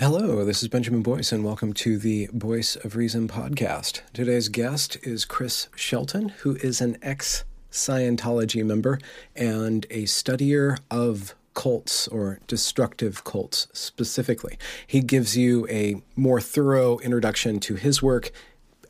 Hello, this is Benjamin Boyce, and welcome to the Voice of Reason podcast. Today's guest is Chris Shelton, who is an ex Scientology member and a studier of cults or destructive cults specifically. He gives you a more thorough introduction to his work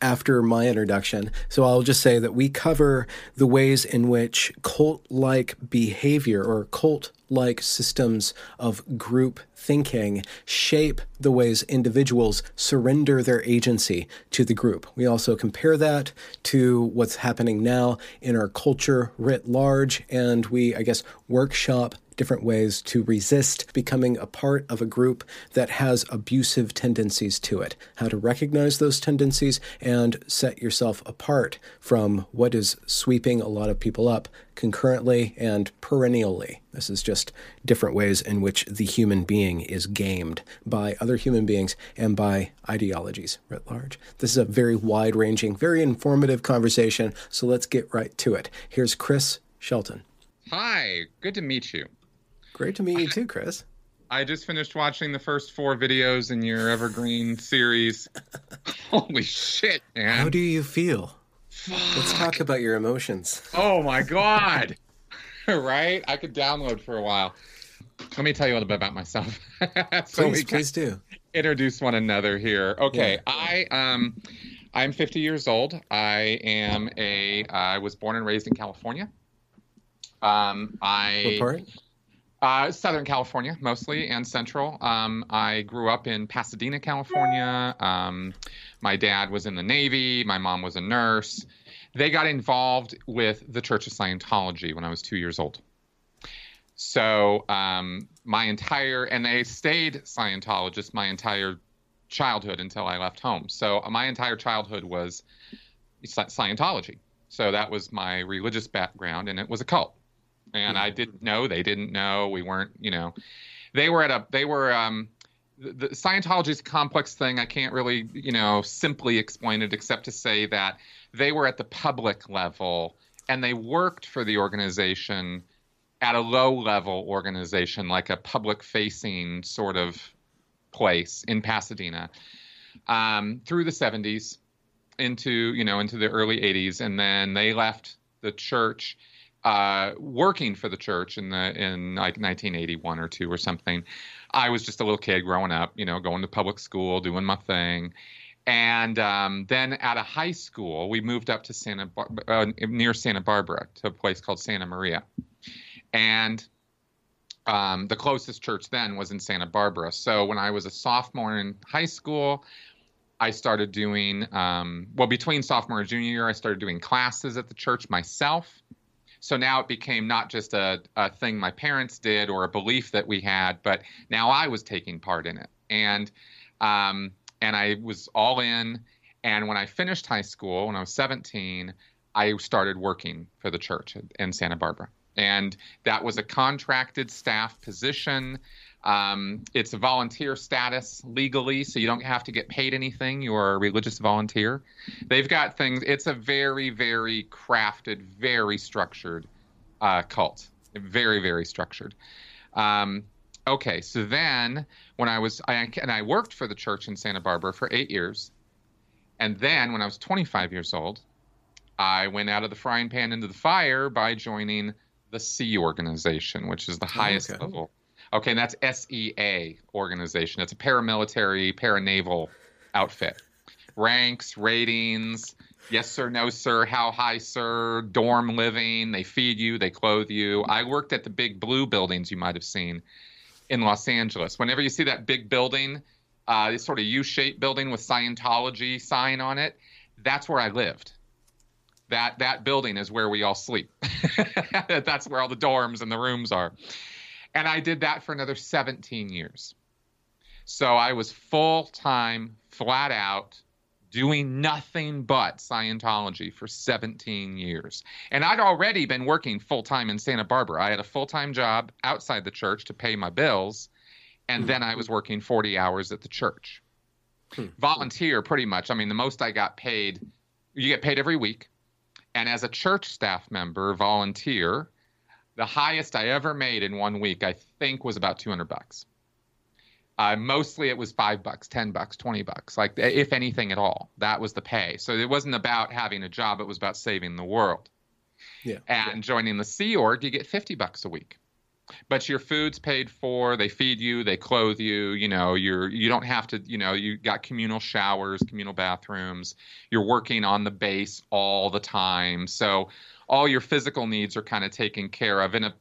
after my introduction. So I'll just say that we cover the ways in which cult like behavior or cult like systems of group thinking shape the ways individuals surrender their agency to the group. We also compare that to what's happening now in our culture writ large, and we, I guess, workshop different ways to resist becoming a part of a group that has abusive tendencies to it, how to recognize those tendencies and set yourself apart from what is sweeping a lot of people up concurrently and perennially. This is just different ways in which the human being is gamed by other human beings and by ideologies writ large. This is a very wide ranging, very informative conversation, so let's get right to it. Here's Chris Shelton. Hi, good to meet you. Great to meet you too, Chris. I just finished watching the first four videos in your Evergreen series. Holy shit, man. How do you feel? Fuck. Let's talk about your emotions. Oh my god. right? I could download for a while. Let me tell you a little bit about myself. so please, please do. Introduce one another here. Okay, yeah. I um I'm 50 years old. I am a I was born and raised in California. Um I What part? Uh, Southern California, mostly, and Central. Um, I grew up in Pasadena, California. Um, my dad was in the Navy. My mom was a nurse. They got involved with the Church of Scientology when I was two years old. So um, my entire, and they stayed Scientologists my entire childhood until I left home. So my entire childhood was Scientology. So that was my religious background, and it was a cult and I didn't know. They didn't know. We weren't, you know, they were at a they were um, the, Scientology is a complex thing. I can't really, you know, simply explain it except to say that they were at the public level and they worked for the organization at a low level organization like a public facing sort of place in Pasadena um, through the 70s into you know into the early 80s and then they left the church uh, working for the church in the in like 1981 or two or something. I was just a little kid growing up, you know, going to public school, doing my thing. And um, then at a high school, we moved up to Santa Bar- uh, near Santa Barbara to a place called Santa Maria, and um, the closest church then was in Santa Barbara. So when I was a sophomore in high school, I started doing um, well between sophomore and junior year. I started doing classes at the church myself so now it became not just a, a thing my parents did or a belief that we had, but now I was taking part in it. And um, and I was all in. And when I finished high school, when I was 17, I started working for the church in Santa Barbara. And that was a contracted staff position. Um, it's a volunteer status legally, so you don't have to get paid anything. You are a religious volunteer. They've got things. It's a very, very crafted, very structured uh, cult. Very, very structured. Um, okay, so then when I was, I, and I worked for the church in Santa Barbara for eight years. And then when I was 25 years old, I went out of the frying pan into the fire by joining the Sea Organization, which is the highest okay. level Okay, and that's SEA organization. It's a paramilitary, paranaval outfit. Ranks, ratings, yes sir, no sir, how high sir, dorm living, they feed you, they clothe you. I worked at the big blue buildings you might have seen in Los Angeles. Whenever you see that big building, uh, this sort of U-shaped building with Scientology sign on it, that's where I lived. That that building is where we all sleep. that's where all the dorms and the rooms are. And I did that for another 17 years. So I was full time, flat out, doing nothing but Scientology for 17 years. And I'd already been working full time in Santa Barbara. I had a full time job outside the church to pay my bills. And then I was working 40 hours at the church. Hmm. Volunteer, pretty much. I mean, the most I got paid, you get paid every week. And as a church staff member, volunteer, the highest I ever made in one week, I think, was about 200 bucks. Uh, mostly it was five bucks, 10 bucks, 20 bucks, like if anything at all. That was the pay. So it wasn't about having a job, it was about saving the world. Yeah. And yeah. joining the Sea Org, you get 50 bucks a week. But your food's paid for, they feed you, they clothe you, you know, you're you don't have to, you know, you got communal showers, communal bathrooms. You're working on the base all the time. So all your physical needs are kind of taken care of in a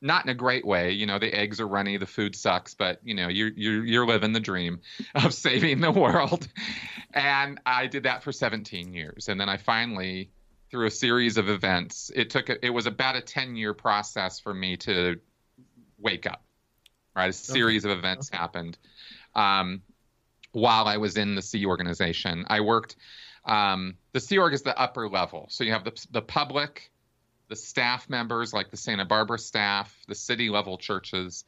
not in a great way. You know, the eggs are runny, the food sucks, but you know, you're you're you're living the dream of saving the world. And I did that for 17 years, and then I finally, through a series of events, it took it was about a 10 year process for me to wake up. Right, a series okay. of events okay. happened um, while I was in the Sea organization. I worked. Um, the Sea Org is the upper level, so you have the the public the staff members, like the Santa Barbara staff, the city level churches,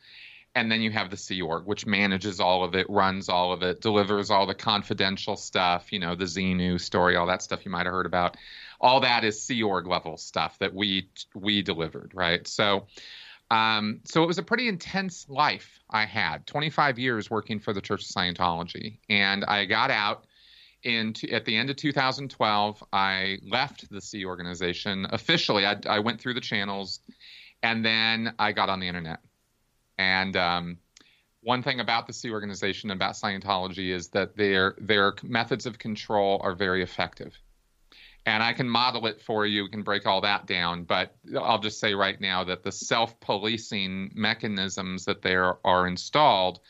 and then you have the Sea Org, which manages all of it, runs all of it, delivers all the confidential stuff, you know, the Xenu story, all that stuff you might have heard about. All that is Sea Org level stuff that we we delivered, right? So, um, so it was a pretty intense life I had. 25 years working for the Church of Scientology, and I got out in at the end of 2012, I left the Sea organization officially. I, I, went through the channels, and then I got on the internet. And um, one thing about the Sea organization about Scientology is that their their methods of control are very effective. And I can model it for you. We can break all that down. But I'll just say right now that the self policing mechanisms that there are installed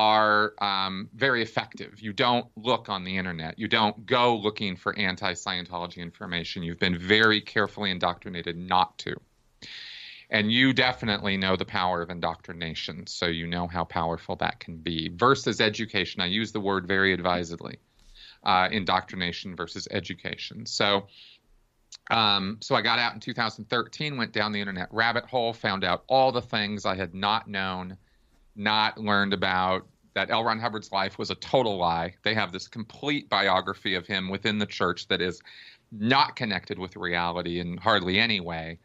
are um, very effective. You don't look on the internet. You don't go looking for anti Scientology information. You've been very carefully indoctrinated not to. And you definitely know the power of indoctrination, so you know how powerful that can be. Versus education, I use the word very advisedly uh, indoctrination versus education. So, um, so I got out in 2013, went down the internet rabbit hole, found out all the things I had not known not learned about that L. Ron Hubbard's life was a total lie. They have this complete biography of him within the church that is not connected with reality in hardly any way.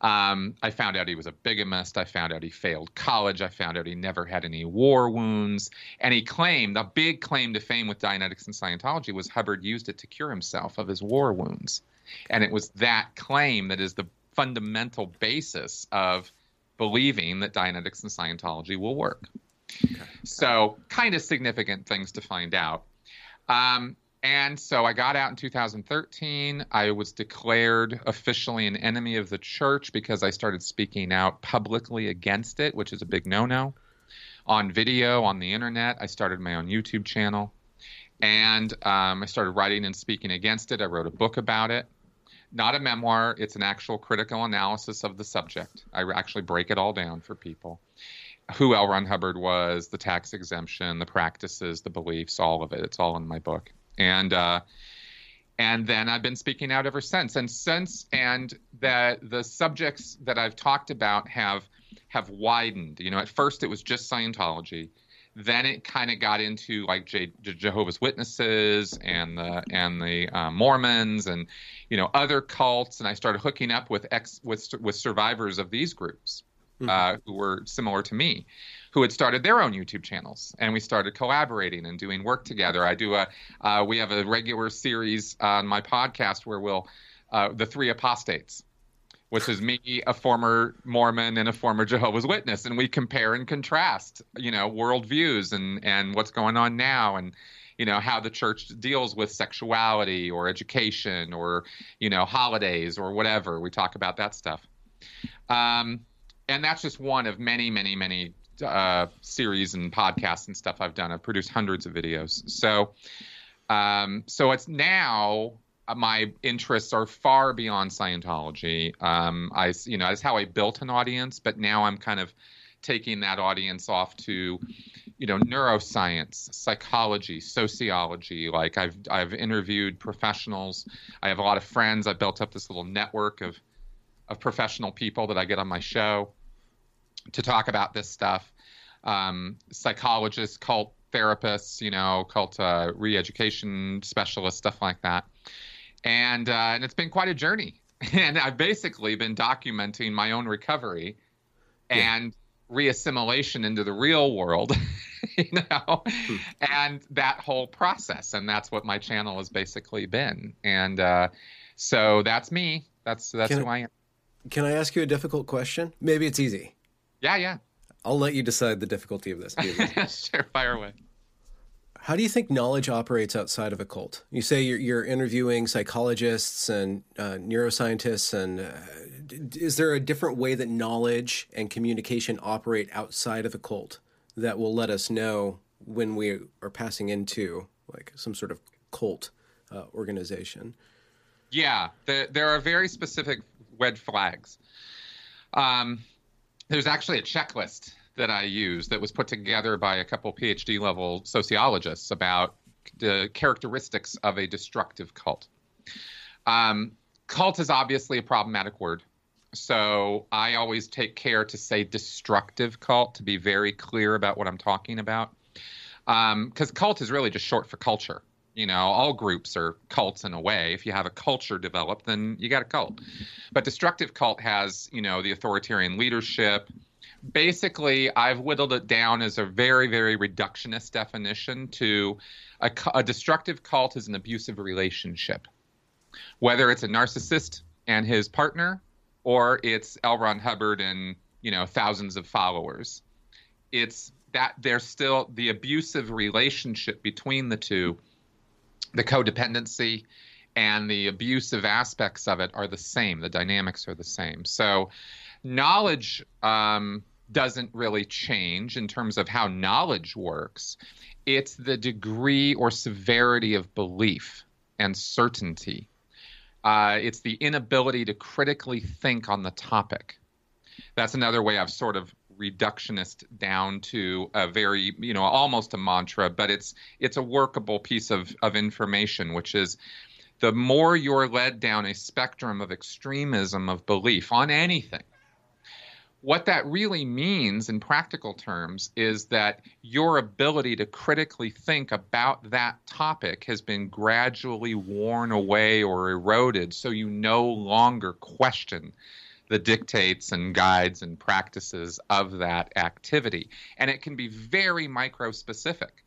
Um, I found out he was a bigamist. I found out he failed college. I found out he never had any war wounds. And he claimed the big claim to fame with Dianetics and Scientology was Hubbard used it to cure himself of his war wounds. And it was that claim that is the fundamental basis of believing that Dianetics and Scientology will work. Okay. So, kind of significant things to find out. Um, and so I got out in 2013. I was declared officially an enemy of the church because I started speaking out publicly against it, which is a big no no. On video, on the internet, I started my own YouTube channel. And um, I started writing and speaking against it. I wrote a book about it not a memoir. It's an actual critical analysis of the subject. I actually break it all down for people. Who L. Ron Hubbard was, the tax exemption, the practices, the beliefs, all of it. It's all in my book. And uh, and then I've been speaking out ever since. And since and that the subjects that I've talked about have have widened. You know, at first it was just Scientology then it kind of got into like Je- Jehovah's Witnesses and the and the uh, Mormons and you know other cults, and I started hooking up with ex with with survivors of these groups mm-hmm. uh, who were similar to me, who had started their own YouTube channels, and we started collaborating and doing work together. I do a uh, we have a regular series on my podcast where we'll uh, the three apostates which is me, a former Mormon and a former Jehovah's Witness, and we compare and contrast, you know, worldviews and and what's going on now, and you know how the church deals with sexuality or education or you know holidays or whatever. We talk about that stuff, um, and that's just one of many, many, many uh, series and podcasts and stuff I've done. I've produced hundreds of videos, so. Um, so it's now my interests are far beyond Scientology. Um, I, you know, that's how I built an audience, but now I'm kind of taking that audience off to, you know, neuroscience, psychology, sociology. Like I've I've interviewed professionals. I have a lot of friends. I built up this little network of of professional people that I get on my show to talk about this stuff. Um, psychologists, cult therapists, you know, cult uh, re-education specialists, stuff like that and uh, and it's been quite a journey. And I've basically been documenting my own recovery, and reassimilation into the real world, you know, hmm. and that whole process. And that's what my channel has basically been. And uh, so that's me. That's that's can who I, I am. Can I ask you a difficult question? Maybe it's easy. Yeah, yeah. I'll let you decide the difficulty of this. sure, fire away. How do you think knowledge operates outside of a cult? You say you're, you're interviewing psychologists and uh, neuroscientists, and uh, is there a different way that knowledge and communication operate outside of a cult that will let us know when we are passing into like some sort of cult uh, organization? Yeah, there, there are very specific red flags. Um, there's actually a checklist that I use that was put together by a couple PhD level sociologists about the characteristics of a destructive cult. Um, cult is obviously a problematic word. So I always take care to say destructive cult to be very clear about what I'm talking about. Because um, cult is really just short for culture. You know, all groups are cults in a way. If you have a culture developed, then you got a cult. But destructive cult has, you know, the authoritarian leadership, basically, I've whittled it down as a very, very reductionist definition to a, a destructive cult is an abusive relationship. Whether it's a narcissist and his partner, or it's L. Ron Hubbard and you know thousands of followers, it's that there's still the abusive relationship between the two, the codependency and the abusive aspects of it are the same. The dynamics are the same. So, knowledge um, doesn't really change in terms of how knowledge works. It's the degree or severity of belief and certainty. Uh, it's the inability to critically think on the topic. That's another way I've sort of reductionist down to a very, you know, almost a mantra, but it's it's a workable piece of, of information, which is the more you're led down a spectrum of extremism of belief on anything, what that really means in practical terms is that your ability to critically think about that topic has been gradually worn away or eroded, so you no longer question the dictates and guides and practices of that activity. And it can be very micro specific.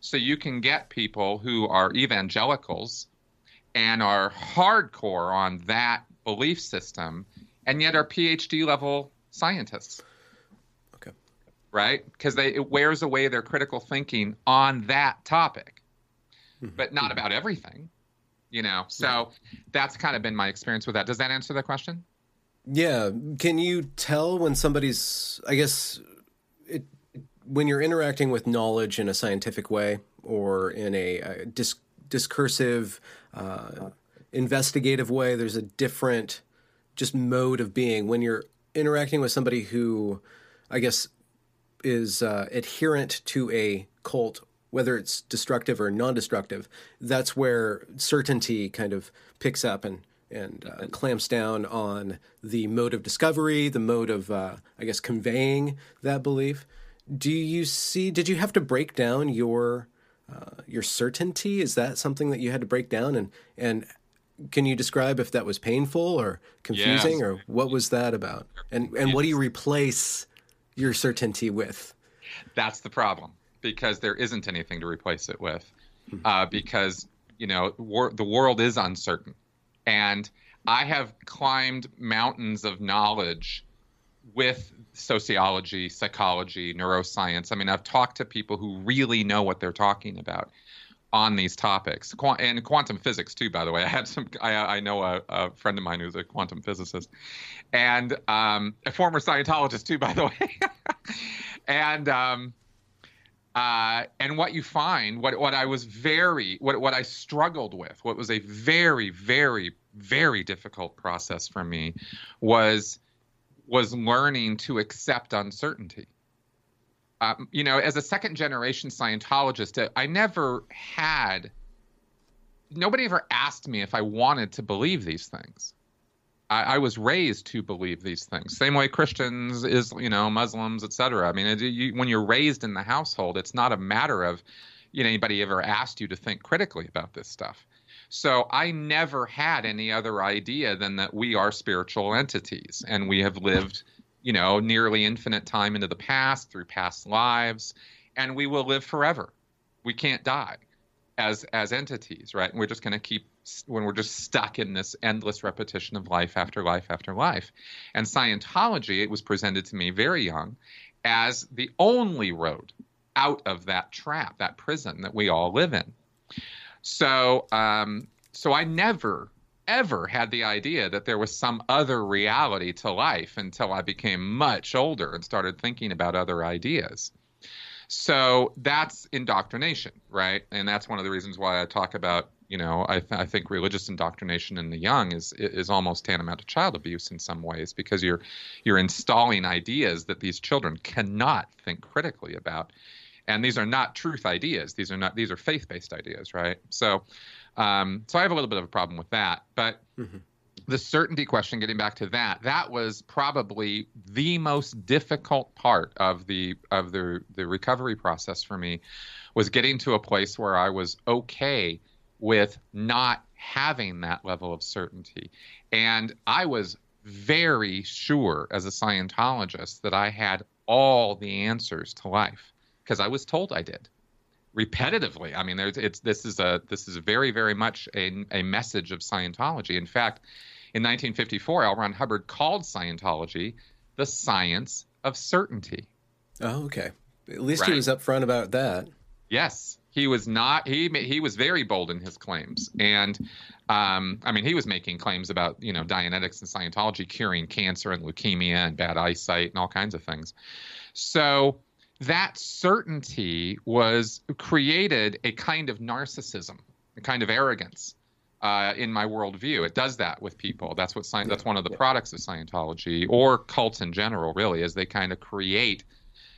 So you can get people who are evangelicals and are hardcore on that belief system and yet are PhD level scientists. Okay. Right? Because they it wears away their critical thinking on that topic, mm-hmm. but not about everything. You know, so that's kind of been my experience with that. Does that answer the question? Yeah. Can you tell when somebody's, I guess, it, when you're interacting with knowledge in a scientific way or in a, a dis- discursive, uh, investigative way, there's a different just mode of being. When you're interacting with somebody who, I guess, is uh, adherent to a cult, whether it's destructive or non-destructive, that's where certainty kind of picks up and and uh, clamps down on the mode of discovery, the mode of, uh, I guess, conveying that belief. Do you see? Did you have to break down your uh, your certainty? Is that something that you had to break down? And and can you describe if that was painful or confusing yes. or what was that about? And and what do you replace your certainty with? That's the problem because there isn't anything to replace it with. Hmm. Uh, because you know the world is uncertain, and I have climbed mountains of knowledge with sociology, psychology, neuroscience. I mean, I've talked to people who really know what they're talking about on these topics. And quantum physics too by the way. I had some i, I know a, a, friend of mine who's a quantum physicist and um, a former scientologist too by the way. And um, uh, and what you find what what i was very what what i struggled with what was a very very very difficult process for me was was learning to accept uncertainty um, you know, as a second generation Scientologist, uh, I never had, nobody ever asked me if I wanted to believe these things. I, I was raised to believe these things. Same way Christians is, you know, Muslims, etc. I mean, it, you, when you're raised in the household, it's not a matter of, you know, anybody ever asked you to think critically about this stuff. So I never had any other idea than that we are spiritual entities and we have lived you know, nearly infinite time into the past through past lives, and we will live forever. We can't die as as entities, right? And we're just going to keep when we're just stuck in this endless repetition of life after life after life. And Scientology, it was presented to me very young as the only road out of that trap, that prison that we all live in. So, um, so I never ever had the idea that there was some other reality to life until I became much older and started thinking about other ideas. So that's indoctrination, right? And that's one of the reasons why I talk about, you know, I, th- I think religious indoctrination in the young is is almost tantamount to child abuse in some ways because you're you're installing ideas that these children cannot think critically about, and these are not truth ideas. These are not these are faith based ideas, right? So um, so I have a little bit of a problem with that. But mm-hmm. the certainty question, getting back to that, that was probably the most difficult part of the of the the recovery process for me, was getting to a place where I was okay with not having that level of certainty, and I was very sure as a Scientologist that I had all the answers to life because I was told I did repetitively. I mean, there's it's this is a this is very very much a, a message of Scientology. In fact, in 1954, L. Ron Hubbard called Scientology the science of certainty. Oh, okay. At least right? he was upfront about that. Yes, he was not. He he was very bold in his claims, and um, I mean, he was making claims about you know Dianetics and Scientology curing cancer and leukemia and bad eyesight and all kinds of things. So that certainty was created a kind of narcissism, a kind of arrogance uh, in my worldview. It does that with people. That's what sci- that's one of the products of Scientology or cults in general. Really, is they kind of create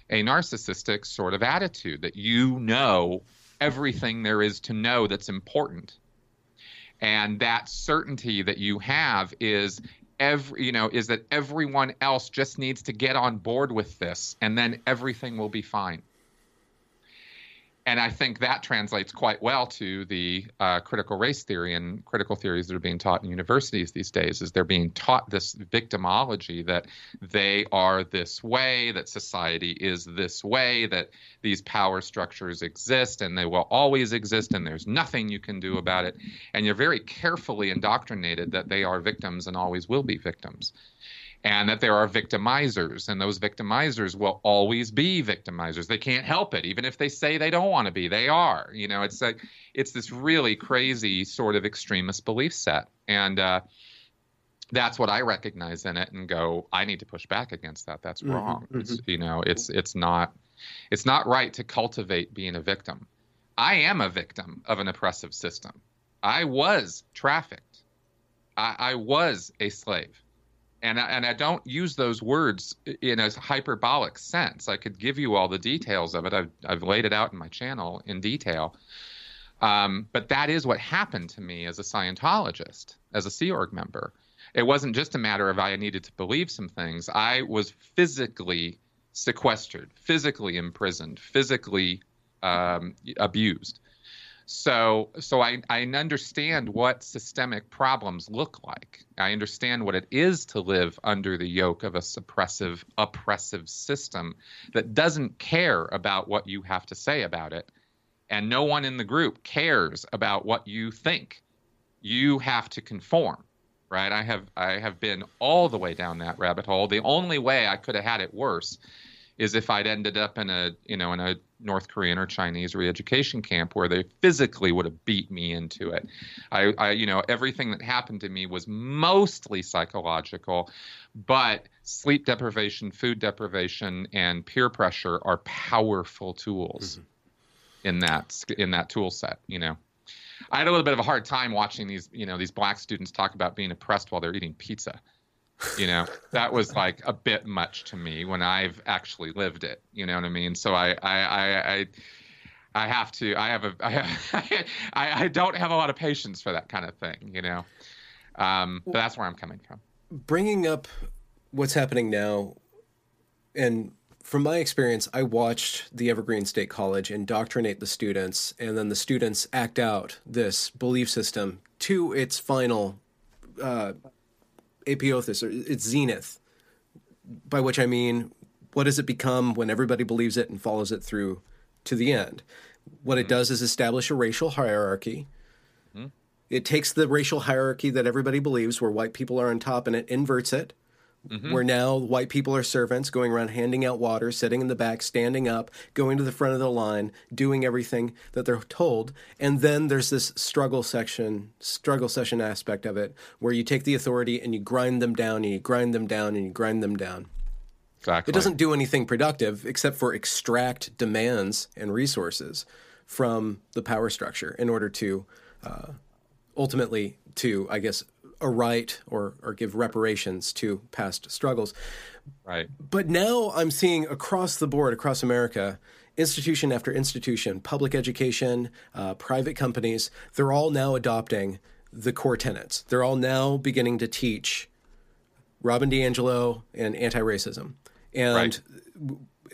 a narcissistic sort of attitude that you know everything there is to know that's important. And that certainty that you have is every you know is that everyone else just needs to get on board with this and then everything will be fine and I think that translates quite well to the uh, critical race theory and critical theories that are being taught in universities these days. Is they're being taught this victimology that they are this way, that society is this way, that these power structures exist and they will always exist, and there's nothing you can do about it. And you're very carefully indoctrinated that they are victims and always will be victims and that there are victimizers, and those victimizers will always be victimizers. They can't help it, even if they say they don't want to be. They are. You know, it's like it's this really crazy sort of extremist belief set, and uh, that's what I recognize in it, and go, I need to push back against that. That's mm-hmm, wrong. Mm-hmm. It's, you know, it's it's not it's not right to cultivate being a victim. I am a victim of an oppressive system. I was trafficked. I, I was a slave and I, and I don't use those words in a hyperbolic sense. I could give you all the details of it. I've I've laid it out in my channel in detail. Um, but that is what happened to me as a Scientologist, as a Sea Org member. It wasn't just a matter of I needed to believe some things. I was physically sequestered, physically imprisoned, physically um, abused. So, so I, I understand what systemic problems look like. I understand what it is to live under the yoke of a suppressive, oppressive system that doesn't care about what you have to say about it. And no one in the group cares about what you think. You have to conform, right? I have I have been all the way down that rabbit hole. The only way I could have had it worse is if I'd ended up in a you know in a North Korean or Chinese re-education camp where they physically would have beat me into it. I, I you know everything that happened to me was mostly psychological, but sleep deprivation, food deprivation, and peer pressure are powerful tools mm-hmm. in that in that tool set. You know. I had a little bit of a hard time watching these, you know, these black students talk about being oppressed while they're eating pizza you know that was like a bit much to me when i've actually lived it you know what i mean so i i i, I I have to. I have a. I, have, I, I don't have a lot of patience for that kind of thing, you know. Um, but that's where I'm coming from. Bringing up what's happening now, and from my experience, I watched the Evergreen State College indoctrinate the students, and then the students act out this belief system to its final uh, apotheosis or its zenith by which I mean, what does it become when everybody believes it and follows it through to the end? What it mm-hmm. does is establish a racial hierarchy. Mm-hmm. It takes the racial hierarchy that everybody believes, where white people are on top, and it inverts it. Where now white people are servants, going around handing out water, sitting in the back, standing up, going to the front of the line, doing everything that they're told. And then there's this struggle section, struggle session aspect of it, where you take the authority and you grind them down, and you grind them down, and you grind them down. Exactly. It doesn't do anything productive except for extract demands and resources from the power structure in order to uh, ultimately to, I guess, right or, or give reparations to past struggles. Right. But now I'm seeing across the board, across America, institution after institution, public education, uh, private companies, they're all now adopting the core tenets. They're all now beginning to teach Robin DiAngelo and anti-racism, and Right.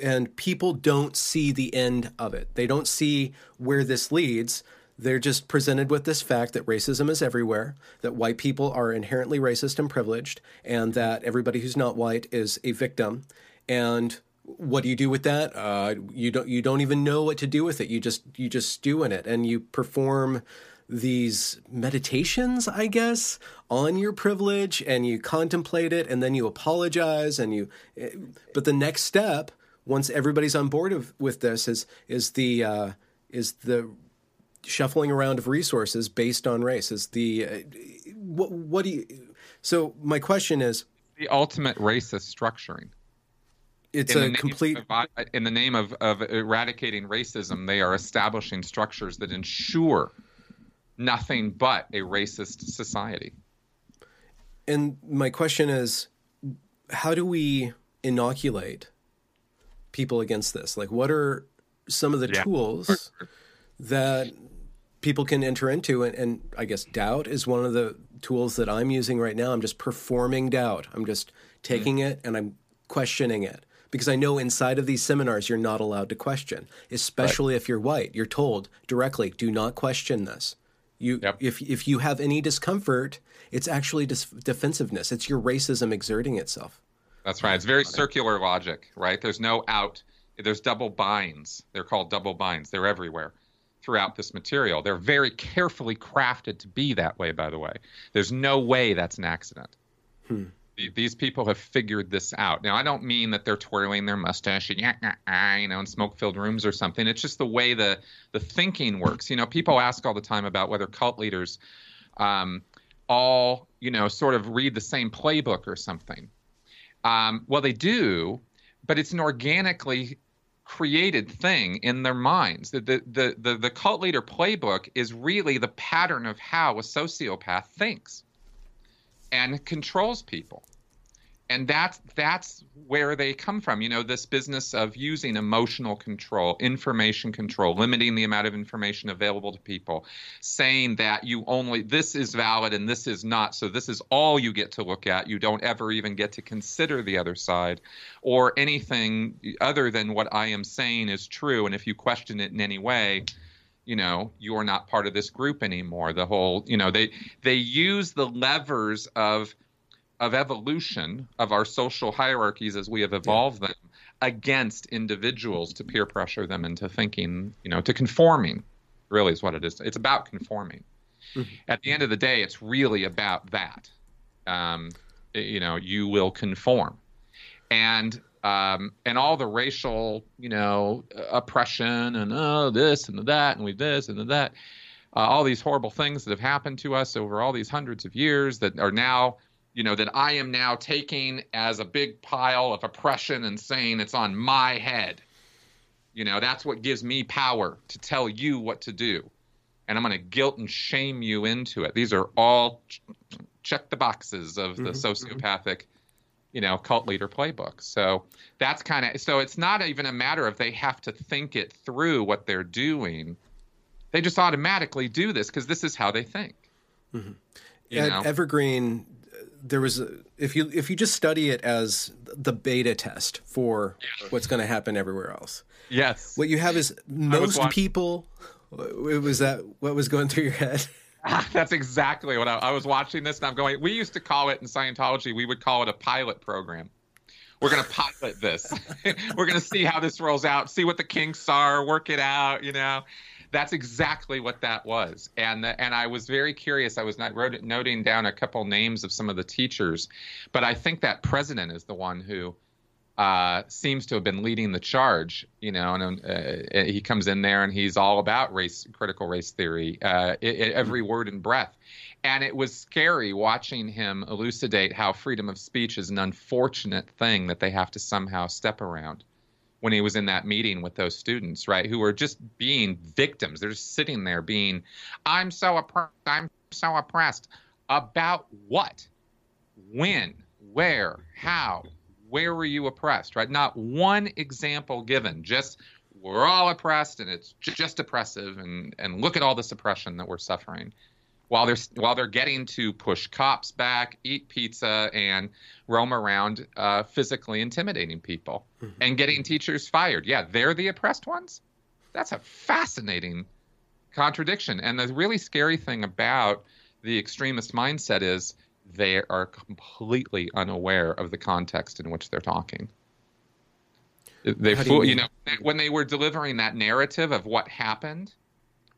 and people don't see the end of it. They don't see where this leads. They're just presented with this fact that racism is everywhere, that white people are inherently racist and privileged, and that everybody who's not white is a victim. And what do you do with that? Uh, you don't. You don't even know what to do with it. You just you just stew in it, and you perform these meditations, I guess, on your privilege, and you contemplate it, and then you apologize, and you. eh, But the next step, once everybody's on board of, with this, is is the uh, is the shuffling around of resources based on race. Is the uh, what? What do you? So my question is, The ultimate racist structuring. it's in a complete. of, in the name of, of eradicating racism, they are establishing structures that ensure nothing but a racist society. And my question is, how do we inoculate people against this? Like, what are some of the Yeah. tools that people can enter into? And, and I guess doubt is one of the tools that I'm using right now. I'm just performing doubt. I'm just taking it and I'm questioning it. Because I know inside of these seminars, you're not allowed to question, especially if you're white. You're told directly, do not question this. You, Yep. if if you have any discomfort, it's actually dis- defensiveness. It's your racism exerting itself. That's right. It's very circular logic, right? There's no out. There's double binds. They're called double binds. They're everywhere throughout this material. They're very carefully crafted to be that way, by the way. There's no way that's an accident. The- These people have figured this out. Now, I don't mean that they're twirling their mustache and, you know, in smoke-filled rooms or something. It's just the way the the thinking works. You know, people ask all the time about whether cult leaders um, all, you know, sort of read the same playbook or something. Um, well, they do, but it's an organically created thing in their minds. The, the, the, the, the cult leader playbook is really the pattern of how a sociopath thinks and controls people. And that's that's where they come from. You know, this business of using emotional control, information control, limiting the amount of information available to people, saying that you only this is valid and this is not, so this is all you get to look at. You don't ever even get to consider the other side or anything other than what I am saying is true. And if you question it in any way, you know you are not part of this group anymore the whole you know they they use the levers of of evolution of our social hierarchies as we have evolved them against individuals to peer pressure them into thinking you know to conforming really is what it is. It's about conforming. At the end of the day it's really about that. Um, you know you will conform. And um, and all the racial, you know, oppression and oh this and that and we this and that, uh, all these horrible things that have happened to us over all these hundreds of years that are now, you know, that I am now taking as a big pile of oppression and saying it's on my head. You know, that's what gives me power to tell you what to do. And I'm going to guilt and shame you into it. These are all ch- check the boxes of the mm-hmm, mm-hmm. sociopathic you know cult leader playbook so that's kind of so it's not even a matter of they have to think it through what they're doing they just automatically do this because this is how they think mm-hmm. you At know Evergreen, there was a, if you if you just study it as the beta test for what's going to happen everywhere else. yes What you have is most people. It was that what was going through your head? that's exactly what I, I was watching this and i'm going we used to call it in scientology we would call it a pilot program We're going to pilot this. We're going to see how this rolls out, see what the kinks are, work it out, you know. That's exactly what that was. And the, and I was very curious. I was not wrote, noting down a couple names of some of the teachers, but I think that president is the one who uh, seems to have been leading the charge, you know, and uh, he comes in there and he's all about race, critical race theory, uh, it, it, every word and breath. And it was scary watching him elucidate how freedom of speech is an unfortunate thing that they have to somehow step around when he was in that meeting with those students, right, who were just being victims. They're just sitting there being, I'm so oppressed, I'm so oppressed. About what? When? Where? How? where were you oppressed, right? Not one example given, just we're all oppressed and it's just oppressive and, and look at all this oppression that we're suffering. While they're while they're getting to push cops back, eat pizza, and roam around uh, physically intimidating people mm-hmm. and getting teachers fired. Yeah, they're the oppressed ones. That's a fascinating contradiction. And the really scary thing about the extremist mindset is they are completely unaware of the context in which they're talking. They, fool, you, you know, when they were delivering that narrative of what happened,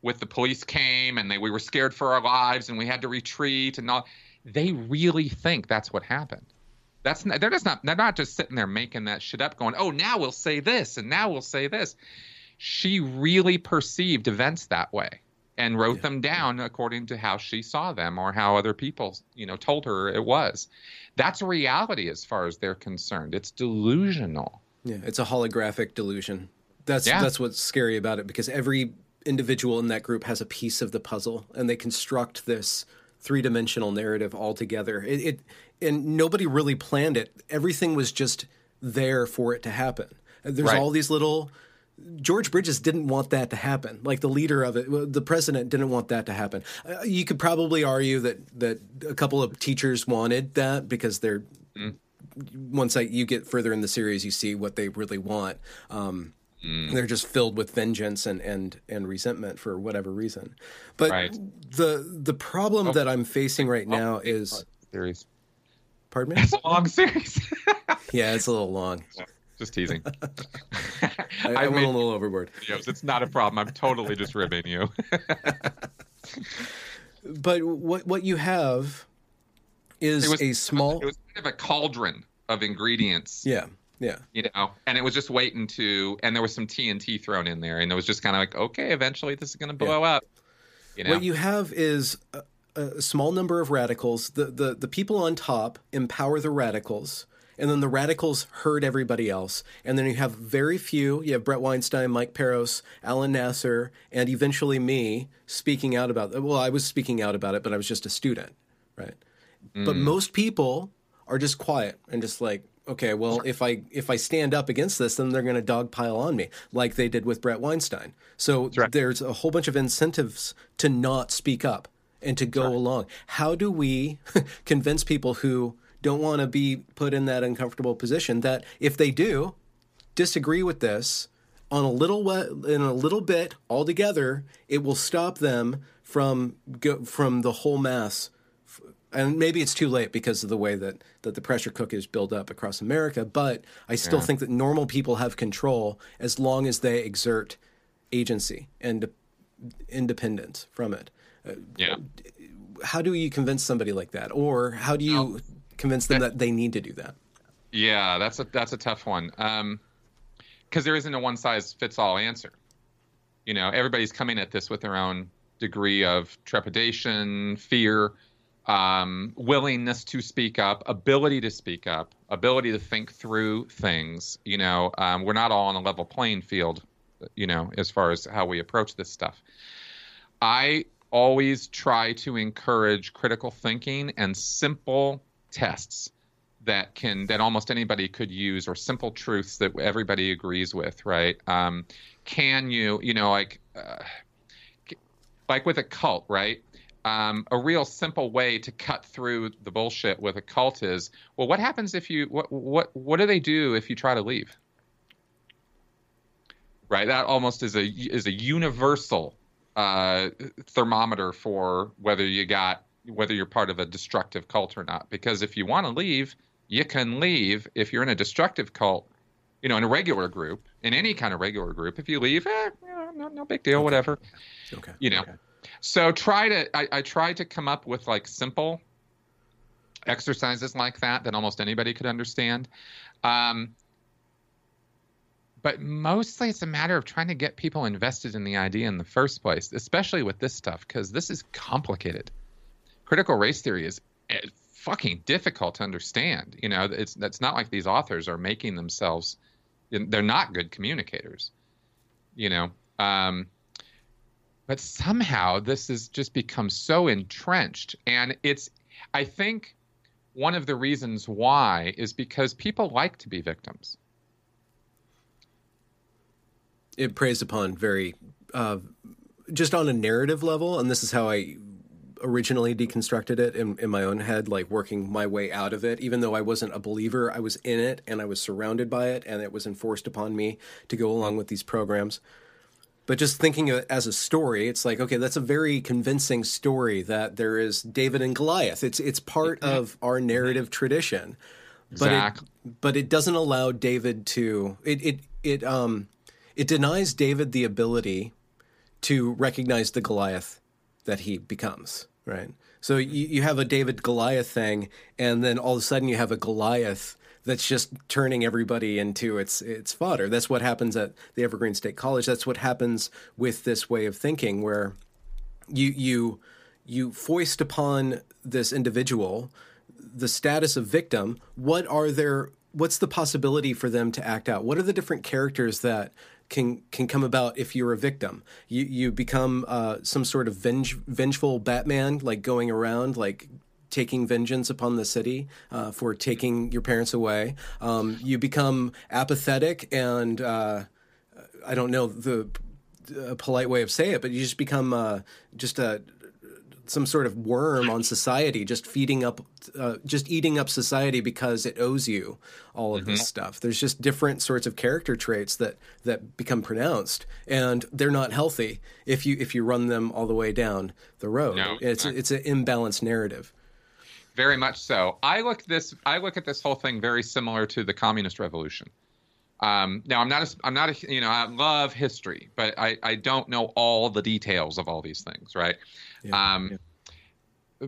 with the police came and they we were scared for our lives and we had to retreat and all. They really think that's what happened. That's not, they're just not they're not just sitting there making that shit up, going, oh now we'll say this and now we'll say this. She really perceived events that way and wrote yeah. them down according to how she saw them or how other people, you know, told her it was. That's reality as far as they're concerned. It's delusional. Yeah, it's a holographic delusion. That's yeah. that's what's scary about it because every individual in that group has a piece of the puzzle and they construct this three-dimensional narrative all together. It, it and nobody really planned it. Everything was just there for it to happen. There's right. all these little George Bridges didn't want that to happen. Like the leader of it, the president didn't want that to happen. Uh, you could probably argue that that a couple of teachers wanted that because they're mm. once I, you get further in the series, you see what they really want. Um, mm. They're just filled with vengeance and, and and resentment for whatever reason. But right. the the problem oh. that I'm facing right oh. now is series. Pardon me. It's a long series. yeah, it's a little long. Just teasing. I, I went a little overboard. Videos. It's not a problem. I'm totally just ribbing you. but what what you have is was, a small. It was kind of a cauldron of ingredients. Yeah. Yeah. You know, and it was just waiting to, and there was some TNT thrown in there, and it was just kind of like, okay, eventually this is going to blow yeah. up. You know? What you have is a, a, small number of radicals. The, the the people on top empower the radicals, and then the radicals herd everybody else. And then you have very few. You have Bret Weinstein, Mike Paros, Alan Nasser, and eventually me speaking out about. Well, I was speaking out about it, but I was just a student, right? Mm. But most people are just quiet and just like, okay, well, if I if I stand up against this, then they're going to dogpile on me, like they did with Bret Weinstein. So right. there's a whole bunch of incentives to not speak up and to go right. along. How do we convince people who don't want to be put in that uncomfortable position that if they do disagree with this on a little in a little bit altogether it will stop them from go, from the whole mass and maybe it's too late because of the way that, that the pressure cook is built up across America, but I still yeah. think that normal people have control as long as they exert agency and independence from it. Uh, yeah. How do you convince somebody like that? Or how do you convince them that they need to do that? Yeah, that's a that's a tough one. Um, because there isn't a one size fits all answer. You know, everybody's coming at this with their own degree of trepidation, fear, um, willingness to speak up, ability to speak up, ability to think through things. You know, um, we're not all on a level playing field. You know, as far as how we approach this stuff. I always try to encourage critical thinking and simple tests that can that almost anybody could use or simple truths that everybody agrees with right um, can you you know like uh, like with a cult right um, a real simple way to cut through the bullshit with a cult is well what happens if you what what what do they do if you try to leave right that almost is a is a universal uh, thermometer for whether you got whether you're part of a destructive cult or not. Because if you want to leave, You can leave if you're in a destructive cult, you know, in a regular group, in any kind of regular group. If you leave, eh, no, no big deal, okay. whatever. Okay. You know. Okay. So try to. I, I tried to come up with like simple exercises like that that almost anybody could understand. Um, but mostly it's a matter of trying to get people invested in the idea in the first place, especially with this stuff, because this is complicated. Critical race theory is eh, fucking difficult to understand. You know, it's that's not like these authors are making themselves. They're not good communicators. You know, um, but somehow this has just become so entrenched, and it's. I think one of the reasons why is because people like to be victims it preys upon very uh, just on a narrative level, and this is how I originally deconstructed it in, in my own head, like working my way out of it. Even though I wasn't a believer, I was in it and I was surrounded by it, and it was enforced upon me to go along with these programs. But just thinking of it as a story, it's like, okay, that's a very convincing story that there is David and Goliath. It's it's part of our narrative tradition. But exactly. it, but it doesn't allow David to it it it um it denies David the ability to recognize the Goliath that he becomes, right? So you, you have a David Goliath thing, and then all of a sudden you have a Goliath that's just turning everybody into its its fodder. That's what happens at the Evergreen State College. That's what happens with this way of thinking, where you you you foist upon this individual the status of victim. What are their what's the possibility for them to act out? What are the different characters that can can come about if you're a victim. You you become uh, some sort of venge, vengeful Batman, like going around like taking vengeance upon the city uh, for taking your parents away. Um, you become apathetic and uh, I don't know the polite way of saying it, but you just become uh, just a some sort of worm on society, just feeding up, uh, just eating up society because it owes you all of mm-hmm. this stuff. There's just different sorts of character traits that that become pronounced, and they're not healthy if you if you run them all the way down the road. No, it's it's an imbalanced narrative. Very much so. I look this. I look at this whole thing very similar to the communist revolution. Um, now I'm not a, I'm not a, you know I love history, but I, I don't know all the details of all these things, right? Yeah, um, yeah.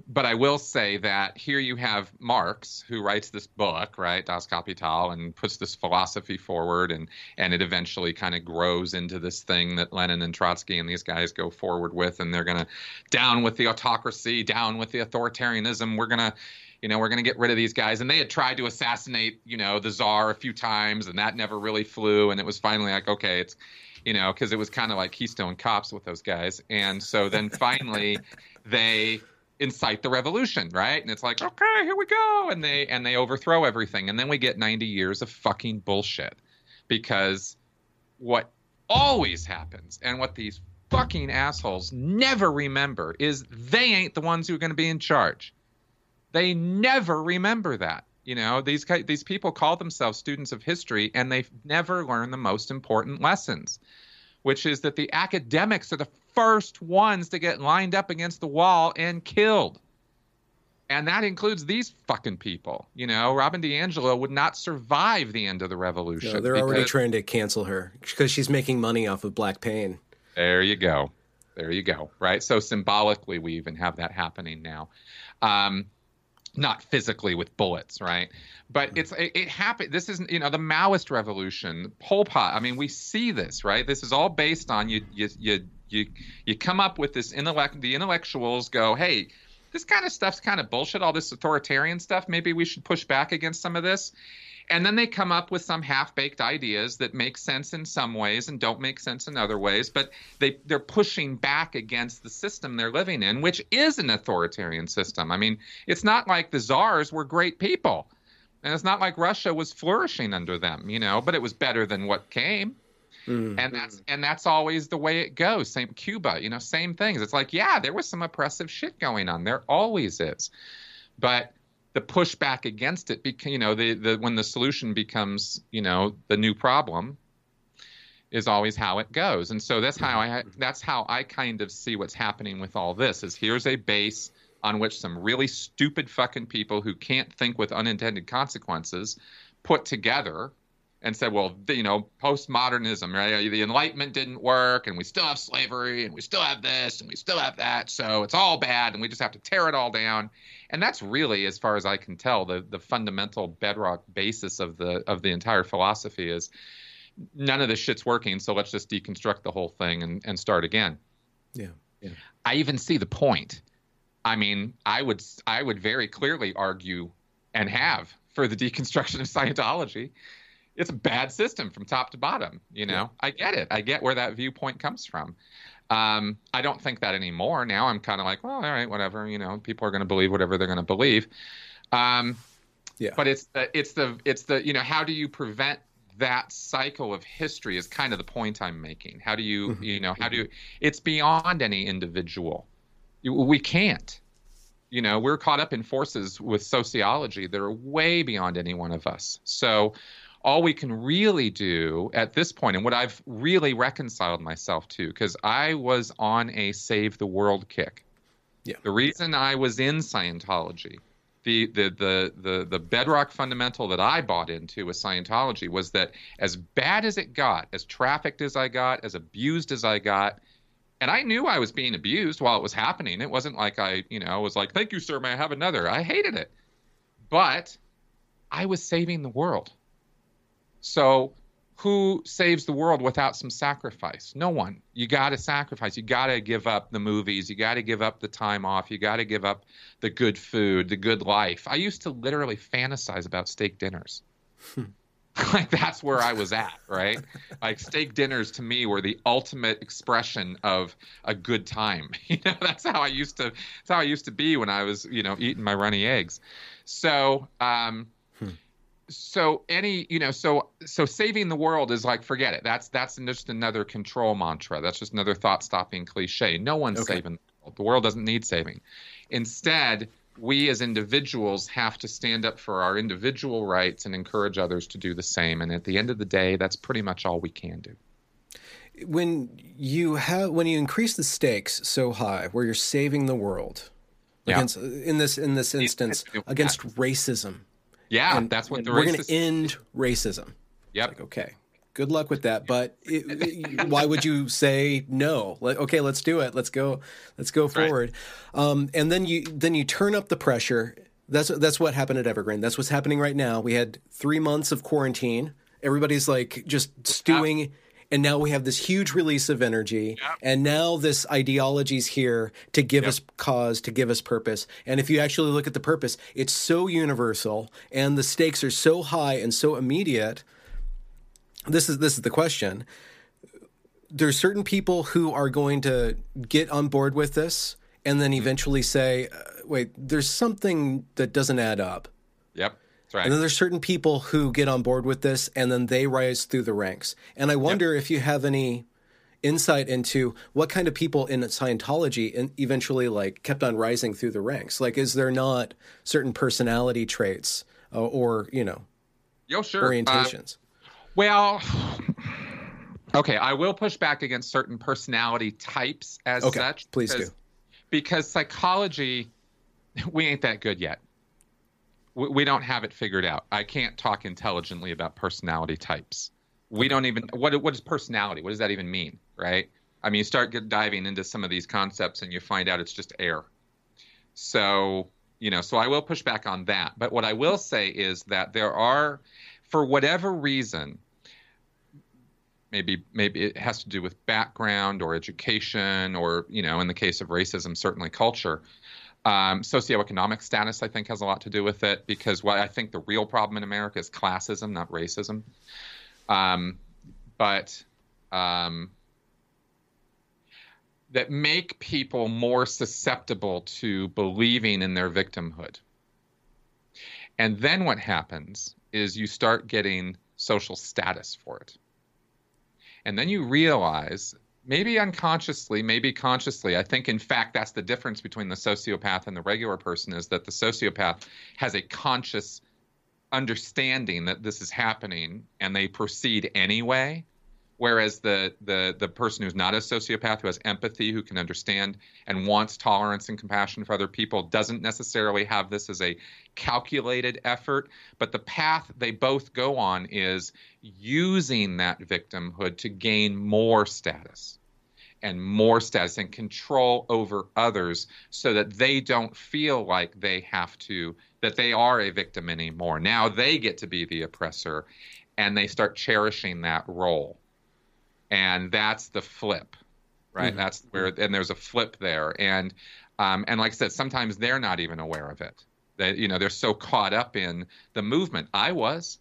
But I will say that here you have Marx, who writes this book, right, Das Kapital, and puts this philosophy forward, and and it eventually kind of grows into this thing that Lenin and Trotsky and these guys go forward with, and they're gonna down with the autocracy, down with the authoritarianism. We're gonna you know, we're going to get rid of these guys. And they had tried to assassinate, you know, the czar a few times, and that never really flew. And it was finally like, okay, it's, you know, because it was kind of like Keystone Cops with those guys. And so then finally they incite the revolution, right? And it's like, okay, here we go, and they and they overthrow everything, and then we get 90 years of fucking bullshit, because what always happens, and what these fucking assholes never remember is they ain't the ones who are going to be in charge. They never remember that. You know, these these people call themselves students of history, and they never learn the most important lessons, which is that the academics are the first ones to get lined up against the wall and killed. And that includes these fucking people. You know, Robin DiAngelo would not survive the end of the revolution. No, they're because... already trying to cancel her because she's making money off of black pain. There you go. There you go. Right. So symbolically, we even have that happening now. Um, not physically with bullets, right? But mm-hmm. it's it, it happened. This isn't you know the Maoist revolution, Pol Pot. I mean, we see this, right? This is all based on you you you you you come up with this intellect. The intellectuals go, hey, this kind of stuff's kind of bullshit. All this authoritarian stuff. Maybe we should push back against some of this and then they come up with some half-baked ideas that make sense in some ways and don't make sense in other ways but they they're pushing back against the system they're living in which is an authoritarian system i mean it's not like the czars were great people and it's not like russia was flourishing under them you know but it was better than what came mm-hmm. and that's mm. and that's always the way it goes same cuba you know same things it's like yeah there was some oppressive shit going on there always is but the pushback against it, you know, the, the when the solution becomes, you know, the new problem, is always how it goes. And so that's how I mm-hmm. Mm-hmm. that's how I kind of see what's happening with all this. Is here's a base on which some really stupid fucking people who can't think with unintended consequences put together and said, well, the, you know, postmodernism, right? The Enlightenment didn't work, and we still have slavery, and we still have this, and we still have that. So it's all bad, and we just have to tear it all down. And that's really, as far as I can tell, the the fundamental bedrock basis of the of the entire philosophy is none of this shit's working, so let's just deconstruct the whole thing and, and start again. Yeah. yeah. I even see the point. I mean, I would I would very clearly argue and have for the deconstruction of Scientology it's a bad system from top to bottom. You know, yeah. I get it. I get where that viewpoint comes from. Um, I don't think that anymore. Now I'm kind of like, well, all right, whatever. You know, people are going to believe whatever they're going to believe. Um, yeah. But it's the it's the it's the you know how do you prevent that cycle of history is kind of the point I'm making. How do you mm-hmm. you know how do you, it's beyond any individual. We can't. You know, we're caught up in forces with sociology that are way beyond any one of us. So all we can really do at this point, and what I've really reconciled myself to, because I was on a save the world kick. Yeah. The reason I was in Scientology, the, the the the the bedrock fundamental that I bought into with Scientology was that as bad as it got, as trafficked as I got, as abused as I got, and I knew I was being abused while it was happening. It wasn't like I, you know, was like, "Thank you, sir. May I have another?" I hated it, but I was saving the world. So who saves the world without some sacrifice? No one. You got to sacrifice. You got to give up the movies. You got to give up the time off. You got to give up the good food, the good life. I used to literally fantasize about steak dinners. like that's where I was at, right? like steak dinners to me were the ultimate expression of a good time. You know, that's how I used to that's how I used to be when I was, you know, eating my runny eggs. So, um, so any you know so so saving the world is like forget it. That's that's just another control mantra. That's just another thought stopping cliche. No one's okay. saving the world. The world doesn't need saving. Instead we as individuals have to stand up for our individual rights and encourage others to do the same. And at the end of the day that's pretty much all we can do. When you have when you increase the stakes so high where you're saving the world yeah. against in this in this instance against racism yeah, and, that's what the we're going to end racism. Yep. Like, okay. Good luck with that. But it, it, why would you say no? Like, okay, let's do it. Let's go. Let's go forward. Right. Um, and then you then you turn up the pressure. That's that's what happened at Evergreen. That's what's happening right now. We had three months of quarantine. Everybody's like just stewing and now we have this huge release of energy yep. and now this ideology is here to give yep. us cause to give us purpose and if you actually look at the purpose it's so universal and the stakes are so high and so immediate this is this is the question there's certain people who are going to get on board with this and then mm-hmm. eventually say uh, wait there's something that doesn't add up yep Right. And then there's certain people who get on board with this and then they rise through the ranks. And I wonder yep. if you have any insight into what kind of people in Scientology eventually like kept on rising through the ranks. Like, is there not certain personality traits uh, or you know, Yo, sure. orientations? Uh, well, okay, I will push back against certain personality types as okay, such. Please because, do. Because psychology, we ain't that good yet we don't have it figured out. I can't talk intelligently about personality types. We don't even what what is personality? What does that even mean, right? I mean, you start get, diving into some of these concepts and you find out it's just air. So, you know, so I will push back on that. But what I will say is that there are for whatever reason maybe maybe it has to do with background or education or, you know, in the case of racism, certainly culture um, socioeconomic status, I think, has a lot to do with it because what I think the real problem in America is classism, not racism. Um, but um, that make people more susceptible to believing in their victimhood. And then what happens is you start getting social status for it. And then you realize maybe unconsciously, maybe consciously. I think, in fact, that's the difference between the sociopath and the regular person is that the sociopath has a conscious understanding that this is happening and they proceed anyway. Whereas the the the person who's not a sociopath, who has empathy, who can understand and wants tolerance and compassion for other people, doesn't necessarily have this as a calculated effort. But the path they both go on is using that victimhood to gain more status and more status and control over others so that they don't feel like they have to that they are a victim anymore now they get to be the oppressor and they start cherishing that role and that's the flip right? Mm-hmm. that's where and there's a flip there. And um, and like i said sometimes they're not even aware of it. That you know they're so caught up in the movement. I was.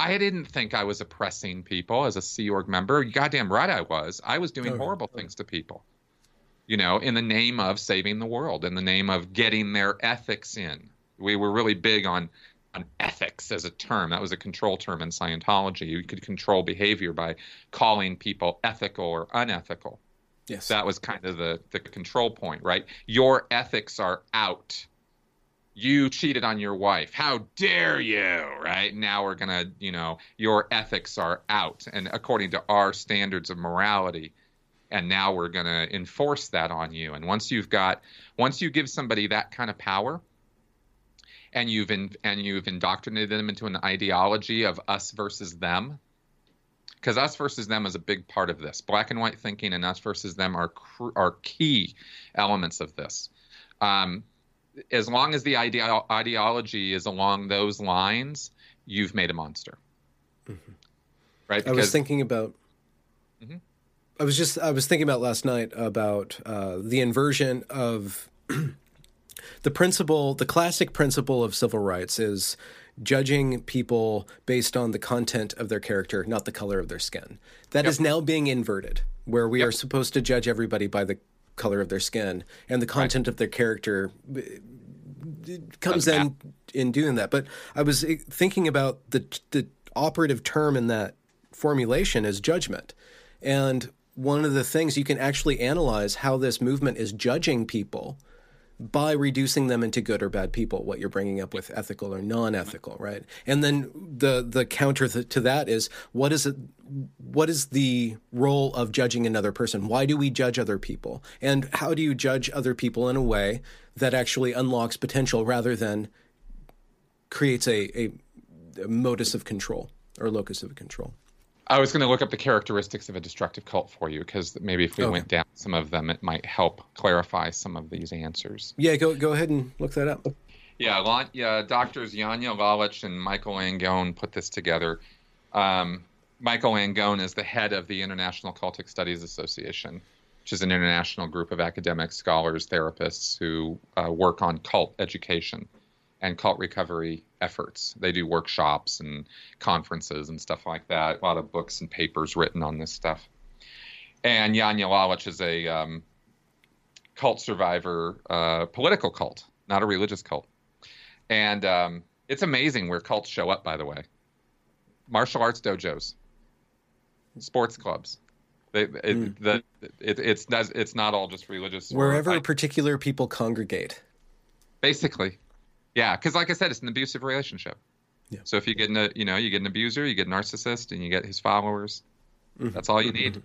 I didn't think i was oppressing people as a sea org member. Goddamn right i was. I was doing horrible things to people. You know in the name of saving the world in the name of getting their ethics in. We were really big on on ethics as a term. That was a control term in Scientology. You could control behavior by calling people ethical or unethical. Yes. That was kind of the, the control point, right? Your ethics are out. You cheated on your wife. How dare you? Right? Now we're going to, you know, your ethics are out. And according to our standards of morality, and now we're going to enforce that on you. And once you've got, once you give somebody that kind of power, and you've in, and you've indoctrinated them into an ideology of us versus them? Because us versus them is a big part of this. Black and white thinking and us versus them are are key elements of this. Um, as long as the ide- ideology is along those lines you've made a monster. Mm-hmm. right? Because, i was thinking about mm-hmm. i was just i was thinking about last night about uh, the inversion of the principle, the classic principle of civil rights is judging people based on the content of their character, not the color of their skin. That yep. is now being inverted, where we yep. are supposed to judge everybody by the color of their skin, and the content right. of their character uh, comes in in doing that. But I was uh, thinking about the the operative term in that formulation is judgment, and one of the things you can actually analyze how this movement is judging people by reducing them into good or bad people what you're bringing up with ethical or non-ethical right? And then the the counter to that is what is it what is the role of judging another person? Why do we judge other people? And how do you judge other people in a way that actually unlocks potential rather than creates a, a, a modus of control or locus of control I was going to look up the characteristics of a destructive cult for you because maybe if we okay. went down some of them, it might help clarify some of these answers. Yeah, go go ahead and look that up. Yeah, yeah doctors Janja Lalich and Michael Langone put this together. Um, Michael Langone is the head of the International Cultic Studies Association, which is an international group of academics, scholars, therapists who uh, work on cult education and cult recovery efforts. They do workshops and conferences and stuff like that. A lot of books and papers written on this stuff. And Lalich is a um, cult survivor, uh, political cult, not a religious cult. And um, it's amazing where cults show up, by the way. Martial arts dojos, sports clubs. They, it, mm. the, it, it's it's not all just religious. Wherever particular people congregate. Basically, yeah, because like I said, it's an abusive relationship. Yeah. So if you get a, you know, you get an abuser, you get a narcissist, and you get his followers. Mm-hmm. That's all you need.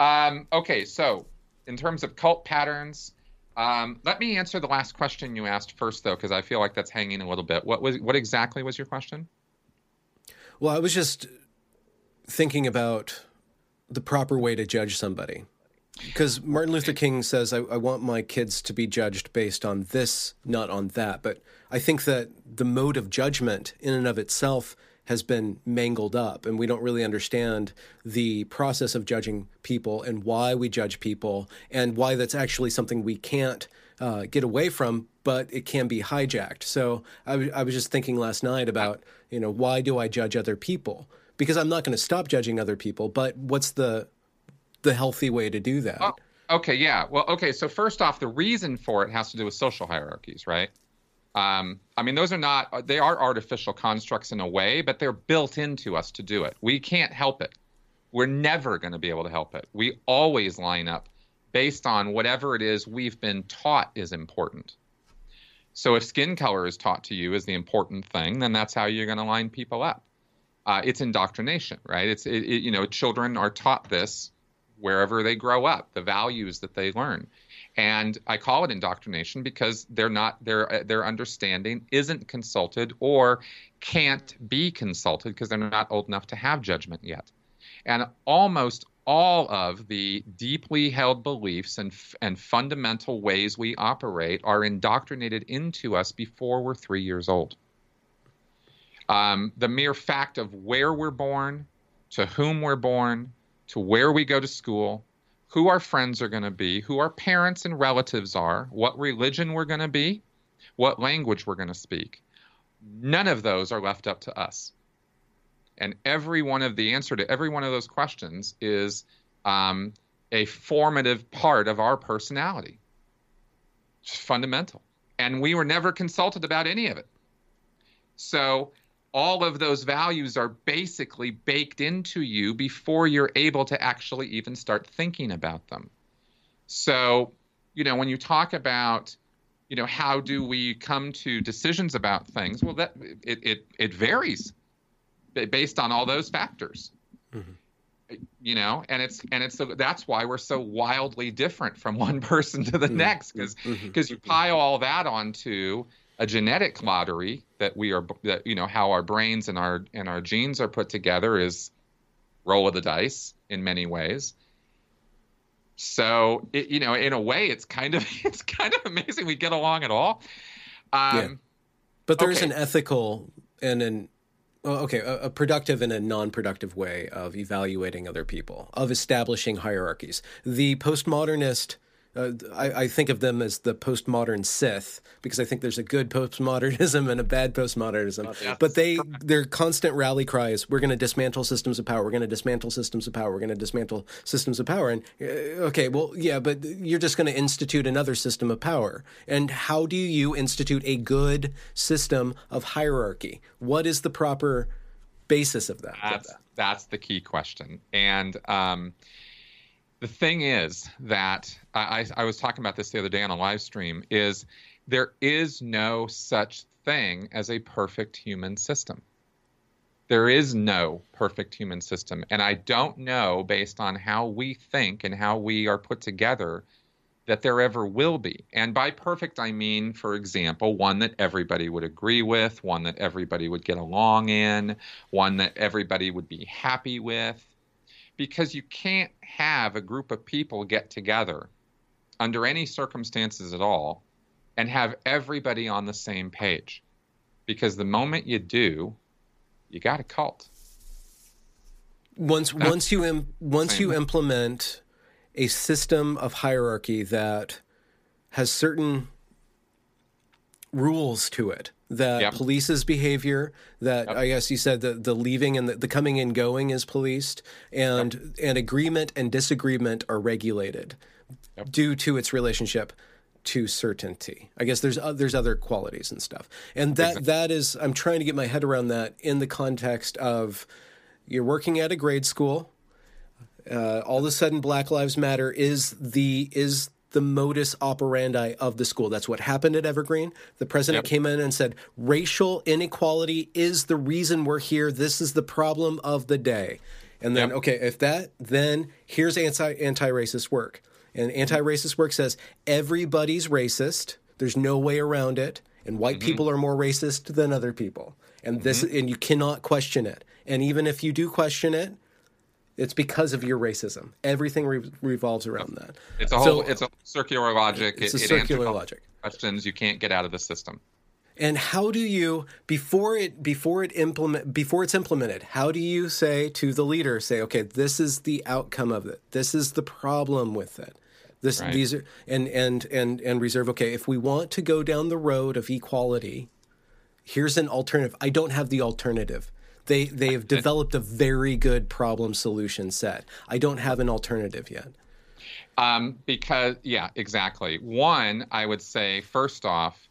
Mm-hmm. Um, okay, so in terms of cult patterns, um, let me answer the last question you asked first, though, because I feel like that's hanging a little bit. What was what exactly was your question? Well, I was just thinking about the proper way to judge somebody. Because Martin Luther King says, I, I, want my kids to be judged based on this, not on that. But I think that the mode of judgment in and of itself has been mangled up, and we don't really understand the process of judging people and why we judge people, and why that's actually something we can't uh, get away from, but it can be hijacked. So I, w- I was just thinking last night about, you know, why do I judge other people? Because I'm not going to stop judging other people, but what's the the healthy way to do that. Oh, okay, yeah. Well, okay. So first off, the reason for it has to do with social hierarchies, right? Um, I mean, those are not they are artificial constructs in a way, but they're built into us to do it. We can't help it. We're never going to be able to help it. We always line up based on whatever it is we've been taught is important. So if skin color is taught to you as the important thing, then that's how you're going to line people up. uh, it's indoctrination, right? It's it, it, you know children are taught this wherever they grow up, the values that they learn, and I call it indoctrination because they're not their their understanding isn't consulted or can't be consulted because they're not old enough to have judgment yet, and almost all of the deeply held beliefs and, and fundamental ways we operate are indoctrinated into us before we're three years old. Um, the mere fact of where we're born, to whom we're born, to where we go to school, who our friends are going to be, who our parents and relatives are, what religion we're going to be, what language we're going to speak. None of those are left up to us. And every one of the answer to every one of those questions is um, a formative part of our personality. It's fundamental. And we were never consulted about any of it. So all of those values are basically baked into you before you're able to actually even start thinking about them. So, you know, when you talk about, you know, how do we come to decisions about things? Well, that it it, it varies based on all those factors. Mm-hmm. You know, and it's and it's so that's why we're so wildly different from one person to the mm-hmm. next because because mm-hmm. you pile all that onto a genetic lottery that we are that you know how our brains and our and our genes are put together is roll of the dice in many ways so it, you know in a way it's kind of it's kind of amazing we get along at all um, yeah. but there's okay. an ethical and an okay, a, a, productive and a non-productive way of evaluating other people, of establishing hierarchies. The postmodernist uh, I, I, think of them as the postmodern Sith because I think there's a good postmodernism and a bad postmodernism. Yes. But they their constant rally cry is we're going to dismantle systems of power. We're going to dismantle systems of power. We're going to dismantle systems of power. And uh, okay, well, yeah, but you're just going to institute another system of power. And how do you institute a good system of hierarchy? What is the proper basis of that? That's, that? that's the key question. And um, the thing is that I, I was talking about this the other day on a live stream is there is no such thing as a perfect human system. There is no perfect human system. And I don't know, based on how we think and how we are put together, that there ever will be. And by perfect, I mean, for example, one that everybody would agree with, one that everybody would get along in, one that everybody would be happy with because you can't have a group of people get together under any circumstances at all and have everybody on the same page. Because the moment you do, you got a cult. Once That's once you Im- once you implement a system of hierarchy that has certain rules to it that yep. polices behavior that yep. i guess you said the, the leaving and the, the coming and going is policed and yep. and agreement and disagreement are regulated due to its relationship to certainty i guess there's uh, there's other qualities and stuff and that exactly. that is i'm trying to get my head around that in the context of you're working at a grade school uh, all of a sudden black lives matter is the is the modus operandi of the school. That's what happened at Evergreen. The president yep. came in and said, racial inequality is the reason we're here. This is the problem of the day. And then, yep. okay, if that, then here's anti anti racist work. And anti racist work says everybody's racist. There's no way around it. And white mm-hmm. people are more racist than other people. And this, mm-hmm. and you cannot question it. And even if you do question it, it's because of your racism. Everything re- revolves around that. It's a whole. So, it's a circular logic. It's it, a circular it logic. Questions you can't get out of the system. And how do you before it before it implement before it's implemented? How do you say to the leader, say, okay, this is the outcome of it. This is the problem with it. This right. these are and and and and reserve. Okay, if we want to go down the road of equality, here's an alternative. I don't have the alternative they they have developed a very good problem solution set. I don't have an alternative yet. Um, because yeah, exactly. One, I would say first off,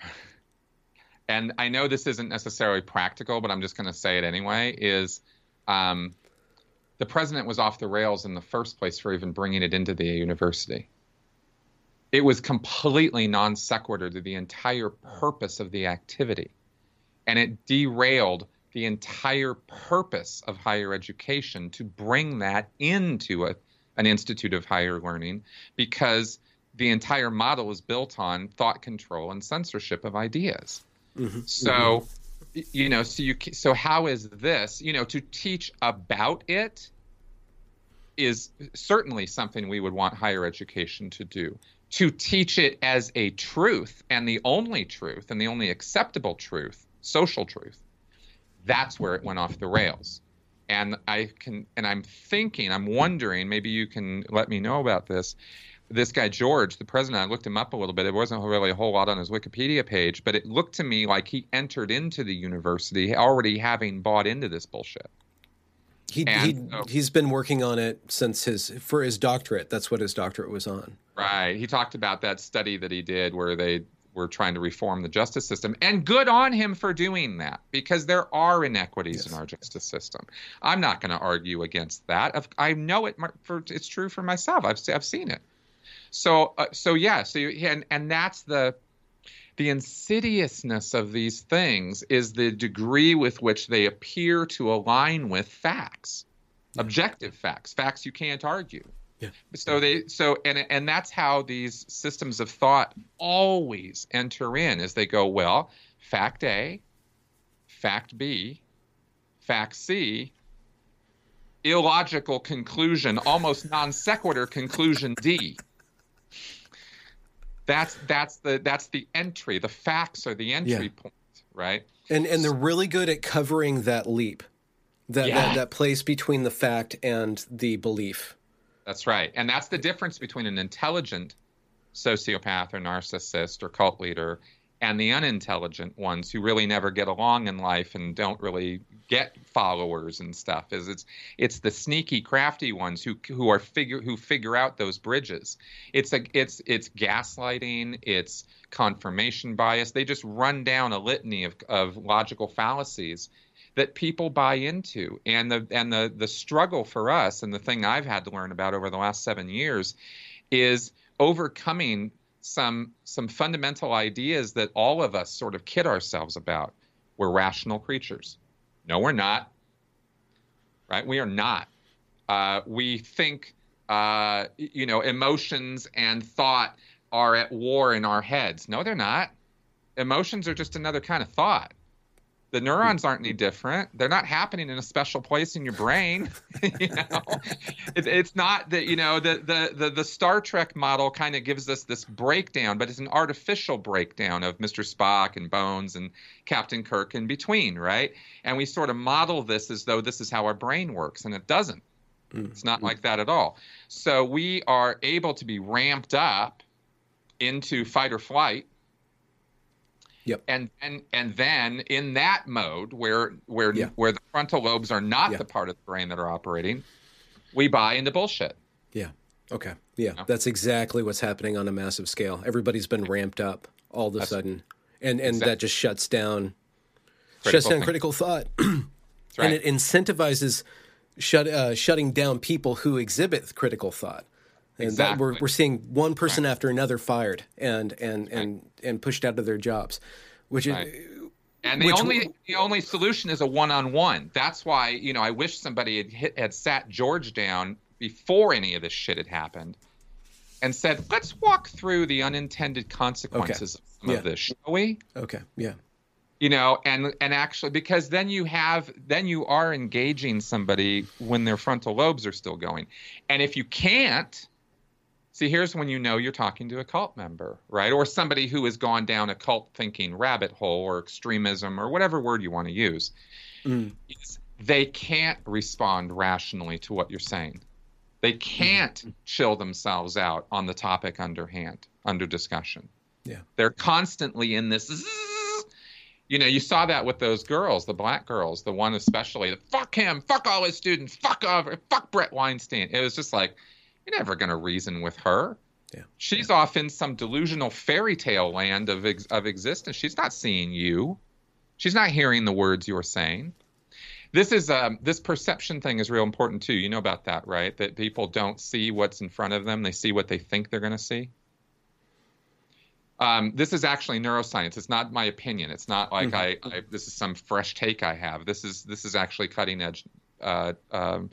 and I know this isn't necessarily practical, but I'm just going to say it anyway. Is um, the president was off the rails in the first place for even bringing it into the university. It was completely non sequitur to the entire purpose of the activity and it derailed the entire purpose of higher education to bring that into a, an institute of higher learning because the entire model is built on thought control and censorship of ideas. Mm-hmm. So, mm-hmm. you know, so you so how is this? You know, to teach about it is certainly something we would want higher education to do. To teach it as a truth and the only truth and the only acceptable truth, social truth, that's where it went off the rails. And I can, and I'm thinking, I'm wondering, maybe you can let me know about this. This guy George, the president, I looked him up a little bit. It wasn't really a whole lot on his Wikipedia page, but it looked to me like he entered into the university already having bought into this bullshit. He, he uh, he's been working on it since his for his doctorate. That's what his doctorate was on. Right. He talked about that study that he did where they were trying to reform the justice system, and good on him for doing that because there are inequities yes. in our justice system. I'm not going to argue against that. I know it for it's true for myself. I've I've seen it. So uh, so yeah. So you, and and that's the the insidiousness of these things is the degree with which they appear to align with facts, yeah. objective facts, facts you can't argue. Yeah. So they so and and that's how these systems of thought always enter in as they go well, fact A, fact B, fact C, illogical conclusion, almost non sequitur conclusion D that's that's the that's the entry. The facts are the entry yeah. point, right? And and they're really good at covering that leap, that, yeah. that that place between the fact and the belief. That's right, and that's the difference between an intelligent sociopath or narcissist or cult leader and the unintelligent ones who really never get along in life and don't really get followers and stuff is it's it's the sneaky crafty ones who who are figure who figure out those bridges. It's a it's it's gaslighting it's confirmation bias. They just run down a litany of of logical fallacies that people buy into and the and the the struggle for us and the thing I've had to learn about over the last 7 years is overcoming some some fundamental ideas that all of us sort of kid ourselves about we're rational creatures no, we're not. Right? We are not. Uh, we think, uh, you know, emotions and thought are at war in our heads. No, they're not. Emotions are just another kind of thought the neurons aren't any different. They're not happening in a special place in your brain. you know, it, it's not that you know the the the, the Star Trek model kind of gives us this breakdown, but it's an artificial breakdown of Mr. Spock and Bones and Captain Kirk in between, right? And we sort of model this as though this is how our brain works, and it doesn't. Mm-hmm. It's not like that at all. So we are able to be ramped up into fight or flight Yep. And and and then in that mode where where yeah. where the frontal lobes are not yeah. the part of the brain that are operating, we buy into bullshit. Yeah. Okay. Yeah. You know? That's exactly what's happening on a massive scale. Everybody's been ramped up all of a That's, sudden. And and exactly. that just shuts down critical shuts down critical thought. right. And it incentivizes shut uh, shutting down people who exhibit critical thought. And exactly. that we're we're seeing one person right. after another fired and and and right. and pushed out of their jobs, which right. is. And the which, only the only solution is a one-on-one. That's why you know I wish somebody had hit, had sat George down before any of this shit had happened, and said, "Let's walk through the unintended consequences okay. of some yeah. of this, shall we?" Okay. Yeah you know and and actually because then you have then you are engaging somebody when their frontal lobes are still going and if you can't See, here's when you know you're talking to a cult member, right? Or somebody who has gone down a cult thinking rabbit hole or extremism or whatever word you want to use. Mm. They can't respond rationally to what you're saying. They can't mm-hmm. chill themselves out on the topic under hand, under discussion. Yeah. They're constantly in this. You know, you saw that with those girls, the black girls, the one especially. Fuck him, fuck all his students, fuck over, fuck Bret Weinstein. It was just like, you're never going to reason with her. Yeah. She's yeah. off in some delusional fairy tale land of ex- of existence. She's not seeing you. She's not hearing the words you're saying. This is um, this perception thing is real important too. You know about that, right? That people don't see what's in front of them; they see what they think they're going to see. Um, this is actually neuroscience. It's not my opinion. It's not like mm-hmm. I, I, This is some fresh take I have. This is this is actually cutting edge uh, um,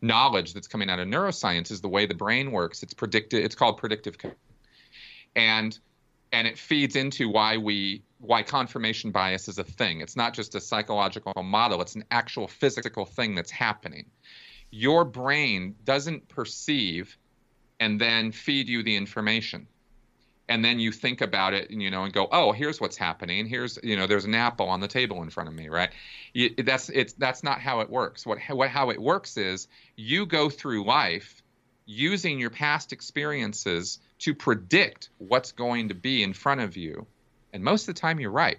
knowledge that's coming out of neuroscience. Is the way the brain works. It's predicted. It's called predictive and and it feeds into why we why confirmation bias is a thing. It's not just a psychological model. It's an actual physical thing that's happening. Your brain doesn't perceive and then feed you the information and then you think about it you know and go oh here's what's happening. Here's you know there's an apple on the table in front of me right? You, that's it's that's not how it works. What, what how it works is you go through life using your past experiences to predict what's going to be in front of you. And most of the time you're right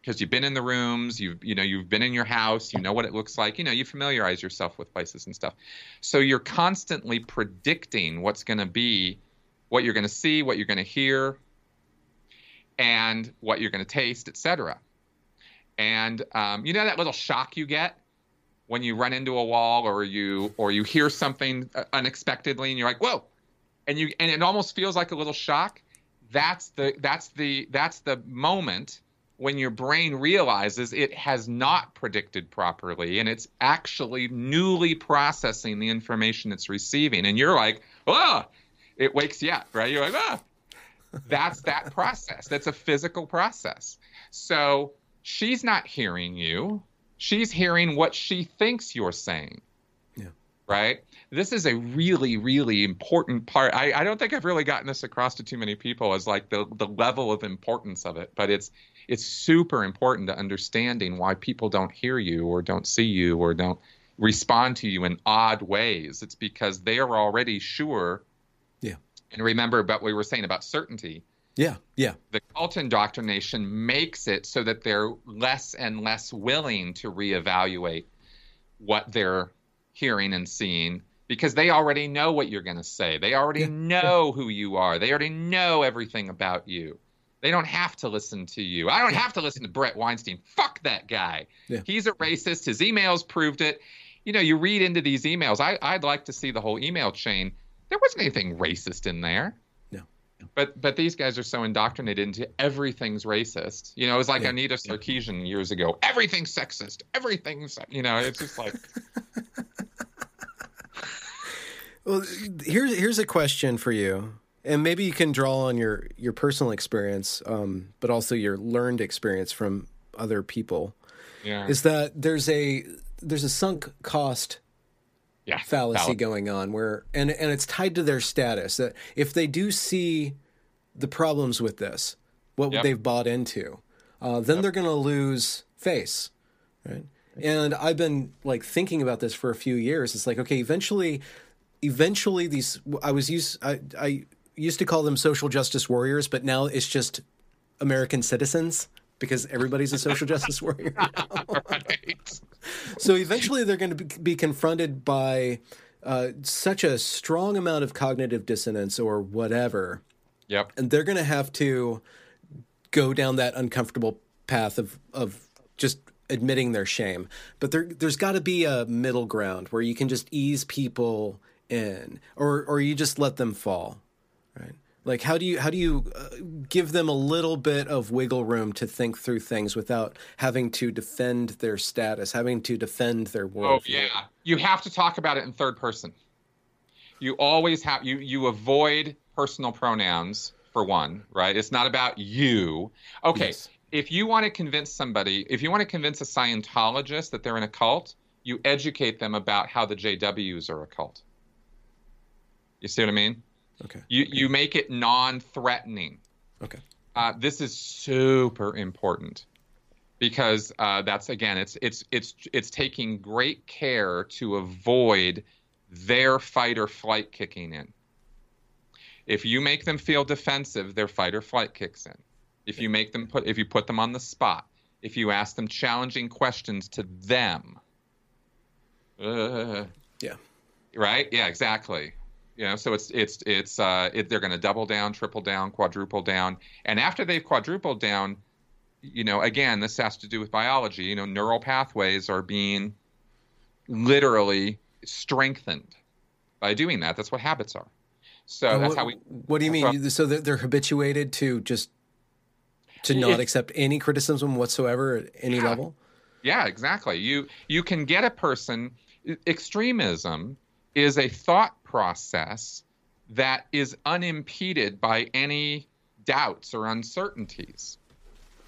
because you've been in the rooms you've you know you've been in your house you know what it looks like you know you familiarize yourself with places and stuff. So you're constantly predicting what's going to be what you're going to see, what you're going to hear, and what you're going to taste, etc. And um, you know that little shock you get when you run into a wall or you or you hear something uh, unexpectedly and you're like, "Whoa!" and you and it almost feels like a little shock. That's the that's the that's the moment when your brain realizes it has not predicted properly and it's actually newly processing the information it's receiving and you're like oh it wakes you up, right? You're like, ah, that's that process. That's a physical process. So she's not hearing you. She's hearing what she thinks you're saying. Yeah. Right? This is a really, really important part. I, I don't think I've really gotten this across to too many people as like the, the level of importance of it, but it's it's super important to understanding why people don't hear you or don't see you or don't respond to you in odd ways. It's because they are already sure and remember about what we were saying about certainty. Yeah, yeah. The cult indoctrination makes it so that they're less and less willing to reevaluate what they're hearing and seeing because they already know what you're going to say. They already yeah. know yeah. who you are. They already know everything about you. They don't have to listen to you. I don't have to listen to Bret Weinstein. Fuck that guy. Yeah. He's a racist. His emails proved it. You know, you read into these emails. I, I'd like to see the whole email chain there wasn't anything racist in there. No. But but these guys are so indoctrinated into everything's racist. You know, it was like yeah. Anita Sarkeesian yeah. years ago. Everything's sexist. Everything's you know, it's just like Well, here's here's a question for you, and maybe you can draw on your your personal experience, um, but also your learned experience from other people. Yeah. Is that there's a there's a sunk cost yeah, fallacy valid. going on where and and it's tied to their status that if they do see the problems with this what yep. they've bought into uh, then yep. they're going to lose face right and i've been like thinking about this for a few years it's like okay eventually eventually these i was used i i used to call them social justice warriors but now it's just american citizens because everybody's a social justice warrior. right. So eventually they're going to be confronted by uh, such a strong amount of cognitive dissonance or whatever. Yep. And they're going to have to go down that uncomfortable path of of just admitting their shame. But there there's got to be a middle ground where you can just ease people in or or you just let them fall. Right? Like how do you how do you uh, give them a little bit of wiggle room to think through things without having to defend their status, having to defend their world? Oh yeah, you have to talk about it in third person. You always have you you avoid personal pronouns for one, right? It's not about you. Okay, yes. if you want to convince somebody, if you want to convince a Scientologist that they're in a cult, you educate them about how the JWs are a cult. You see what I mean? Okay. You you make it non-threatening. Okay. Uh, this is super important because uh, that's again it's it's it's it's taking great care to avoid their fight or flight kicking in. If you make them feel defensive, their fight or flight kicks in. If you make them put if you put them on the spot, if you ask them challenging questions to them. Uh, yeah. Right? Yeah, exactly. You know, so it's it's it's uh, it, they're going to double down, triple down, quadruple down, and after they've quadrupled down, you know, again, this has to do with biology. You know, neural pathways are being literally strengthened by doing that. That's what habits are. So Uh, that's what, how we. What do you mean? So they're, they're habituated to just to not accept any criticism whatsoever at any Yeah. level. Yeah, exactly. You you can get a person. Extremism is a thought process that is unimpeded by any doubts or uncertainties.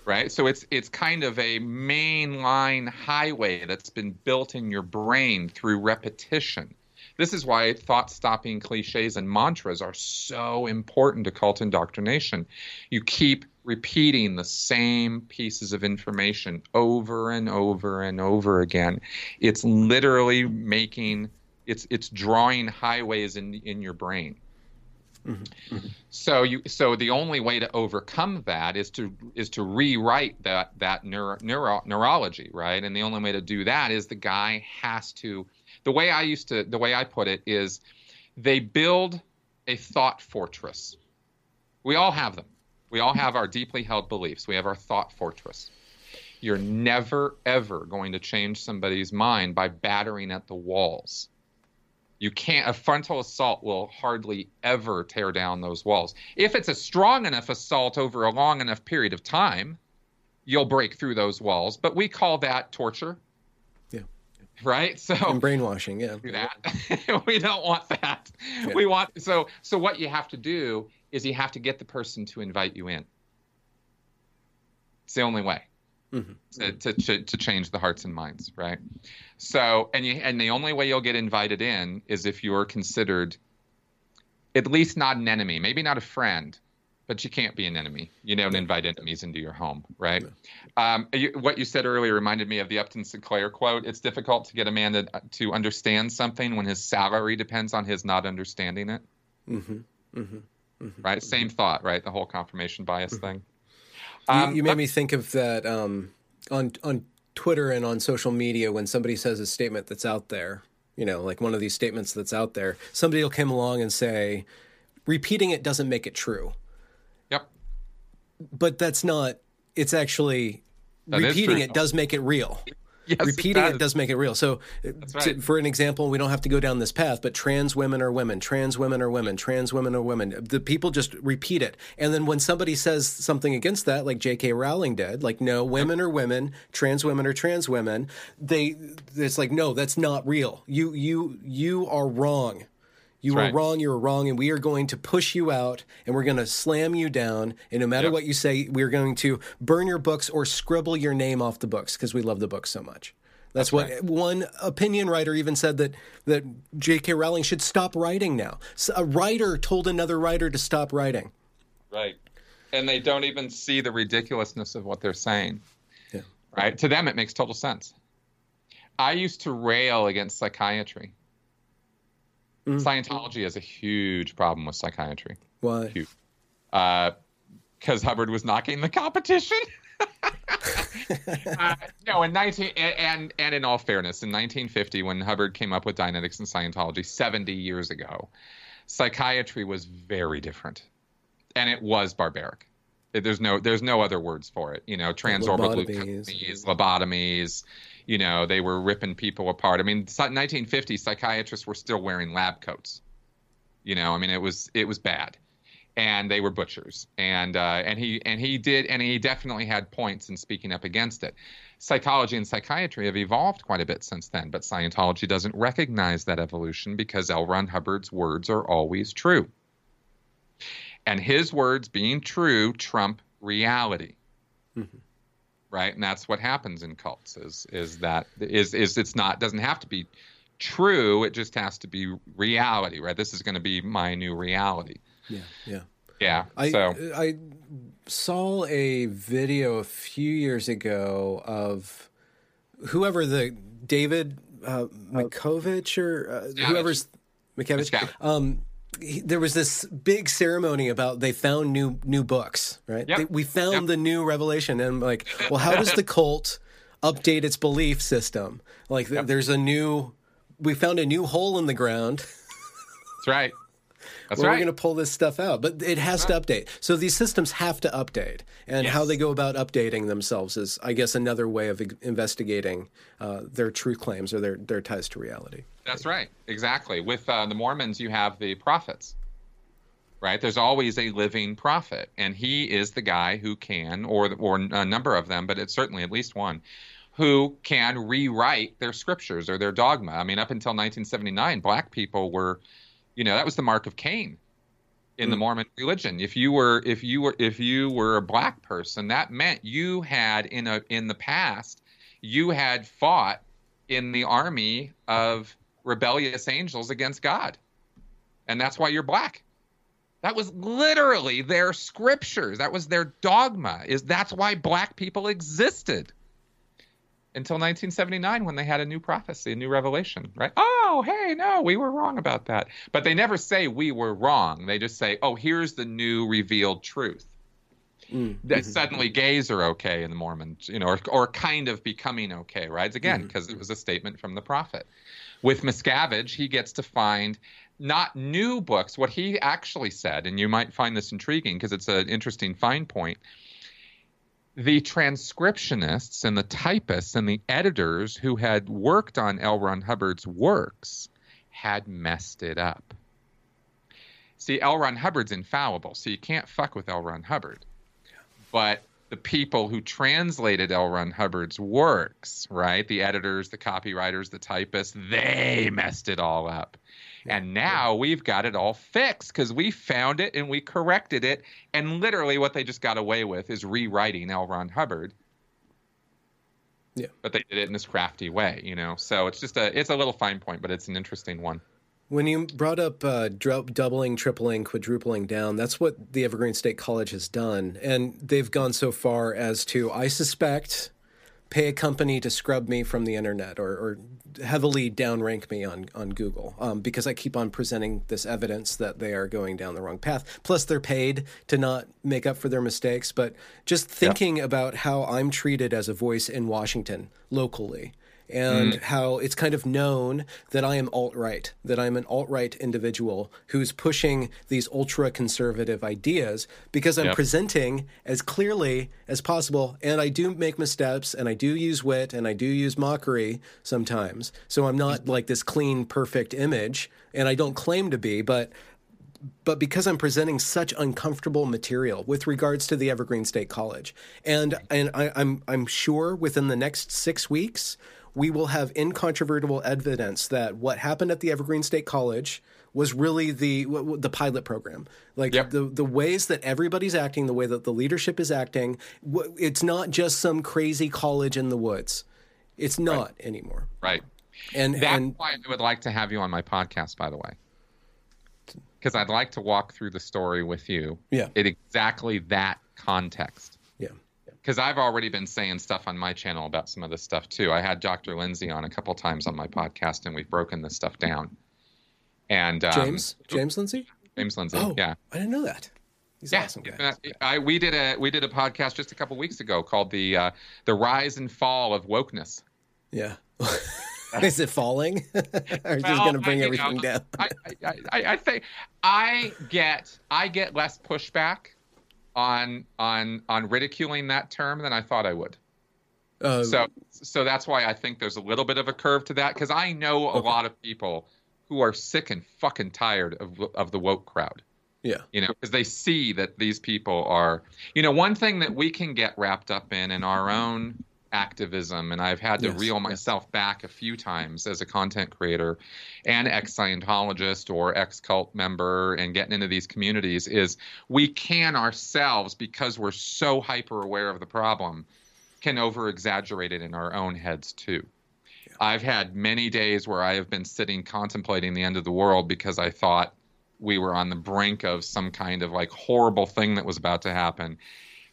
Right? So it's it's kind of a mainline highway that's been built in your brain through repetition. This is why thought stopping cliches and mantras are so important to cult indoctrination. You keep repeating the same pieces of information over and over and over again. It's literally making it's it's drawing highways in in your brain. Mm-hmm. Mm-hmm. So you so the only way to overcome that is to is to rewrite that that neuro, neuro, neurology, right? And the only way to do that is the guy has to the way I used to the way I put it is they build a thought fortress. We all have them. We all have our deeply held beliefs. We have our thought fortress. You're never ever going to change somebody's mind by battering at the walls. You can't, a frontal assault will hardly ever tear down those walls. If it's a strong enough assault over a long enough period of time, you'll break through those walls. But we call that torture. Yeah. Right? So And brainwashing, yeah. do that. we don't want that. Yeah. We want so so what you have to do is you have to get the person to invite you in. It's the only way Mhm. to, to, to, to change the hearts and minds, right? So and you and the only way you'll get invited in is if you're considered at least not an enemy, maybe not a friend, but you can't be an enemy. You don't invite enemies into your home, right? Um, you, what you said earlier reminded me of the Upton Sinclair quote. It's difficult to get a man to, to understand something when his salary depends on his not understanding it, Mm-hmm. Mm-hmm. right? Same thought, right? The whole confirmation bias Mm-hmm. thing. You, Um, you made but- me think of that um, on on Twitter and on social media when somebody says a statement that's out there. You know, like one of these statements that's out there. Somebody will come along and say, repeating it doesn't make it true. Yep. But that's not. It's actually That repeating it does make it real. Yes, repeating it does. does make it real. So, uh, to- for an example, we don't have to go down this path, but trans women are women, trans women are women, trans women are women. The people just repeat it. And then when somebody says something against that, like J.K. Rowling did, like, no, women are women, trans women are trans women, they, it's like, no, that's not real. You, you, you are wrong. You That's were right. wrong. You were wrong, and we are going to push you out, and we're going to slam you down. And no matter Yep. what you say, we're going to burn your books or scribble your name off the books because we love the books so much. That's, what right. one opinion writer even said that that J.K. Rowling should stop writing now. So a writer told another writer to stop writing. Right. And they don't even see the ridiculousness of what they're saying. Yeah. Right? To them, it makes total sense. I used to rail against psychiatry. Mm. Scientology has a huge problem with psychiatry. Why? Huge. Because Hubbard was knocking the competition. uh, no, in 19 and, and in all fairness, in 1950, when Hubbard came up with Dianetics and Scientology 70 years ago, psychiatry was very different, and it was barbaric. There's no there's no other words for it. You know, transorbital lobotomies, lobotomies. You know, they were ripping people apart. I mean, so- 1950 psychiatrists were still wearing lab coats. You know, I mean, it was it was bad, and they were butchers. And uh, and he and he did and he definitely had points in speaking up against it. Psychology and psychiatry have evolved quite a bit since then, but Scientology doesn't recognize that evolution because L. Ron Hubbard's words are always true. And his words being true trump reality. Right? And that's what happens in cults is is that is is it's not doesn't have to be true, it just has to be reality, right? This is going to be my new reality. Yeah, yeah. Yeah. I so I saw a video a few years ago of whoever the David uh, Mikovich or uh, whoever's Mikevich. Um, he, there was this big ceremony about they found new new books, right? Yep. They- we found Yep. the new revelation, and I'm like, well, how does the cult update its belief system? Like, th- there's a new, we found a new hole in the ground. that's right. That's right. we're going to pull this stuff out, but it has to update. So these systems have to update, and how they go about updating themselves is, I guess, another way of investigating uh, their true claims or their their ties to reality. That's right. Exactly. With uh, the Mormons, you have the prophets. right? There's always a living prophet, and he is the guy who can, or or a number of them, but it's certainly at least one, who can rewrite their scriptures or their dogma. I mean, up until 1979, black people were, you know, that was the mark of Cain in mm. the Mormon religion. If you were if you were if you were a black person, that meant you had in a in the past you had fought in the army of rebellious angels against God. And that's why you're black. That was literally their scriptures. That was their dogma. Is that's why black people existed until 1979 when they had a new prophecy, a new revelation, right? Oh, hey, no, we were wrong about that. But they never say we were wrong. They just say, "Oh, here's the new revealed truth." Mm-hmm. That suddenly gays are okay in the Mormon, you know, or, or kind of becoming okay, right? Again, because mm-hmm. it was a statement from the prophet. With Miscavige, he gets to find not new books. What he actually said, and you might find this intriguing because it's an interesting fine point. The transcriptionists and the typists and the editors who had worked on L. Ron Hubbard's works had messed it up. See, L. Ron Hubbard's infallible, so you can't fuck with L. Ron Hubbard. But the people who translated L. Ron Hubbard's works, right? The editors, the copywriters, the typists, they messed it all up. And now we've got it all fixed because we found it and we corrected it. And literally, what they just got away with is rewriting L. Ron Hubbard. Yeah. But they did it in this crafty way, you know. So it's just a it's a little fine point, but it's an interesting one. When you brought up uh, doubling, tripling, quadrupling down, that's what the Evergreen State College has done. And they've gone so far as to, I suspect, pay a company to scrub me from the internet or, or heavily downrank me on on Google um, because I keep on presenting this evidence that they are going down the wrong path. Plus, they're paid to not make up for their mistakes. But just thinking yep. about how I'm treated as a voice in Washington locally and mm. how it's kind of known that I am alt right, that I'm an alt right individual who's pushing these ultra conservative ideas because I'm yep. presenting as clearly as possible. And I do make missteps and I do use wit and I do use mockery sometimes. So I'm not like this clean, perfect image, and I don't claim to be, but but because I'm presenting such uncomfortable material with regards to the Evergreen State College, and and I, I'm I'm sure within the next six weeks we will have incontrovertible evidence that what happened at the Evergreen State College was really the the pilot program. Like yep. the the ways that everybody's acting, the way that the leadership is acting, it's not just some crazy college in the woods. It's not right. anymore. Right. And that's and, why I would like to have you on my podcast, by the way. Because I'd like to walk through the story with you. Yeah. In exactly that context because I've already been saying stuff on my channel about some of this stuff too. I had Dr. Lindsay on a couple times on my podcast, and we've broken this stuff down. And um, James, James Lindsay, James Lindsay, oh, yeah, I didn't know that. He's yeah, awesome. I, we did a we did a podcast just a couple weeks ago called the uh, the rise and fall of wokeness. Yeah. Is it falling? or well, just going to bring I, everything know, down? I, I, I think I get I get less pushback on on on ridiculing that term than I thought I would. Uh, so so that's why I think there's a little bit of a curve to that because I know a okay. lot of people who are sick and fucking tired of of the woke crowd. Yeah. You know, because they see that these people are, you know, one thing that we can get wrapped up in in our own activism, and I've had to yes, reel myself yes. back a few times as a content creator and ex Scientologist or ex cult member and getting into these communities is we can ourselves, because we're so hyper aware of the problem, can over exaggerate it in our own heads too. Yeah. I've had many days where I have been sitting contemplating the end of the world because I thought we were on the brink of some kind of like horrible thing that was about to happen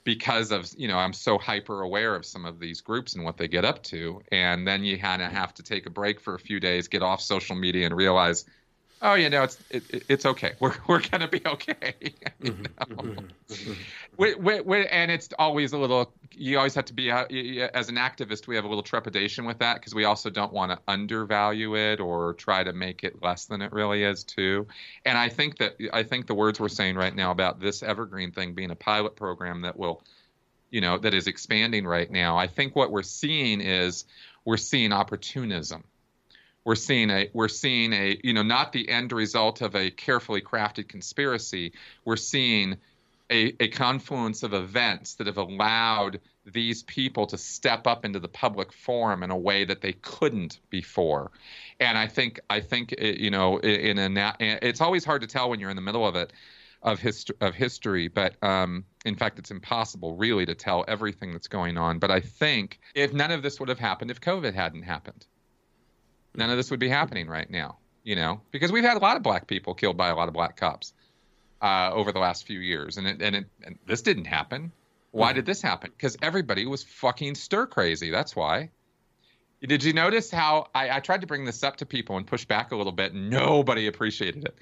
because of you know I'm so hyper aware of some of these groups and what they get up to, and then you kind of have to take a break for a few days, get off social media, and realize, oh, you know, it's it, it's okay. We're we're gonna be okay. we, we, we, and it's always a little. You always have to be uh, as an activist. We have a little trepidation with that because we also don't want to undervalue it or try to make it less than it really is too. And I think that I think the words we're saying right now about this evergreen thing being a pilot program that will you know that is expanding right now i think what we're seeing is we're seeing opportunism we're seeing a we're seeing a you know not the end result of a carefully crafted conspiracy. We're seeing a, a confluence of events that have allowed these people to step up into the public forum in a way that they couldn't before. And i think i think you know in a it's always hard to tell when you're in the middle of it of history of history but um, in fact it's impossible really to tell everything that's going on. But i think if none of this would have happened if covid hadn't happened none of this would be happening right now, you know, because we've had a lot of black people killed by a lot of black cops uh, over the last few years, and it, and, it, and this didn't happen. Why did this happen? Because everybody was fucking stir crazy. That's why. Did you notice how I, I, tried to bring this up to people and push back a little bit? Nobody appreciated it.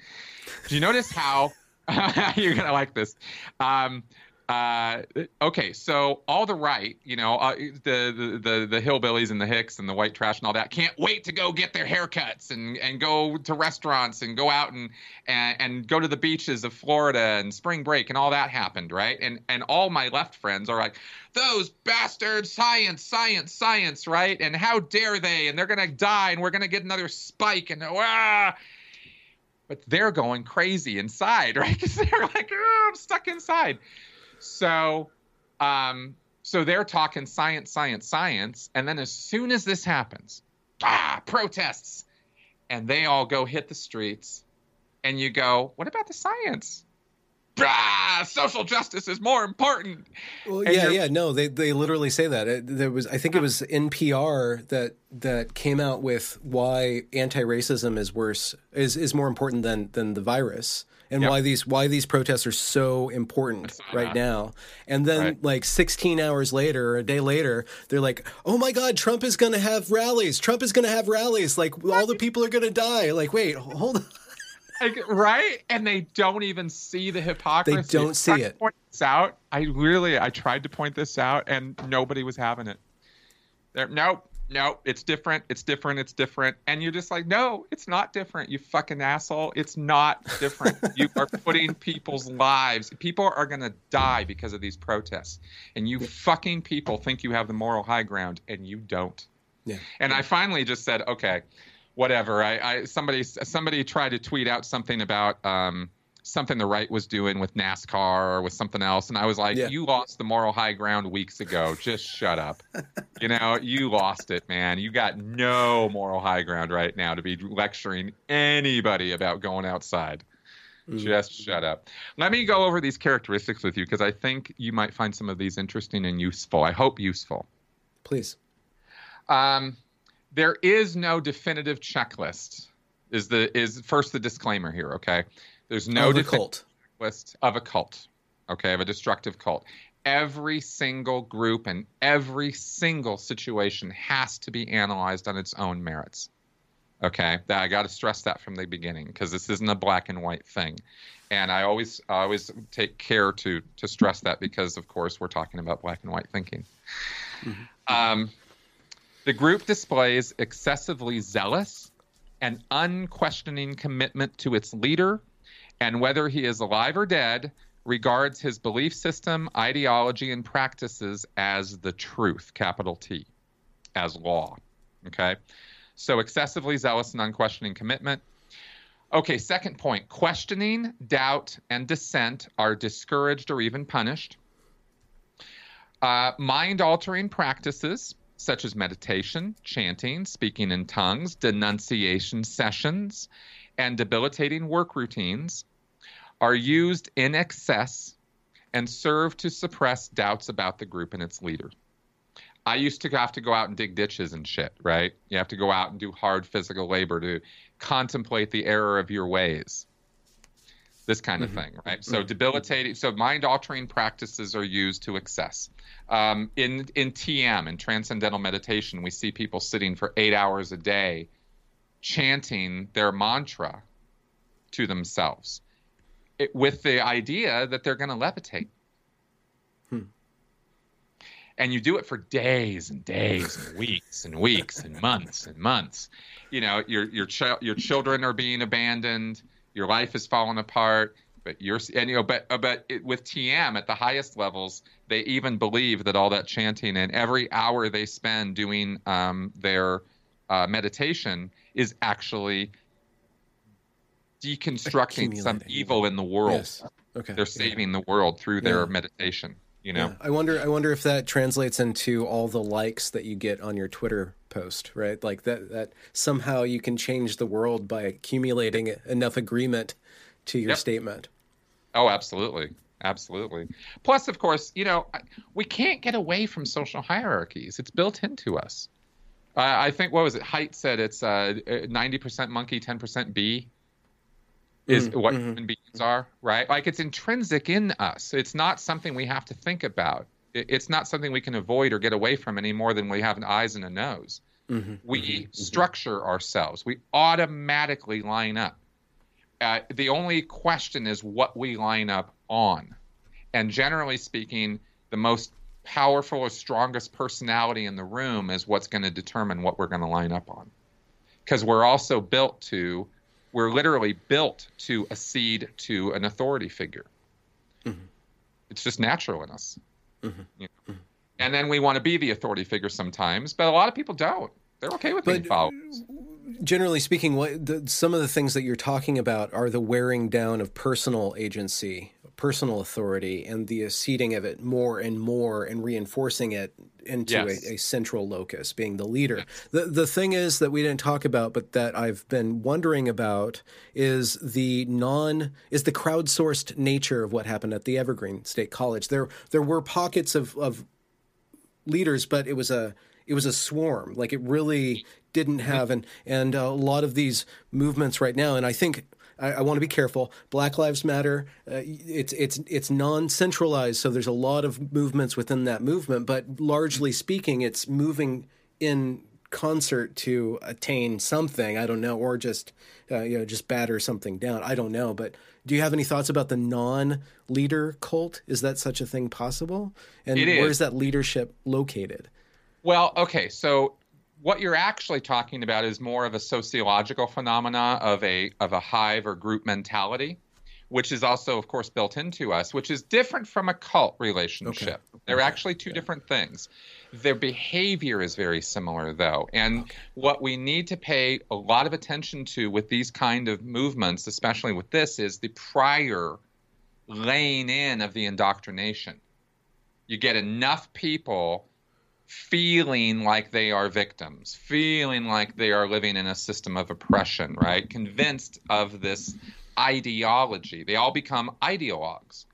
Did you notice how you're gonna like this? Um, uh, okay, so all the right, you know, uh, the, the the hillbillies and the hicks and the white trash and all that can't wait to go get their haircuts and, and go to restaurants and go out and, and and go to the beaches of Florida and spring break and all that happened, right? And and all my left friends are like, those bastards, science, science, science, right? And how dare they? And they're gonna die and we're gonna get another spike and ah. But they're going crazy inside, right? Because they're like, oh, I'm stuck inside. So, um, so they're talking science, science, science, and then as soon as this happens, ah, protests, and they all go hit the streets, and you go, what about the science? Ah, social justice is more important. Well, yeah, yeah, no, they they literally say that. It, there was, I think it was NPR that that came out with why anti-racism is worse is is more important than than the virus and yep. why these why these protests are so important right now. And then right. like 16 hours later, or a day later, they're like, "Oh my god, Trump is going to have rallies. Trump is going to have rallies. Like all the people are going to die." Like, "Wait, hold on." Like, right? And they don't even see the hypocrisy. They don't see it. Point this out. I really I tried to point this out and nobody was having it. There nope no, it's different. It's different. It's different. And you're just like, no, it's not different. You fucking asshole. It's not different. you are putting people's lives. People are going to die because of these protests. And you fucking people think you have the moral high ground, and you don't. Yeah. And I finally just said, okay, whatever. I, I somebody somebody tried to tweet out something about. Um, something the right was doing with NASCAR or with something else. And I was like, yeah. you lost the moral high ground weeks ago. Just shut up. you know, you lost it, man. You got no moral high ground right now to be lecturing anybody about going outside. Mm. Just shut up. Let me go over these characteristics with you because I think you might find some of these interesting and useful. I hope useful. Please. Um, there is no definitive checklist. Is the is first the disclaimer here? Okay, there's no of cult list of a cult, okay, of a destructive cult. Every single group and every single situation has to be analyzed on its own merits. Okay, I got to stress that from the beginning because this isn't a black and white thing, and I always I always take care to to stress that because of course we're talking about black and white thinking. Mm-hmm. Um, the group displays excessively zealous and unquestioning commitment to its leader and whether he is alive or dead, regards his belief system, ideology, and practices as the truth, capital T, as law. Okay? So excessively zealous and unquestioning commitment. Okay, second point questioning, doubt, and dissent are discouraged or even punished. Uh, mind altering practices such as meditation, chanting, speaking in tongues, denunciation sessions, and debilitating work routines are used in excess and serve to suppress doubts about the group and its leader. I used to have to go out and dig ditches and shit, right? You have to go out and do hard physical labor to contemplate the error of your ways. This kind of mm-hmm. thing, right? So mm-hmm. debilitating, so mind altering practices are used to excess. Um, in in TM in transcendental meditation, we see people sitting for eight hours a day, chanting their mantra to themselves it, with the idea that they're going to levitate. Hmm. And you do it for days and days and weeks and weeks and months and months. You know, your your your children are being abandoned. Your life is falling apart. But you're and you know, but uh, but it, with TM at the highest levels, they even believe that all that chanting and every hour they spend doing um, their uh, meditation is actually deconstructing some evil in the world. Yes. Okay. They're saving yeah. the world through their yeah. meditation. You know. Yeah. I wonder. I wonder if that translates into all the likes that you get on your Twitter post, right? Like that. That somehow you can change the world by accumulating enough agreement to your yep. statement. Oh, absolutely. Absolutely. Plus, of course, you know, we can't get away from social hierarchies. It's built into us. Uh, I think what was it? Haidt said it's uh, 90% monkey, 10% bee is mm, what mm-hmm. human beings are, right? Like it's intrinsic in us. It's not something we have to think about. It's not something we can avoid or get away from any more than we have an eyes and a nose. Mm-hmm. We mm-hmm. mm-hmm. structure ourselves. We automatically line up. Uh, the only question is what we line up on. And generally speaking, the most powerful or strongest personality in the room is what's going to determine what we're going to line up on. Because we're also built to, we're literally built to accede to an authority figure. Mm-hmm. It's just natural in us. Mm-hmm. You know? mm-hmm. And then we want to be the authority figure sometimes, but a lot of people don't. They're okay with being followers generally speaking, what the, some of the things that you're talking about are the wearing down of personal agency, personal authority, and the ceding of it more and more and reinforcing it into yes. a, a, central locus, being the leader. Yes. The the thing is that we didn't talk about, but that I've been wondering about is the non is the crowdsourced nature of what happened at the Evergreen State College. There there were pockets of, of leaders, but it was a it was a swarm. Like it really didn't have, and and a lot of these movements right now, and I think I, I want to be careful. Black Lives Matter. Uh, it's it's it's non-centralized, so there's a lot of movements within that movement, but largely speaking, it's moving in concert to attain something. I don't know, or just uh, you know just batter something down. I don't know, but do you have any thoughts about the non-leader cult? Is that such a thing possible? And where is that leadership located? Well, okay, so what you're actually talking about is more of a sociological phenomena of a of a hive or group mentality which is also of course built into us which is different from a cult relationship okay. they're okay. actually two different things their behavior is very similar though and okay. what we need to pay a lot of attention to with these kind of movements especially with this is the prior laying in of the indoctrination you get enough people feeling like they are victims, feeling like they are living in a system of oppression, right? Convinced of this ideology. They all become ideologues.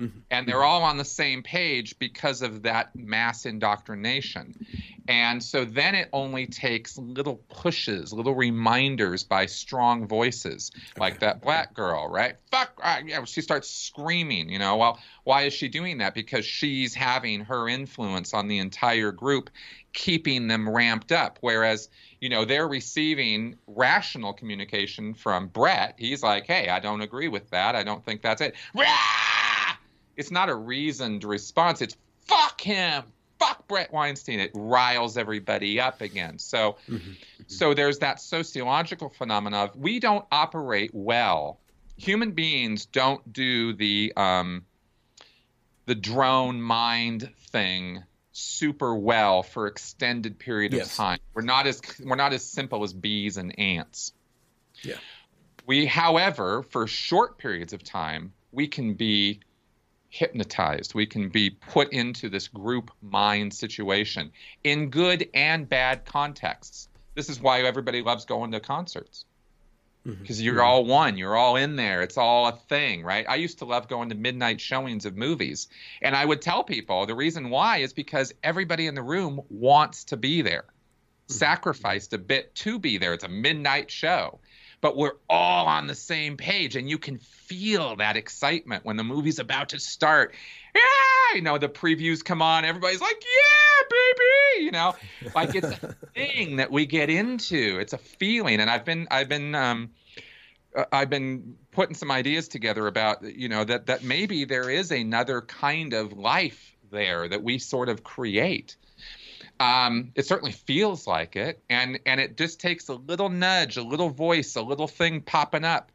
Mm-hmm. And they're all on the same page because of that mass indoctrination. And so then it only takes little pushes, little reminders by strong voices, like that black girl, right? Fuck, yeah, she starts screaming, you know. Well, why is she doing that? Because she's having her influence on the entire group, keeping them ramped up. Whereas, you know, they're receiving rational communication from Bret. He's like, hey, I don't agree with that. I don't think that's it. Rah! It's not a reasoned response. It's fuck him fuck Bret Weinstein. It riles everybody up again. So, mm-hmm. so there's that sociological phenomenon of we don't operate well. Human beings don't do the um, the drone mind thing super well for extended period yes. of time. We're not as we're not as simple as bees and ants. Yeah. We, however, for short periods of time, we can be hypnotized. We can be put into this group mind situation in good and bad contexts. This is why everybody loves going to concerts because mm-hmm. you're mm-hmm. all one you're all in there it's all a thing right i used to love going to midnight showings of movies and i would tell people the reason why is because everybody in the room wants to be there mm-hmm. sacrificed a bit to be there it's a midnight show but we're all on the same page and you can feel that excitement when the movie's about to start. Yeah you know the previews come on everybody's like yeah baby you know? Like it's a thing that we get into. It's a feeling and i've been i've been um uh, I've been putting some ideas together about you know that that maybe there is another kind of life there that we sort of create um, it certainly feels like it, and and it just takes a little nudge, a little voice, a little thing popping up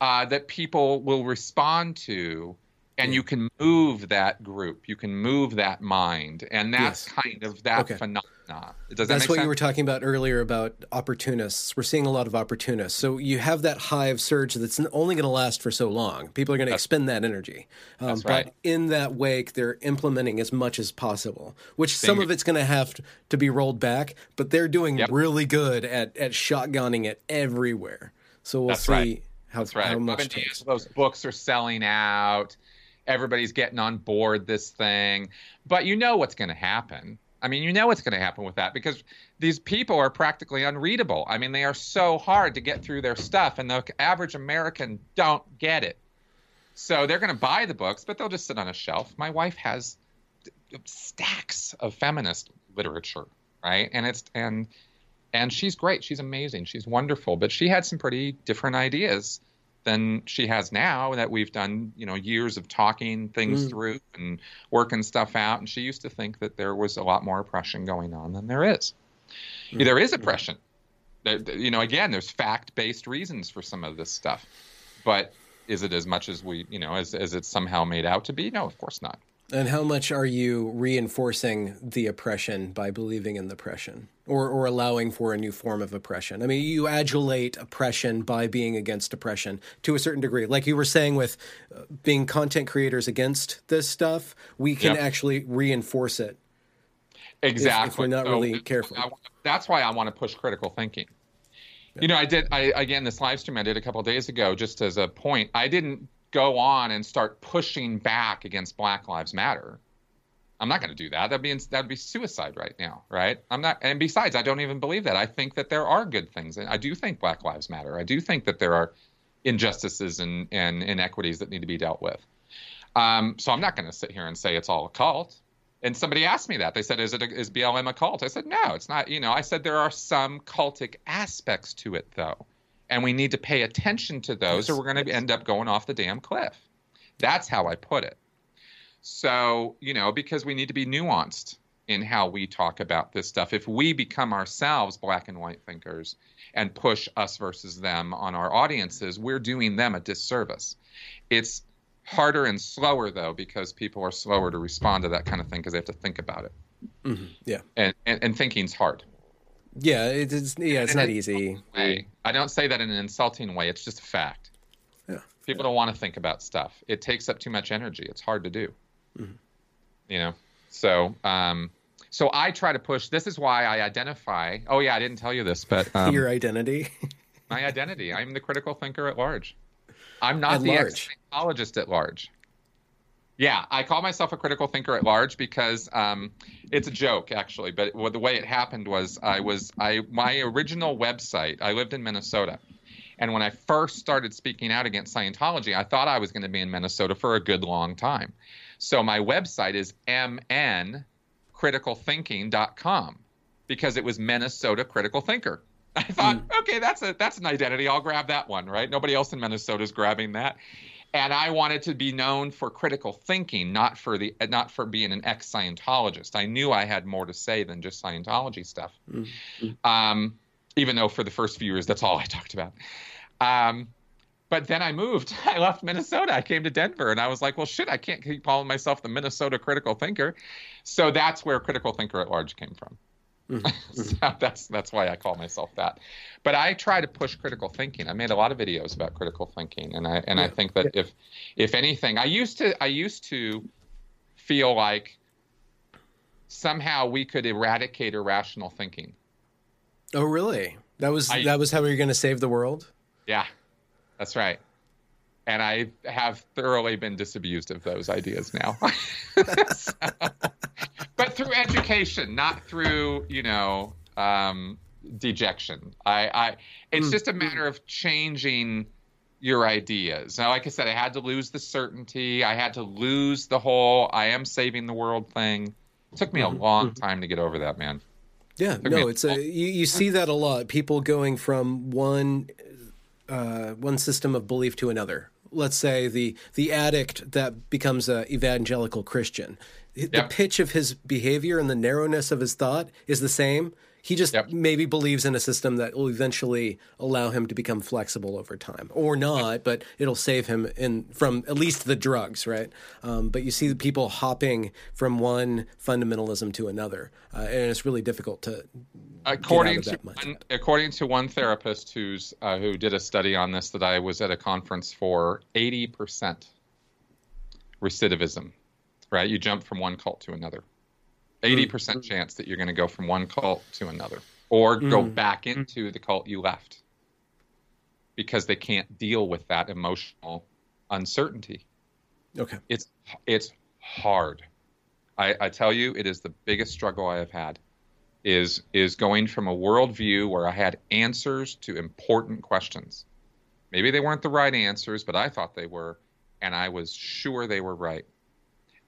uh, that people will respond to and you can move that group you can move that mind and that's yes. kind of that okay. phenomenon does that that's what sense? you were talking about earlier about opportunists we're seeing a lot of opportunists so you have that hive surge that's only going to last for so long people are going to expend that energy um, that's right. but in that wake they're implementing as much as possible which some of it's going to have to be rolled back but they're doing yep. really good at, at shotgunning it everywhere so we'll that's see right. how, that's right. how much those books are selling out everybody's getting on board this thing. But you know what's going to happen. I mean, you know what's going to happen with that because these people are practically unreadable. I mean, they are so hard to get through their stuff, and the average American don't get it. So they're going to buy the books, but they'll just sit on a shelf. My wife has stacks of feminist literature, right? And it's and and she's great. She's amazing. She's wonderful, but she had some pretty different ideas than she has now that we've done you know years of talking things mm. through and working stuff out. And she used to think that there was a lot more oppression going on than there is. Mm. there is oppression. There, you know again there's fact-based reasons for some of this stuff. But is it as much as we you know as, as it's somehow made out to be? No of course not and how much are you reinforcing the oppression by believing in the oppression or, or allowing for a new form of oppression? I mean, you adulate oppression by being against oppression to a certain degree. Like you were saying with uh, being content creators against this stuff, we can yep. actually reinforce it. Exactly. If, if we're not so really careful. I, that's why I want to push critical thinking. You know, I did. I again, this live stream I did a couple days ago, just as a point. I didn't go on and start pushing back against Black Lives Matter. I'm not going to do that. That'd be that'd be suicide right now, right? I'm not. And besides, I don't even believe that. I think that there are good things, and I do think Black Lives Matter. I do think that there are injustices and, and inequities that need to be dealt with. Um, so I'm not going to sit here and say it's all a cult. And somebody asked me that. They said, "Is it a, is BLM a cult?" I said, "No, it's not." You know, I said there are some cultic aspects to it, though and we need to pay attention to those, or we're going to end up going off the damn cliff. That's how I put it. So, you know, because we need to be nuanced in how we talk about this stuff. If we become ourselves black and white thinkers and push us versus them on our audiences, we're doing them a disservice. It's harder and slower though because people are slower to respond to that kind of thing because they have to think about it. Mm-hmm. Yeah, and, and and thinking's hard. Yeah, it's yeah, it's not easy. Way. I don't say that in an insulting way. It's just a fact. Yeah. People yeah. don't want to think about stuff. It takes up too much energy. It's hard to do. Mm-hmm. You know. So, um, so I try to push. This is why I identify. Oh yeah, I didn't tell you this, but um, your identity. my identity. I'm the critical thinker at large. I'm not at the large. psychologist at large. Yeah, I call myself a critical thinker at large because um, it's a joke actually. But the way it happened was I was I my original website. I lived in Minnesota, and when I first started speaking out against Scientology, I thought I was going to be in Minnesota for a good long time. So my website is mncriticalthinking.com because it was Minnesota Critical Thinker. I thought, mm. okay, that's a that's an identity. I'll grab that one, right? Nobody else in Minnesota is grabbing that and I wanted to be known for critical thinking, not for the not for being an ex Scientologist. I knew I had more to say than just Scientology stuff. Mm-hmm. Um, even though for the first few years that's all I talked about. Um, but then I moved. I left Minnesota. I came to Denver, and I was like, "Well, shit! I can't keep calling myself the Minnesota critical thinker." So that's where critical thinker at large came from. Mm-hmm. so that's that's why I call myself that. But I try to push critical thinking. I made a lot of videos about critical thinking, and I and yeah. I think that yeah. if if anything, I used to I used to feel like somehow we could eradicate irrational thinking. Oh, really? That was I, that was how we were going to save the world. Yeah, that's right. And I have thoroughly been disabused of those ideas now. so, but through education, not through you know um, dejection. I, I it's mm. just a matter of changing your ideas. Now, like I said, I had to lose the certainty. I had to lose the whole "I am saving the world" thing. It took me a mm-hmm. long mm-hmm. time to get over that, man. Yeah, no, it's a you, you see that a lot. People going from one uh, one system of belief to another. Let's say the the addict that becomes an evangelical Christian the pitch of his behavior and the narrowness of his thought is the same. He just yep. maybe believes in a system that will eventually allow him to become flexible over time, or not, but it'll save him in from at least the drugs, right? Um, but you see the people hopping from one fundamentalism to another, uh, and it's really difficult to. According to one, according to one therapist who's uh, who did a study on this that I was at a conference for, eighty percent recidivism, right? You jump from one cult to another. 80% mm. chance that you're going to go from one cult to another or mm. go back into the cult you left because they can't deal with that emotional uncertainty. Okay. It's it's hard. I, I tell you, it is the biggest struggle I have had. Is is going from a worldview where I had answers to important questions. Maybe they weren't the right answers, but I thought they were, and I was sure they were right.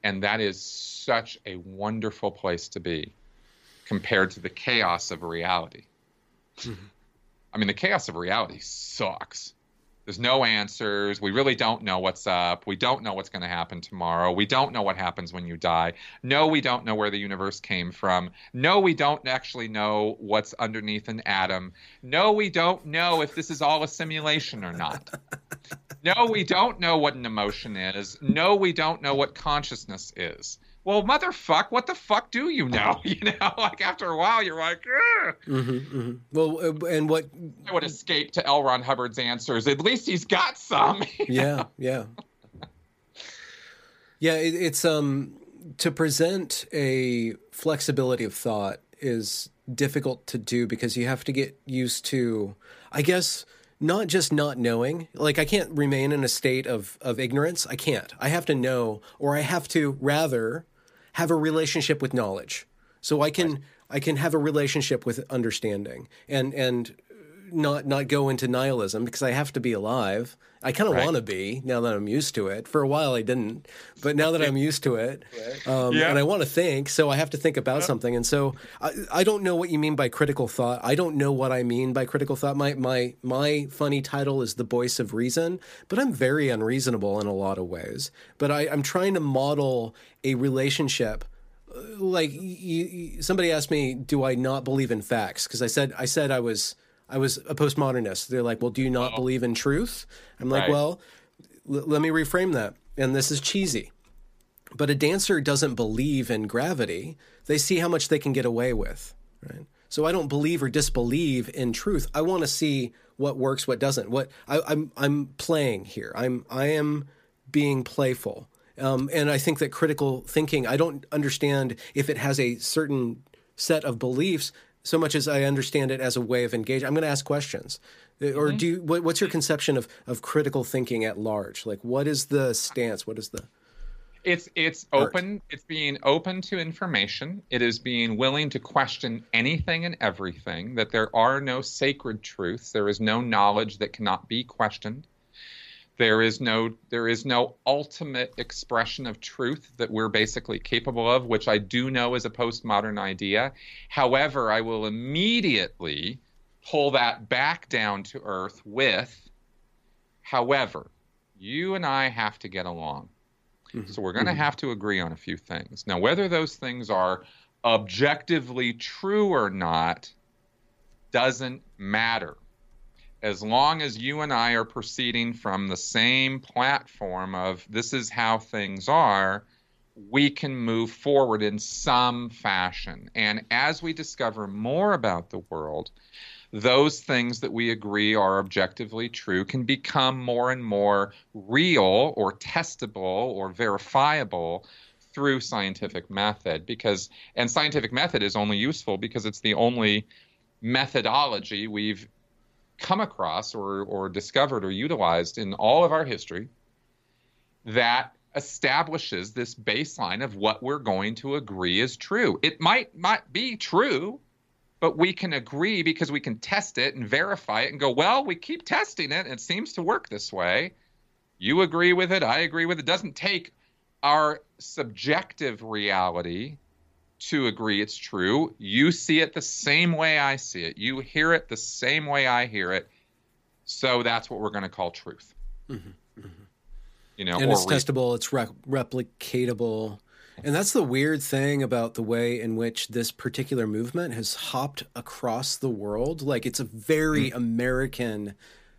And that is such a wonderful place to be compared to the chaos of reality. Mm-hmm. I mean, the chaos of reality sucks. There's no answers. We really don't know what's up. We don't know what's going to happen tomorrow. We don't know what happens when you die. No, we don't know where the universe came from. No, we don't actually know what's underneath an atom. No, we don't know if this is all a simulation or not. no, we don't know what an emotion is. No, we don't know what consciousness is well, motherfuck, what the fuck do you know? You know, like after a while, you're like, mm-hmm, mm-hmm. well, uh, and what I would escape to L. Ron Hubbard's answers. At least he's got some. yeah, know? yeah, yeah. It, it's um to present a flexibility of thought is difficult to do because you have to get used to, I guess not just not knowing. Like I can't remain in a state of of ignorance. I can't. I have to know, or I have to rather have a relationship with knowledge. So I can right. I can have a relationship with understanding and and not not go into nihilism because I have to be alive. I kind of right. want to be now that I'm used to it. For a while, I didn't, but now that I'm used to it, um, yeah. and I want to think, so I have to think about something. And so I, I don't know what you mean by critical thought. I don't know what I mean by critical thought. My my my funny title is the voice of reason, but I'm very unreasonable in a lot of ways. But I, I'm trying to model a relationship uh, like you, you, somebody asked me, do I not believe in facts? Because I said I said I was I was a postmodernist. They're like, well, do you not oh. believe in truth? I'm like, right. well, l- let me reframe that. And this is cheesy. But a dancer doesn't believe in gravity. They see how much they can get away with, right? So I don't believe or disbelieve in truth. I want to see what works, what doesn't. What I, I'm I'm playing here. I'm I am being playful. Um, and I think that critical thinking, I don't understand if it has a certain set of beliefs so much as I understand it as a way of engaging. I'm going to ask questions. Uh, or mm-hmm. do you, what, what's your conception of, of critical thinking at large? Like, what is the stance? What is the it's it's art? open. It's being open to information. It is being willing to question anything and everything. That there are no sacred truths. There is no knowledge that cannot be questioned. There is no there is no ultimate expression of truth that we're basically capable of, which I do know is a postmodern idea. However, I will immediately pull that back down to earth with however, you and I have to get along. Mm-hmm. So we're going to mm-hmm. have to agree on a few things. Now, whether those things are objectively true or not doesn't matter as long as you and I are proceeding from the same platform of this is how things are, we can move forward in some fashion. And as we discover more about the world, those things that we agree are objectively true can become more and more real or testable or verifiable through scientific method because and scientific method is only useful because it's the only methodology we've come across or, or discovered or utilized in all of our history that establishes this baseline of what we're going to agree is true. It might might be true, but we can agree because we can test it and verify it and go, well, we keep testing it and it seems to work this way. You agree with it, I agree with it. It doesn't take our subjective reality to agree it's true. You see it the same way I see it. You hear it the same way I hear it. So that's what we're going to call truth. Mm-hmm, mm-hmm. You know, and it's re- testable, it's re- replicatable, And that's the weird thing about the way in which this particular movement has hopped across the world. Like it's a very mm. American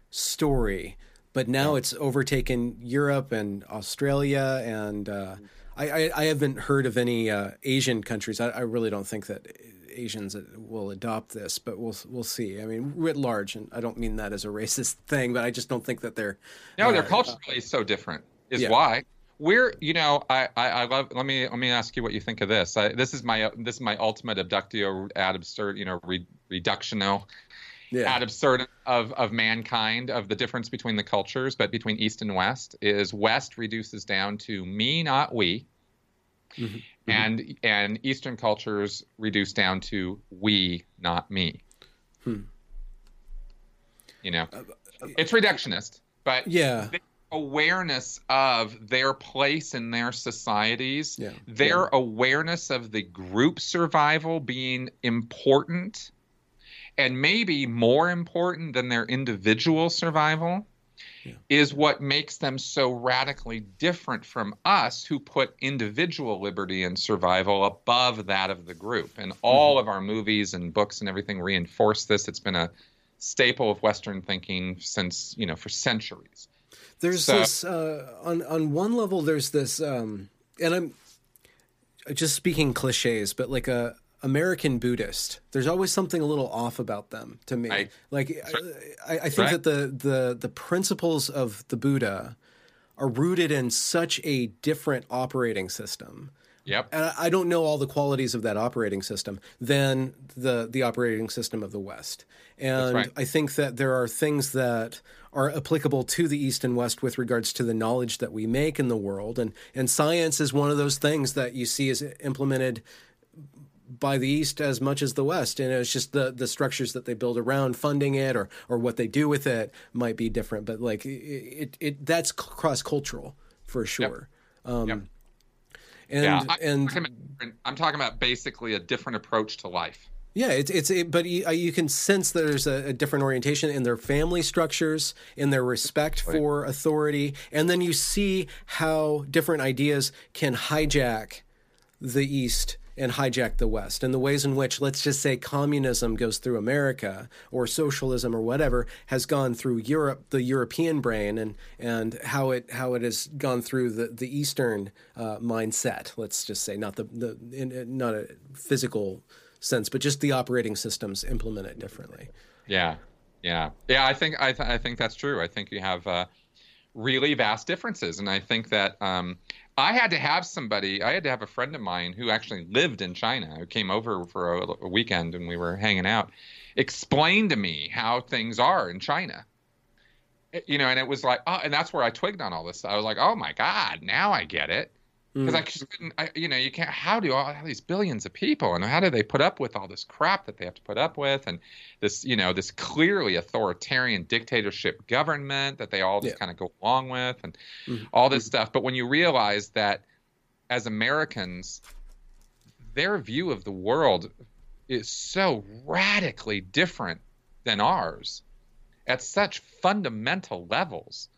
story, but now yeah. it's overtaken Europe and Australia. And uh, I, I, I, haven't heard of any uh, Asian countries. I, I, really don't think that Asians will adopt this, but we'll we'll see. I mean, writ large, and I don't mean that as a racist thing, but I just don't think that they're. No, uh, they're culturally so different. Is yeah. why we're you know I, I, I love let me let me ask you what you think of this I, this is my this is my ultimate abductio ad absurd you know re, reductio yeah. ad absurdum of of mankind of the difference between the cultures but between east and west is west reduces down to me not we mm-hmm. mm-hmm. and and eastern cultures reduce down to we not me hmm. you know uh, uh, it's reductionist but yeah awareness of their place in their societies, yeah. their yeah. awareness of the group survival being important and maybe more important than their individual survival yeah. is what makes them so radically different from us who put individual liberty and survival above that of the group. And all mm-hmm. of our movies and books and everything reinforce this. It's been a staple of Western thinking since, you know, for centuries. There's so, this uh, on on one level. There's this, um, and I'm just speaking cliches, but like a American Buddhist. There's always something a little off about them to me. I, like I, I, think right. that the the the principles of the Buddha are rooted in such a different operating system. Yep. And I don't know all the qualities of that operating system than the the operating system of the West. And right. I think that there are things that are applicable to the East and West with regards to the knowledge that we make in the world. And, and science is one of those things that you see is implemented by the East as much as the West. And it's just the, the structures that they build around funding it or, or what they do with it might be different. But like it, it, it that's cross cultural for sure. Yep. Um, yep. And, yeah, I, and I'm talking about basically a different approach to life. Yeah, it's it's it, but you, uh, you, can sense there's a, a, different orientation in their family structures, in their respect for authority, and then you see how different ideas can hijack the East and hijack the West, and the ways in which, let's just say, communism goes through America or socialism or whatever has gone through Europe, the European brain, and and how it how it has gone through the the Eastern uh, mindset. Let's just say, not the the in, not a physical sense, but just the operating systems implement it differently. Yeah, yeah, yeah. I think I, th- I think that's true. I think you have uh, really vast differences, and I think that um, I had to have somebody. I had to have a friend of mine who actually lived in China, who came over for a, a weekend, and we were hanging out, explain to me how things are in China eh, you know, and it was like, oh, and that's where I twigged on all this. I was like, oh my god, now I get it because mm. I just couldn't. I, you know, you can't. How do all, all these billions of people, and how do they put up with all this crap that they have to put up with, and this, you know, this clearly authoritarian dictatorship government that they all just yeah. kind of go along with, and mm. all this mm. stuff. But when you realize that, as Americans, their view of the world is so radically different than ours at such fundamental levels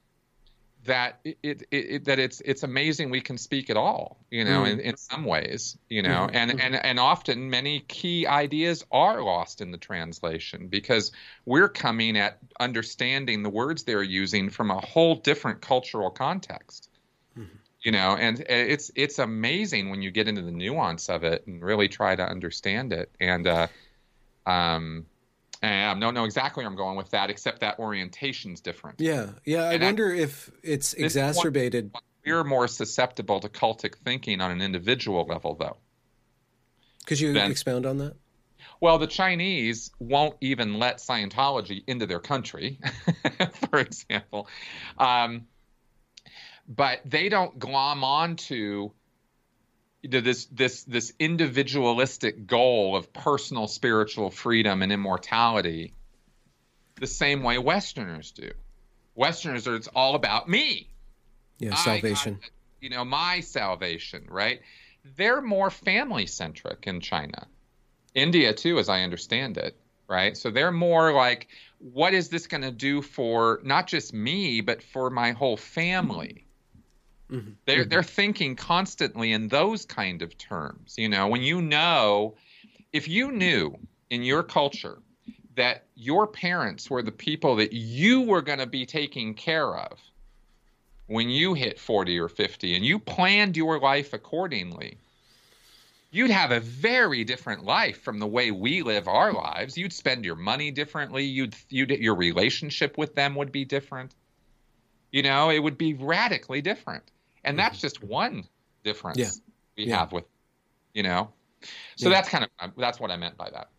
that it, it, it, that it's it's amazing we can speak at all you know mm. in, in some ways you know mm. and and and often many key ideas are lost in the translation because we're coming at understanding the words they're using from a whole different cultural context mm. you know and it's it's amazing when you get into the nuance of it and really try to understand it and uh um I don't know exactly where I'm going with that, except that orientation's different. Yeah, yeah. I and wonder I, if it's exacerbated. We're more susceptible to cultic thinking on an individual level, though. Could you than, expound on that? Well, the Chinese won't even let Scientology into their country, for example. Um, but they don't glom onto this this this individualistic goal of personal spiritual freedom and immortality the same way westerners do. Westerners are it's all about me. Yeah salvation got, you know my salvation right? They're more family centric in china. India too as i understand it right? So they're more like what is this going to do for not just me but for my whole family Mm-hmm. They're they're thinking constantly in those kind of terms. You know, when you know, if you knew in your culture that your parents were the people that you were going to be taking care of when you hit 40 or 50 and you planned your life accordingly you'd have a very different life from the way we live our lives. You'd spend your money differently. You'd, you'd your relationship with them would be different. You know, it would be radically different. And that's mm-hmm. just one difference yeah. we yeah. have with, you know. So yeah. that's kind of that's what I meant by that.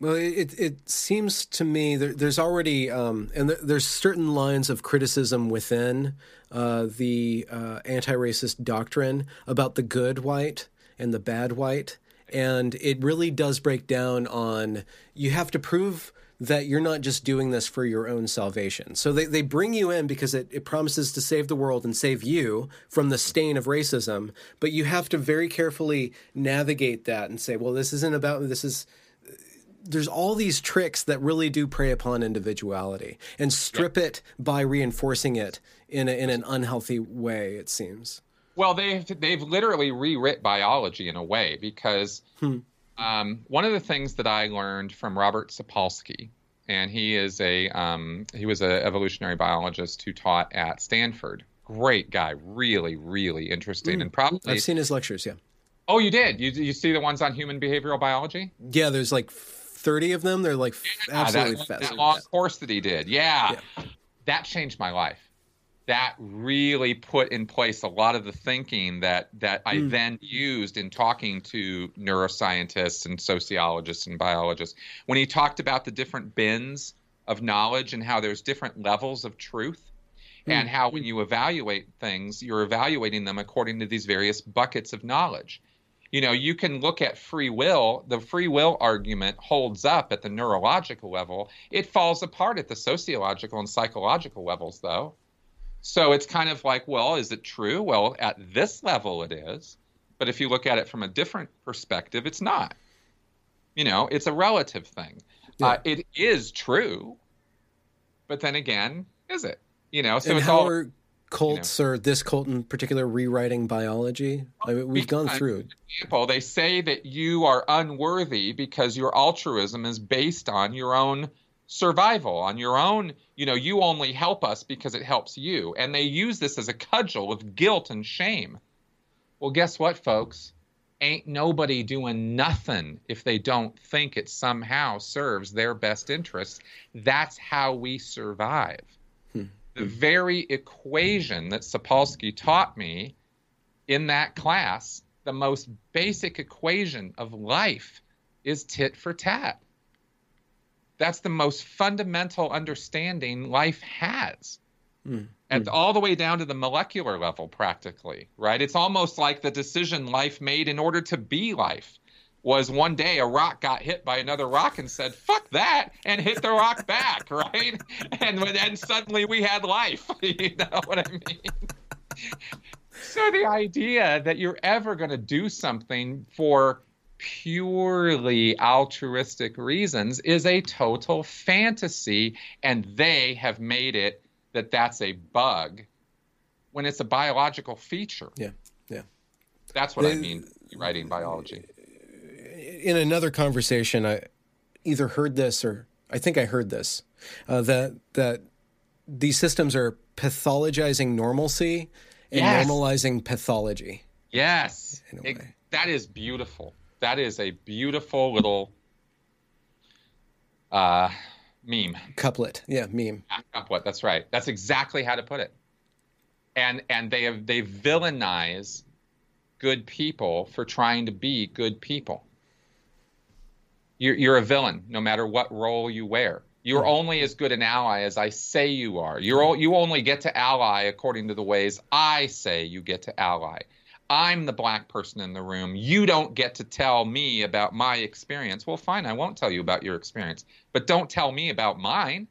Well, it it seems to me there, there's already um, and there's certain lines of criticism within uh, the uh, anti-racist doctrine about the good white and the bad white. And it really does break down on you have to prove that you're not just doing this for your own salvation. So they, they bring you in because it, it promises to save the world and save you from the stain of racism. But you have to very carefully navigate that and say, well, this isn't about, this is, there's all these tricks that really do prey upon individuality and strip yep. it by reinforcing it in, a, in an unhealthy way, it seems. Well, they've they've literally rewrit biology in a way because hmm. Um, one of the things that I learned from Robert Sapolsky, and he is a um, he was an evolutionary biologist who taught at Stanford. Great guy, really, really interesting, mm. and probably I've seen his lectures. Yeah. Oh, you did. You you see the ones on human behavioral biology? Yeah, there's like thirty of them. They're like yeah, absolutely that, fascinating. That long course that he did. Yeah. yeah. That changed my life that really put in place a lot of the thinking that that I mm. then used in talking to neuroscientists and sociologists and biologists. When he talked about the different bins of knowledge and how there's different levels of truth, mm. and how when you evaluate things, you're evaluating them according to these various buckets of knowledge. You know, you can look at free will. The free will argument holds up at the neurological level. It falls apart at the sociological and psychological levels, though. So it's kind of like, well, is it true? Well, at this level, it is. But if you look at it from a different perspective, it's not. You know, it's a relative thing. Yeah. Uh, it is true. But then again, is it? You know, so and it's how all. Are cults you know, or this cult in particular rewriting biology? I mean, we've gone through. Example, they say that you are unworthy because your altruism is based on your own survival on your own you know you only help us because it helps you. And they use this as a cudgel of guilt and shame. Well guess what folks? Ain't nobody doing nothing if they don't think it somehow serves their best interests. That's how we survive. Hmm. the very equation that sapolsky taught me in that class the most basic equation of life is tit for tat that's the most fundamental understanding life has. Mm. And all the way down to the molecular level, practically, right? It's almost like the decision life made in order to be life was one day a rock got hit by another rock and said, fuck that, and hit the rock back, right? And then suddenly we had life. you know what I mean? so the idea that you're ever going to do something for purely altruistic reasons is a total fantasy and they have made it that that's a bug when it's a biological feature. Yeah yeah. That's what i mean writing biology. In another conversation i either heard this or i think i heard this uh, that that these systems are pathologizing normalcy and yes. normalizing pathology. Yes. It, that is beautiful that is a beautiful little uh, meme. Couplet, yeah, meme. Couplet. That's right. That's exactly how to put it. And and they have they villainize good people for trying to be good people. You're you're a villain no matter what role you wear. You're mm-hmm. only as good an ally as I say you are. You're you only get to ally according to the ways I say you get to ally. I'm the black person in the room. You don't get to tell me about my experience. Well, fine, I won't tell you about your experience, but don't tell me about mine.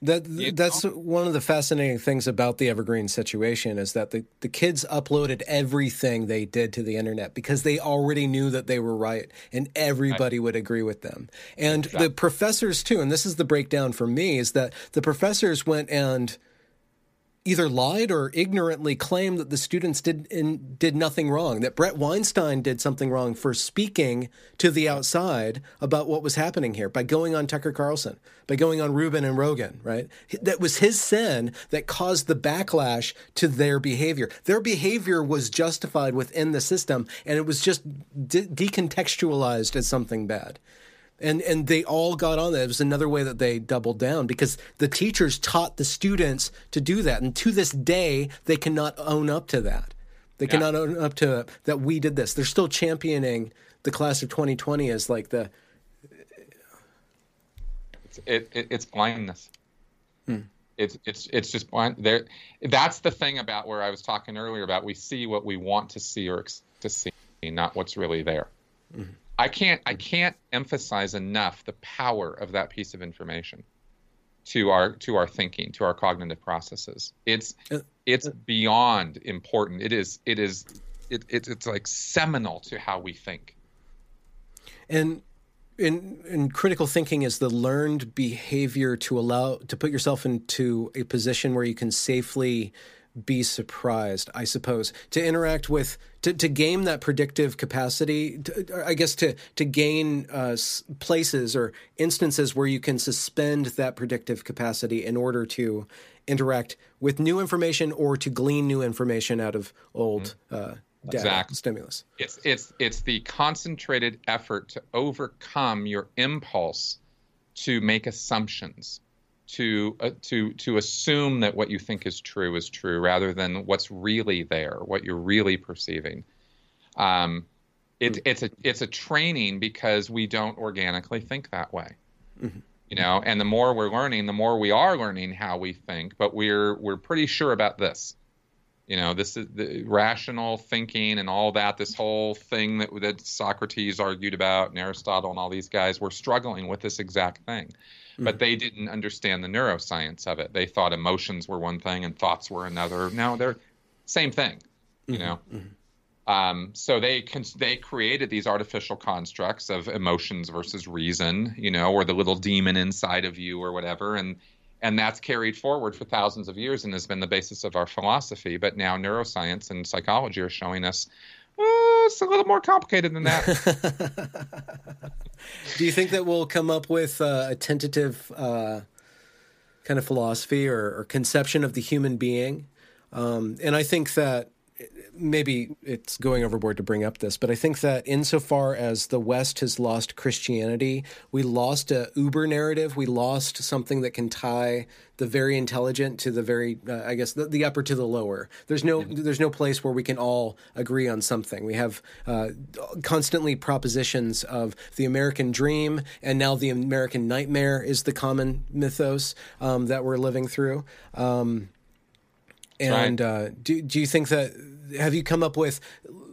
That that's know? one of the fascinating things about the Evergreen situation is that the, the kids uploaded everything they did to the internet because they already knew that they were right and everybody right. would agree with them. And exactly. the professors too, and this is the breakdown for me, is that the professors went and either lied or ignorantly claimed that the students did in, did nothing wrong. That Bret Weinstein did something wrong for speaking to the outside about what was happening here by going on Tucker Carlson, by going on Rubin and Rogan. Right, that was his sin that caused the backlash to their behavior. Their behavior was justified within the system, and it was just de- decontextualized as something bad and and they all got on that. It was another way that they doubled down because the teachers taught the students to do that, and to this day they cannot own up to that. They yeah. cannot own up to that we did this. They're still championing the class of 2020 as like the. It's, it, it, it's blindness. Hmm. It's it's it's just blind. There, that's the thing about where I was talking earlier about we see what we want to see or to see, not what's really there. Mm-hmm. I can't I can't emphasize enough the power of that piece of information to our to our thinking, to our cognitive processes. It's uh, it's uh, beyond important. It is it is it, it it's like seminal to how we think. And in, in critical thinking is the learned behavior to allow to put yourself into a position where you can safely be surprised, I suppose, to interact with, to, to game that predictive capacity, to, I guess to, to gain uh, places or instances where you can suspend that predictive capacity in order to interact with new information or to glean new information out of old mm-hmm. uh, data exactly. stimulus. It's, it's, it's the concentrated effort to overcome your impulse to make assumptions to uh, to to assume that what you think is true is true rather than what's really there, what you're really perceiving. Um, it, mm-hmm. it's a it's a training because we don't organically think that way. Mm-hmm. You know, and the more we're learning, the more we are learning how we think. But we're we're pretty sure about this. You know, this is the rational thinking and all that. This whole thing that that Socrates argued about and Aristotle and all these guys were struggling with this exact thing but mm-hmm. they didn't understand the neuroscience of it. They thought emotions were one thing and thoughts were another. Now they're same thing, you mm-hmm. know. Mm-hmm. Um, so they they created these artificial constructs of emotions versus reason, you know, or the little demon inside of you or whatever, and and that's carried forward for thousands of years and has been the basis of our philosophy. But now neuroscience and psychology are showing us uh, it's a little more complicated than that. Do you think that we'll come up with uh, a tentative uh, kind of philosophy or, or, conception of the human being? Um, and I think that maybe it's going overboard to bring up this, but I think that insofar as the West has lost Christianity, we lost a uber narrative. We lost something that can tie the very intelligent to the very, uh, I guess, the, the, upper to the lower. There's no, there's no place where we can all agree on something. We have uh, constantly propositions of the American dream, and now the American nightmare is the common mythos um, that we're living through. Um, and right. uh, do do you think that have you come up with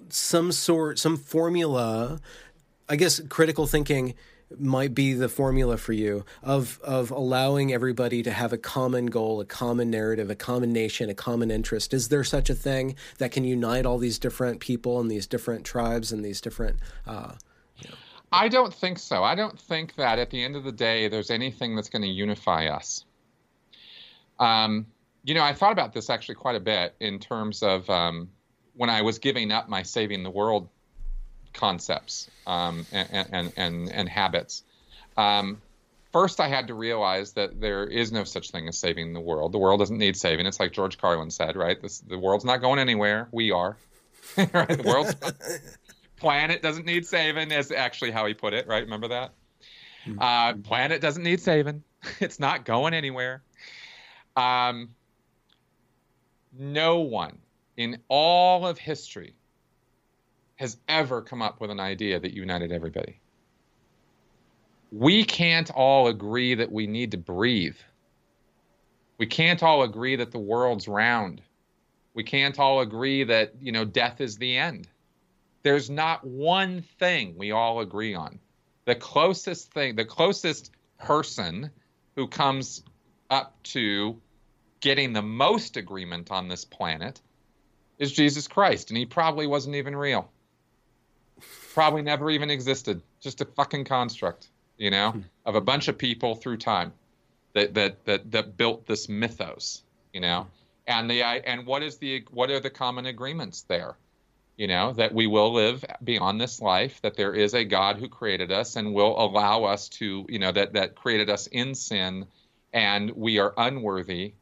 some sort some formula? I guess critical thinking might be the formula for you of of allowing everybody to have a common goal, a common narrative, a common nation, a common interest. Is there such a thing that can unite all these different people and these different tribes and these different? Uh, you know. I don't think so. I don't think that at the end of the day, there's anything that's going to unify us. Um, you know, I thought about this actually quite a bit in terms of um, when I was giving up my saving the world concepts um, and, and, and, and, habits. Um, first, I had to realize that there is no such thing as saving the world. The world doesn't need saving. It's like George Carlin said, right? This, the world's not going anywhere. We are. right? The world's planet doesn't need saving. Is actually how he put it, right? Remember that? Hmm. Uh, planet doesn't need saving. It's not going anywhere. Um, no one in all of history has ever come up with an idea that united everybody. We can't all agree that we need to breathe. We can't all agree that the world's round. We can't all agree that, you know, death is the end. There's not one thing we all agree on. The closest thing, the closest person who comes up to getting the most agreement on this planet is Jesus Christ, and he probably wasn't even real. Probably never even existed. Just a fucking construct, you know, hmm. of a bunch of people through time that that that that built this mythos, you know. And the and what is the what are the common agreements there? You know that we will live beyond this life. That there is a God who created us and will allow us to you know that that created us in sin, and we are unworthy,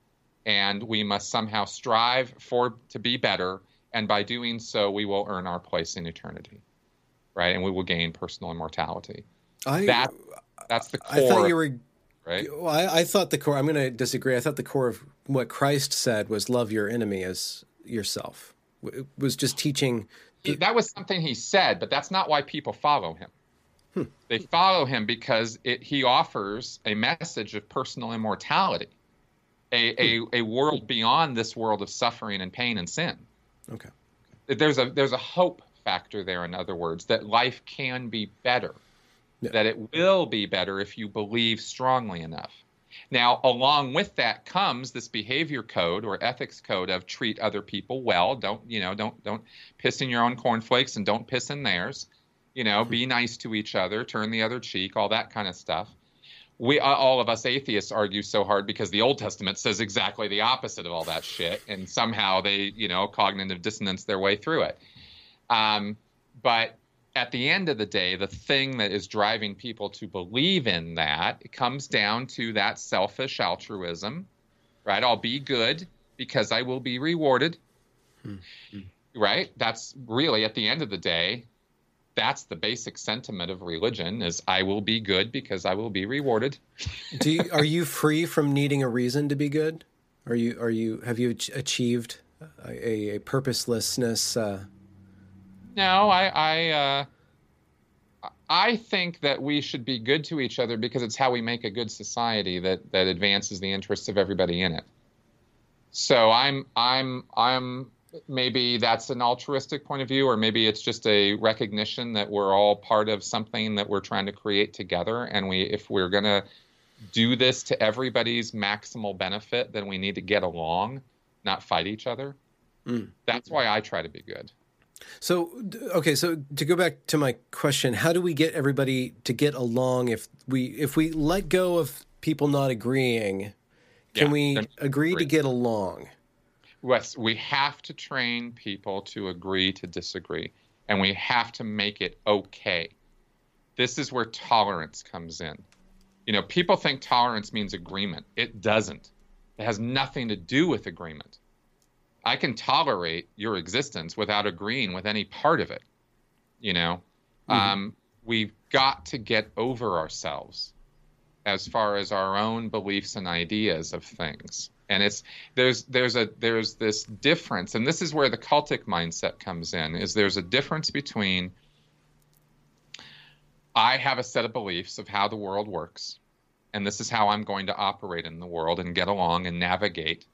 and we must somehow strive for to be better. And by doing so, we will earn our place in eternity, right? And we will gain personal immortality. I, that that's the core. I thought you were right? Well, I, I thought the core. I'm going to disagree. I thought the core of what Christ said was love your enemy as yourself. It was just teaching. The... That was something he said, but that's not why people follow him. Hmm. They follow him because it, he offers a message of personal immortality, a, hmm. a, a world beyond this world of suffering and pain and sin. Okay. There's a there's a hope factor there. In other words, that life can be better yeah. that it will be better if you believe strongly enough. Now, along with that comes this behavior code or ethics code of treat other people well. Don't you know? Don't don't piss in your own cornflakes and don't piss in theirs. You know, be nice to each other, turn the other cheek, all that kind of stuff. We all of us atheists argue so hard because the Old Testament says exactly the opposite of all that shit, and somehow they you know cognitive dissonance their way through it. Um, but at the end of the day, the thing that is driving people to believe in that it comes down to that selfish altruism, right? I'll be good because I will be rewarded, mm-hmm. right? That's really at the end of the day, that's the basic sentiment of religion: is I will be good because I will be rewarded. Do you, are you free from needing a reason to be good? Are you are you have you achieved a, a purposelessness? Uh, no, I I uh, I think that we should be good to each other because it's how we make a good society that that advances the interests of everybody in it. So I'm I'm I'm maybe that's an altruistic point of view or maybe it's just a recognition that we're all part of something that we're trying to create together and we if we're going to do this to everybody's maximal benefit then we need to get along not fight each other mm. that's why i try to be good so, okay, so to go back to my question, how do we get everybody to get along if we if we let go of people not agreeing? Can yeah, we agree to get along? Yes, we have to train people to agree to disagree, and we have to make it okay. This is where tolerance comes in. You know, people think tolerance means agreement. It doesn't. It has nothing to do with agreement. I can tolerate your existence without agreeing with any part of it. You know, mm-hmm. um, we've got to get over ourselves as far as our own beliefs and ideas of things. And it's there's there's a there's this difference, and this is where the cultic mindset comes in. Is there's a difference between I have a set of beliefs of how the world works, and this is how I'm going to operate in the world and get along and navigate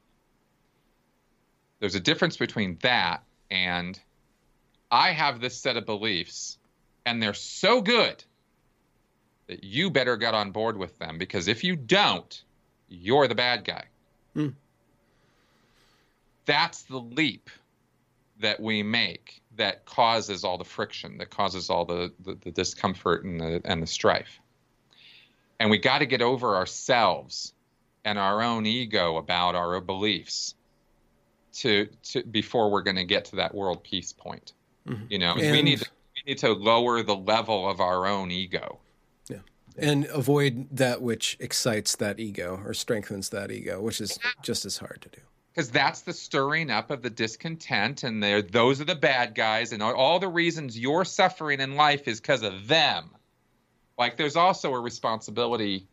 there's a difference between that and I have this set of beliefs and they're so good that you better get on board with them because if you don't, you're the bad guy. Mm. That's the leap that we make that causes all the friction, that causes all the, the, the discomfort and the, and the strife. And we got to get over ourselves and our own ego about our beliefs to to before we're going to get to that world peace point. Mm-hmm. You know, and, we need to, we need to lower the level of our own ego. And avoid that which excites that ego or strengthens that ego, which is yeah. just as hard to do. Because that's the stirring up of the discontent, and they're, those are the bad guys, and all the reasons you're suffering in life is because of them. Like, there's also a responsibility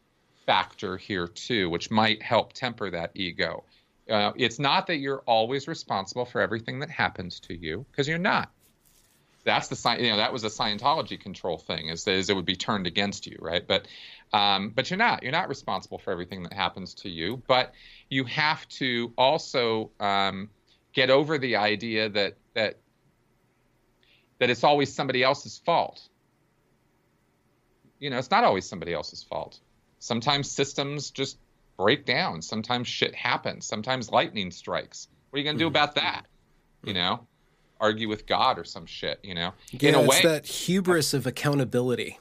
factor here too, which might help temper that ego. Uh, it's not that you're always responsible for everything that happens to you, because you're not. That's the you know that was a Scientology control thing, is, is it would be turned against you, right? But um, but you're not. You're not responsible for everything that happens to you. But you have to also um, get over the idea that that that it's always somebody else's fault. You know, it's not always somebody else's fault. Sometimes systems just break down. Sometimes shit happens. Sometimes lightning strikes. What are you going to do mm-hmm. about that? You know, argue with God or some shit. You know, yeah, in a way, it's that hubris of accountability.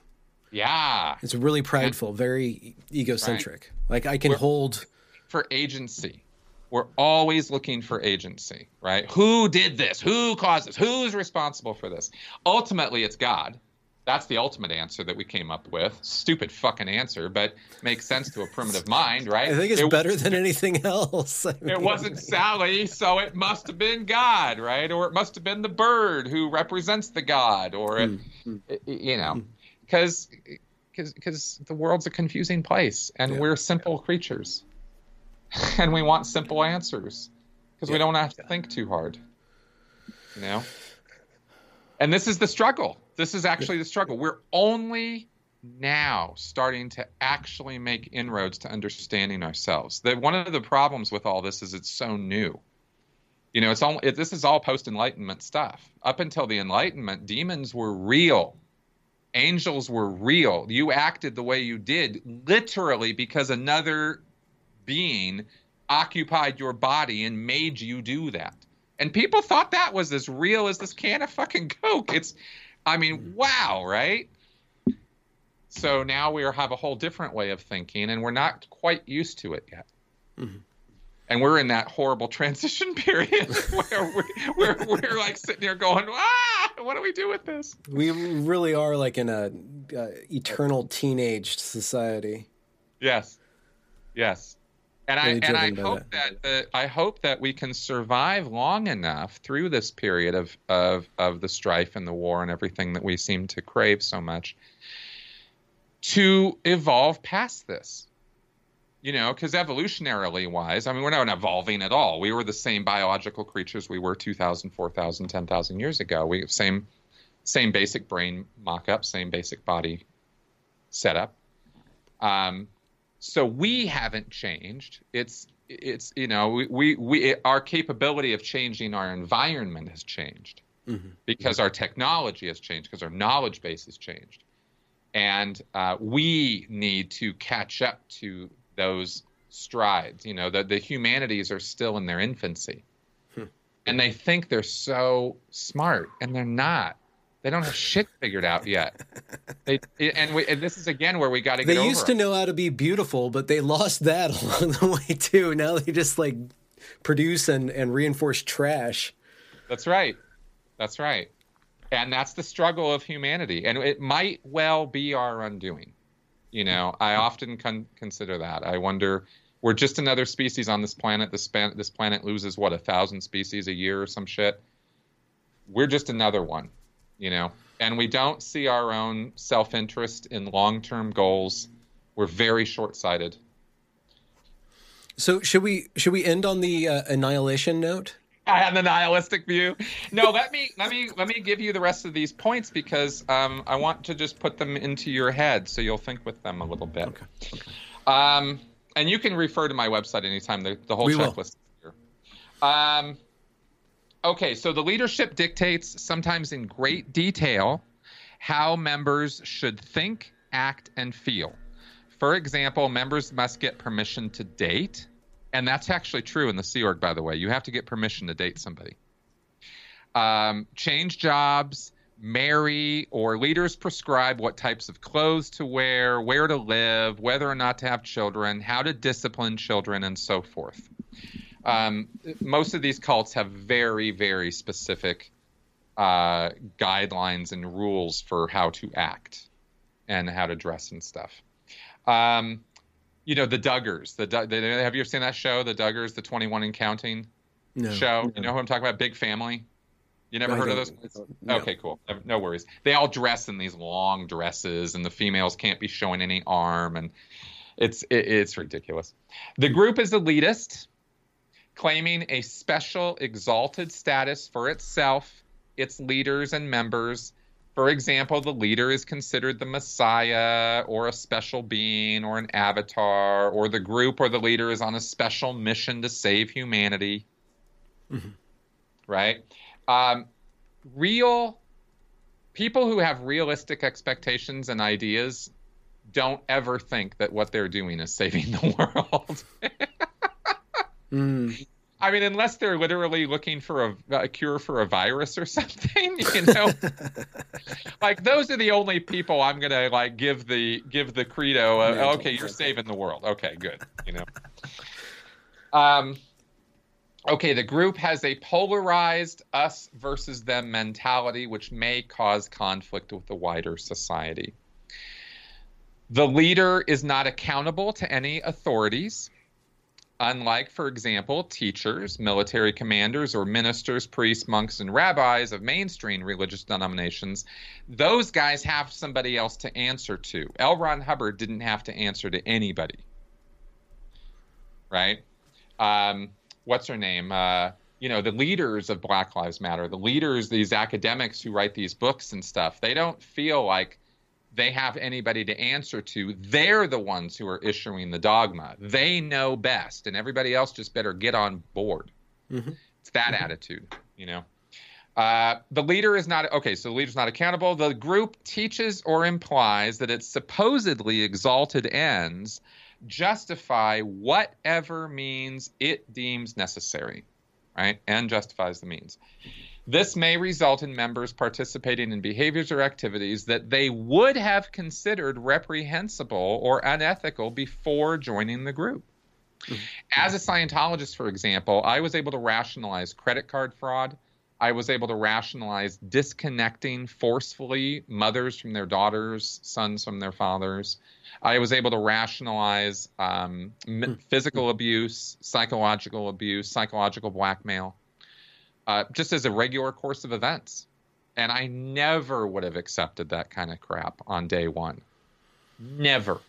Yeah, it's really prideful, very egocentric. Right? Like I can We're, hold for agency. we're always looking for agency, right? Who did this? Who caused this? Who's responsible for this? Ultimately, it's God. That's the ultimate answer that we came up with. Stupid fucking answer, but makes sense to a primitive mind, right? I think it's it, better than anything else. I mean, it wasn't Sally, so it must have been God, right? Or it must have been the bird who represents the God, or it, mm-hmm. you know, because because the world's a confusing place, and yeah. we're simple creatures, and we want simple answers because yeah. we don't have to think too hard, you know. And this is the struggle this is actually the struggle. We're only now starting to actually make inroads to understanding ourselves. That one of the problems with all this is it's so new. You know, it's all it, this is all post enlightenment stuff. Up until the enlightenment, demons were real. Angels were real. You acted the way you did literally because another being occupied your body and made you do that. And people thought that was as real as this can of fucking coke. It's I mean, wow, right? So now we have a whole different way of thinking, and we're not quite used to it yet. Mm-hmm. And we're in that horrible transition period where we're, we're, we're, like sitting here going, ah, what do we do with this? We really are like in a uh, eternal teenaged society. Yes, yes and I and I hope that, that I hope that we can survive long enough through this period of of of the strife and the war and everything that we seem to crave so much to evolve past this. You know, because evolutionarily wise, I mean, we're not evolving at all. We were the same biological creatures we were 2,000, 4,000, 10,000 years ago. We same same basic brain mock-up, same basic body setup. Um, so we haven't changed. It's it's you know we we, we our capability of changing our environment has changed mm-hmm. because our technology has changed because our knowledge base has changed, and uh, we need to catch up to those strides. You know the the humanities are still in their infancy, hmm. and they think they're so smart, and they're not. They don't have shit figured out yet. They and, we, and this is again where we got to get. They used to know how to be beautiful, but they lost that along the way too. Now they just like produce and and reinforce trash. That's right. That's right. And that's the struggle of humanity, and it might well be our undoing. You know, I often con- consider that. I wonder. We're just another species on this planet. This, span- this planet loses what a thousand species a year or some shit. We're just another one you know, and we don't see our own self interest in long term goals. We're very short sighted. So should we should we end on the uh, annihilation note? I have the nihilistic view. No, let me let me let me give you the rest of these points because um, I want to just put them into your head so you'll think with them a little bit. Okay. okay. Um, and you can refer to my website anytime. The, the whole we checklist. Will. Here. Um, Okay, so the leadership dictates, sometimes in great detail, how members should think, act, and feel. For example, members must get permission to date. And that's actually true in the Sea Org, by the way. You have to get permission to date somebody. Um, change jobs, marry, or leaders prescribe what types of clothes to wear, where to live, whether or not to have children, how to discipline children, and so forth um, most of these cults have very, very specific uh, guidelines and rules for how to act and how to dress and stuff. Um, you know, the Duggars. The, the, have you ever seen that show, The Duggars, the 21 and Counting no, show? No. You know who I'm talking about? Big Family. You never heard of those? No. Okay, cool. No worries. They all dress in these long dresses, and the females can't be showing any arm, and it's it, it's ridiculous. The group is elitist claiming a special exalted status for itself, its leaders, and members. For example, the leader is considered the Messiah or a special being or an avatar, or the group or the leader is on a special mission to save humanity. Mm-hmm. Right? Um, real people who have realistic expectations and ideas don't ever think that what they're doing is saving the world. Mm. I mean, unless they're literally looking for a, a, cure for a virus or something, you know, like those are the only people I'm gonna like give the give the credo. Of, okay, you're saving the world. Okay, good. You know. Um, okay, the group has a polarized us versus them mentality, which may cause conflict with the wider society. The leader is not accountable to any authorities. Unlike, for example, teachers, military commanders, or ministers, priests, monks, and rabbis of mainstream religious denominations, those guys have somebody else to answer to. L. Ron Hubbard didn't have to answer to anybody. Right? Um, what's her name? Uh, you know, the leaders of Black Lives Matter, the leaders, these academics who write these books and stuff, they don't feel like they have anybody to answer to. They're the ones who are issuing the dogma. They know best, and everybody else just better get on board. Mm-hmm. It's that mm-hmm. attitude, you know. Uh, the leader is not okay. So the leader's not accountable. The group teaches or implies that its supposedly exalted ends justify whatever means it deems necessary, right? And justifies the means. This may result in members participating in behaviors or activities that they would have considered reprehensible or unethical before joining the group. Mm-hmm. As a Scientologist, for example, I was able to rationalize credit card fraud. I was able to rationalize disconnecting forcefully mothers from their daughters, sons from their fathers. I was able to rationalize um, mm-hmm. physical abuse, psychological abuse, psychological blackmail uh, just as a regular course of events. And I never would have accepted that kind of crap on day one. Never,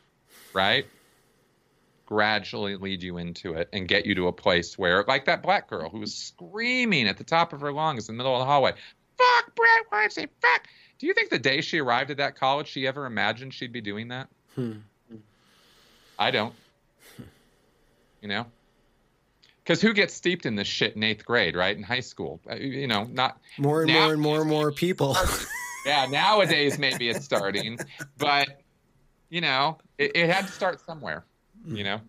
right? Gradually lead you into it and get you to a place where, like that black girl who was screaming at the top of her lungs in the middle of the hallway, fuck Bret Weinstein, fuck. Do you think the day she arrived at that college, she ever imagined she'd be doing that? Hmm. I don't. You know? Because who gets steeped in this shit in eighth grade, right? In high school, uh, you know, not more and more and more and more people. yeah, nowadays maybe it's starting, but you know, it, it had to start somewhere. You know,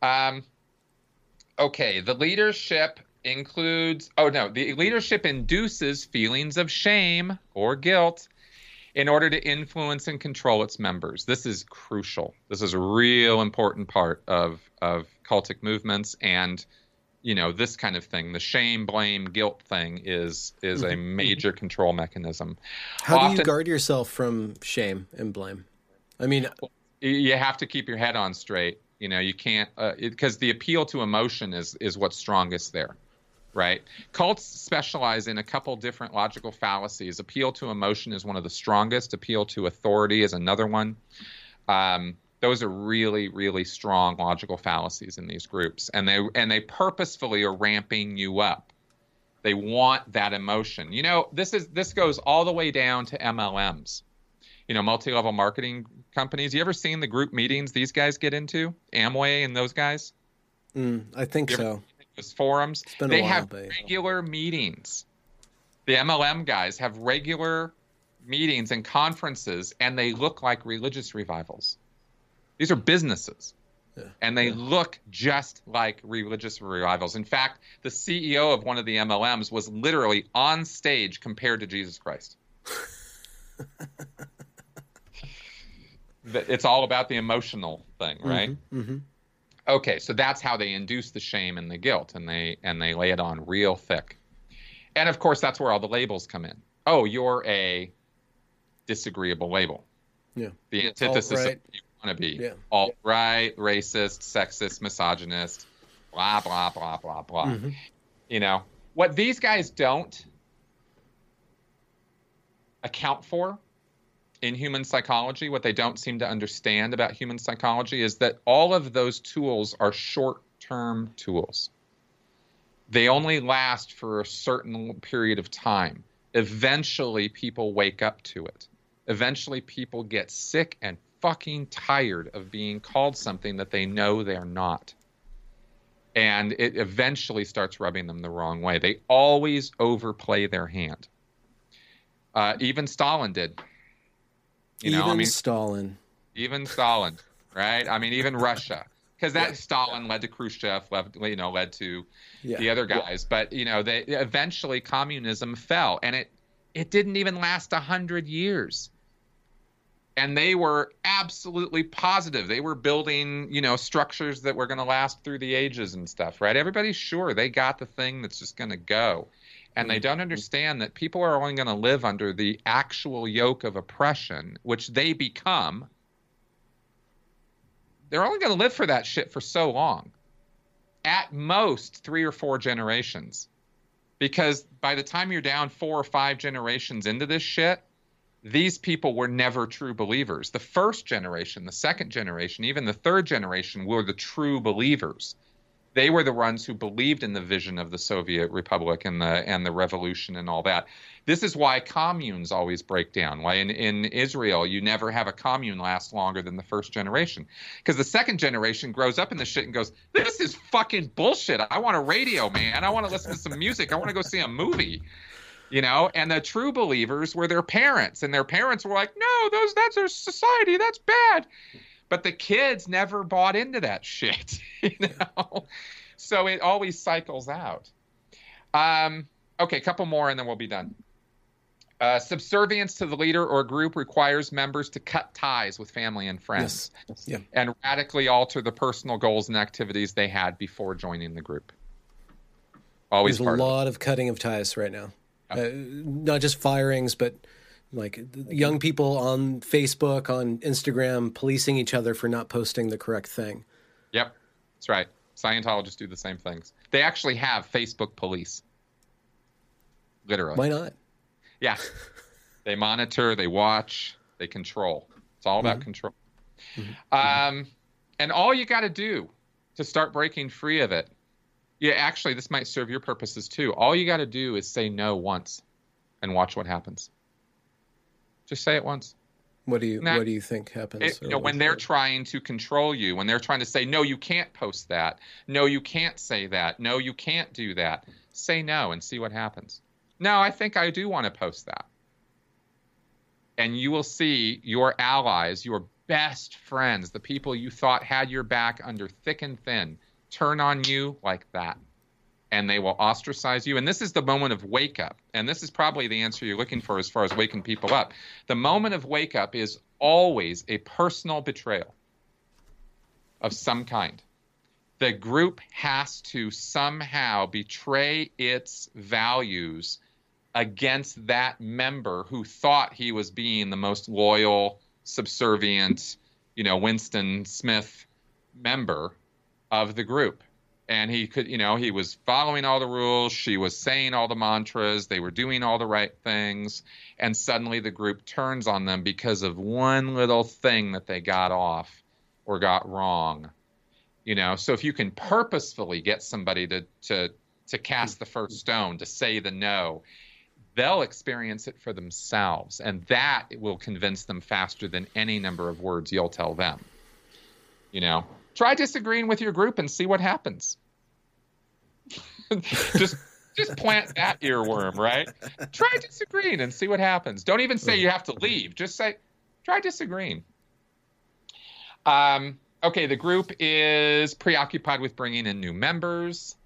um, okay. The leadership includes. Oh no, the leadership induces feelings of shame or guilt in order to influence and control its members. This is crucial. This is a real important part of of cultic movements and you know this kind of thing the shame blame guilt thing is is a mm-hmm. major control mechanism. How Often, do you guard yourself from shame and blame? I mean you have to keep your head on straight you know you can't because uh, the appeal to emotion is is what's strongest there right? Cults specialize in a couple different logical fallacies. Appeal to emotion is one of the strongest. Appeal to authority is another one. Um, those are really really strong logical fallacies in these groups. And they and they purposefully are ramping you up. They want that emotion. You know this is this goes all the way down to mlms you know multi-level marketing companies. You ever seen the group meetings these guys get into? Amway and those guys? Mm, i think so. those forums? They while, have but... regular meetings. The mlm guys have regular meetings and conferences and they look like religious revivals these are businesses. Yeah. And they yeah. look just like religious revivals. In fact, the CEO of one of the MLMs was literally on stage compared to Jesus Christ. it's all about the emotional thing, mm-hmm, right? Mm-hmm, mm-hmm. Okay, so that's how they induce the shame and the guilt, and they and they lay it on real thick. And of course, that's where all the labels come in. Oh, you're a disagreeable label. Yeah. The antithesis right. of want to be. Yeah. Alt right, racist, sexist, misogynist, blah, blah, blah, blah, blah. Mm-hmm. You know, what these guys don't account for in human psychology, what they don't seem to understand about human psychology is that all of those tools are short term tools. They only last for a certain period of time. Eventually, people wake up to it. Eventually, people get sick and fucking tired of being called something that they know they're not. And it eventually starts rubbing them the wrong way. They always overplay their hand. Uh, even Stalin did. You know, even I mean, Stalin. Even Stalin, right? I mean, even Russia, because that yeah. Stalin led to Khrushchev, led, you know, led to yeah. the other guys. But you know, they eventually communism fell, and it it didn't even last a hundred years and they were absolutely positive. They were building you know structures that were going to last through the ages and stuff right? Everybody's sure they got the thing that's just going to go. And they mm-hmm. don't understand that people are only going to live under the actual yoke of oppression which they become. They're only going to live for that shit for so long. At most three or four generations. Because by the time you're down four or five generations into this shit these people were never true believers. The first generation, the second generation, even the third generation were the true believers. They were the ones who believed in the vision of the Soviet Republic and the and the revolution and all that. This is why communes always break down. Why in, in Israel you never have a commune last longer than the first generation. Because the second generation grows up in the shit and goes, This is fucking bullshit. I want a radio, man. I want to listen to some music. I want to go see a movie you know and the true believers were their parents and their parents were like no those that's our society that's bad. But the kids never bought into that shit you know? So it always cycles out. Um, okay a couple more and then we'll be done. Uh, subservience to the leader or group requires members to cut ties with family and friends yes. yeah. and radically alter the personal goals and activities they had before joining the group. Always there's a lot of, of cutting of ties right now uh, not just firings, but like young people on Facebook, on Instagram, policing each other for not posting the correct thing. Yep, that's right. Scientologists do the same things. They actually have Facebook police. Literally. Why not? Yeah. they monitor, they watch, they control. It's all about mm-hmm. control. Mm-hmm. Um, and all you got to do to start breaking free of it yeah, actually, this might serve your purposes too. All you got to do is say no once, and watch what happens. Just say it once. What do you What do you think happens? It, you know, when they're trying to control you, when they're trying to say no, you can't post that. No, you can't say that. No, you can't do that. Say no and see what happens. No, I think I do want to post that. And you will see your allies, your best friends, the people you thought had your back under thick and thin turn on you like that and they will ostracize you. And this is the moment of wake up. And this is probably the answer you're looking for as far as waking people up. The moment of wake up is always a personal betrayal of some kind. The group has to somehow betray its values against that member who thought he was being the most loyal, subservient, you know, Winston Smith member of the group. And he could you know he was following all the rules. She was saying all the mantras. They were doing all the right things. And suddenly the group turns on them because of one little thing that they got off or got wrong. You know so if you can purposefully get somebody to to to cast the first stone to say the no they'll experience it for themselves. And that will convince them faster than any number of words you'll tell them. You know try disagreeing with your group and see what happens. just just plant that earworm, right? Try disagreeing and see what happens. Don't even say you have to leave. Just say, try disagreeing. Um, okay, the group is preoccupied with bringing in new members.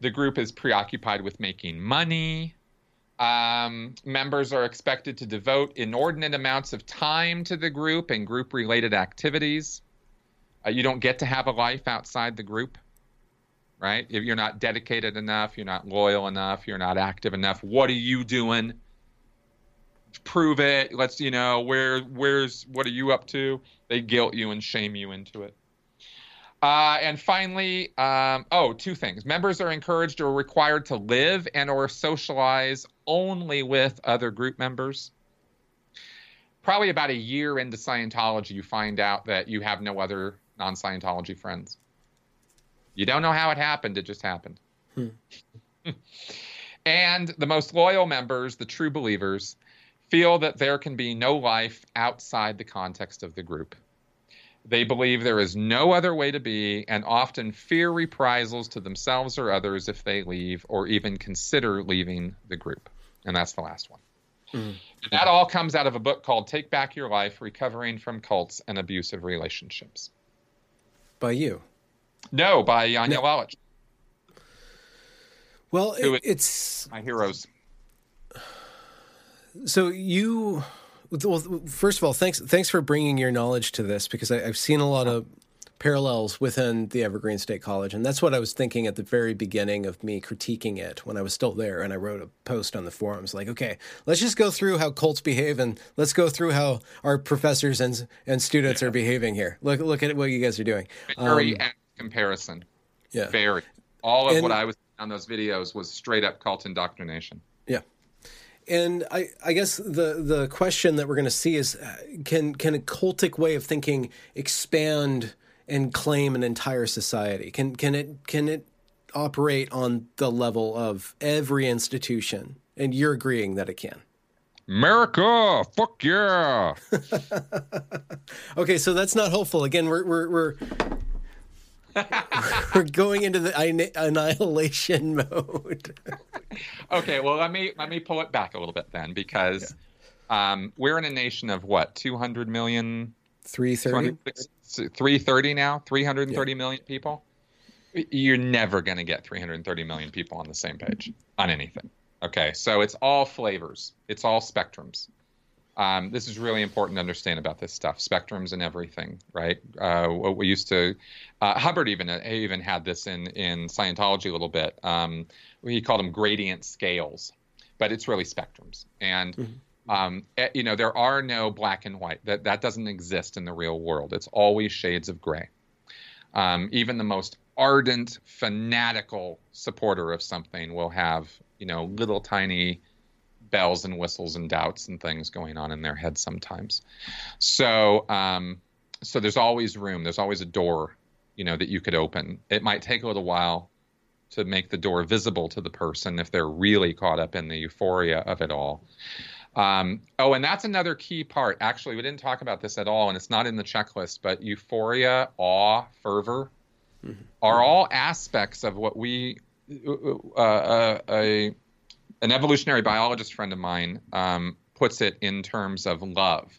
The group is preoccupied with making money. Um, members are expected to devote inordinate amounts of time to the group and group related activities. Uh, you don't get to have a life outside the group, right? If you're not dedicated enough, you're not loyal enough, you're not active enough. What are you doing? Prove it. Let's, you know, where, where's, what are you up to? They guilt you and shame you into it. Uh, and finally, um, oh, two things. Members are encouraged or required to live and or socialize only with other group members probably about a year into Scientology, you find out that you have no other non Scientology friends. You don't know how it happened, it just happened. Hmm. and the most loyal members, the true believers, feel that there can be no life outside the context of the group. They believe there is no other way to be and often fear reprisals to themselves or others if they leave or even consider leaving the group. And that's the last one. Mm. That all comes out of a book called Take Back Your Life Recovering from Cults and Abusive Relationships by you? No, by uh, Janja no. Lalich. Well, it, it's my heroes. So you, Well, first of all, thanks thanks for bringing your knowledge to this because I, have seen a lot of parallels within the Evergreen State College, and that's what I was thinking at the very beginning of me critiquing it when I was still there, and I wrote a post on the forums like, okay, let's just go through how cults behave, and let's go through how our professors and and students yeah. are behaving here. Look look at what you guys are doing. Very um, comparison. Yeah, very. All of and, what I was on those videos was straight up cult indoctrination. Yeah. And I, I guess the, the question that we're going to see is uh, can, can a cultic way of thinking expand and claim an entire society? Can, can, it, can it operate on the level of every institution? And you're agreeing that it can. America, fuck yeah. okay, so that's not hopeful. Again, we're we're we're we're going into the annihilation mode. okay, well let me let me pull it back a little bit then because yeah. um, we're in a nation of what 200 million 330 330 now? 330 yeah. million people? You're never going to get 330 million people on the same page on anything. Okay so it's all flavors. It's all spectrums. Um, this is really important to understand about this stuff. Spectrums and everything right? Uh, what we used to uh, hubbard even uh, even had this in in scientology a little bit. Um, he called them gradient scales but it's really spectrums. And mm-hmm. Um, eh, you know there are no black and white that that doesn't exist in the real world it's always shades of gray um, even the most ardent fanatical supporter of something will have you know little tiny bells and whistles and doubts and things going on in their head sometimes. So, um, so there's always room. There's always a door, you know, that you could open. It might take a little while to make the door visible to the person if they're really caught up in the euphoria of it all. Um, oh, and that's another key part. Actually, we didn't talk about this at all, and it's not in the checklist, but euphoria, awe, fervor mm-hmm. are all aspects of what we, uh, uh, a an evolutionary biologist friend of mine um, puts it in terms of love.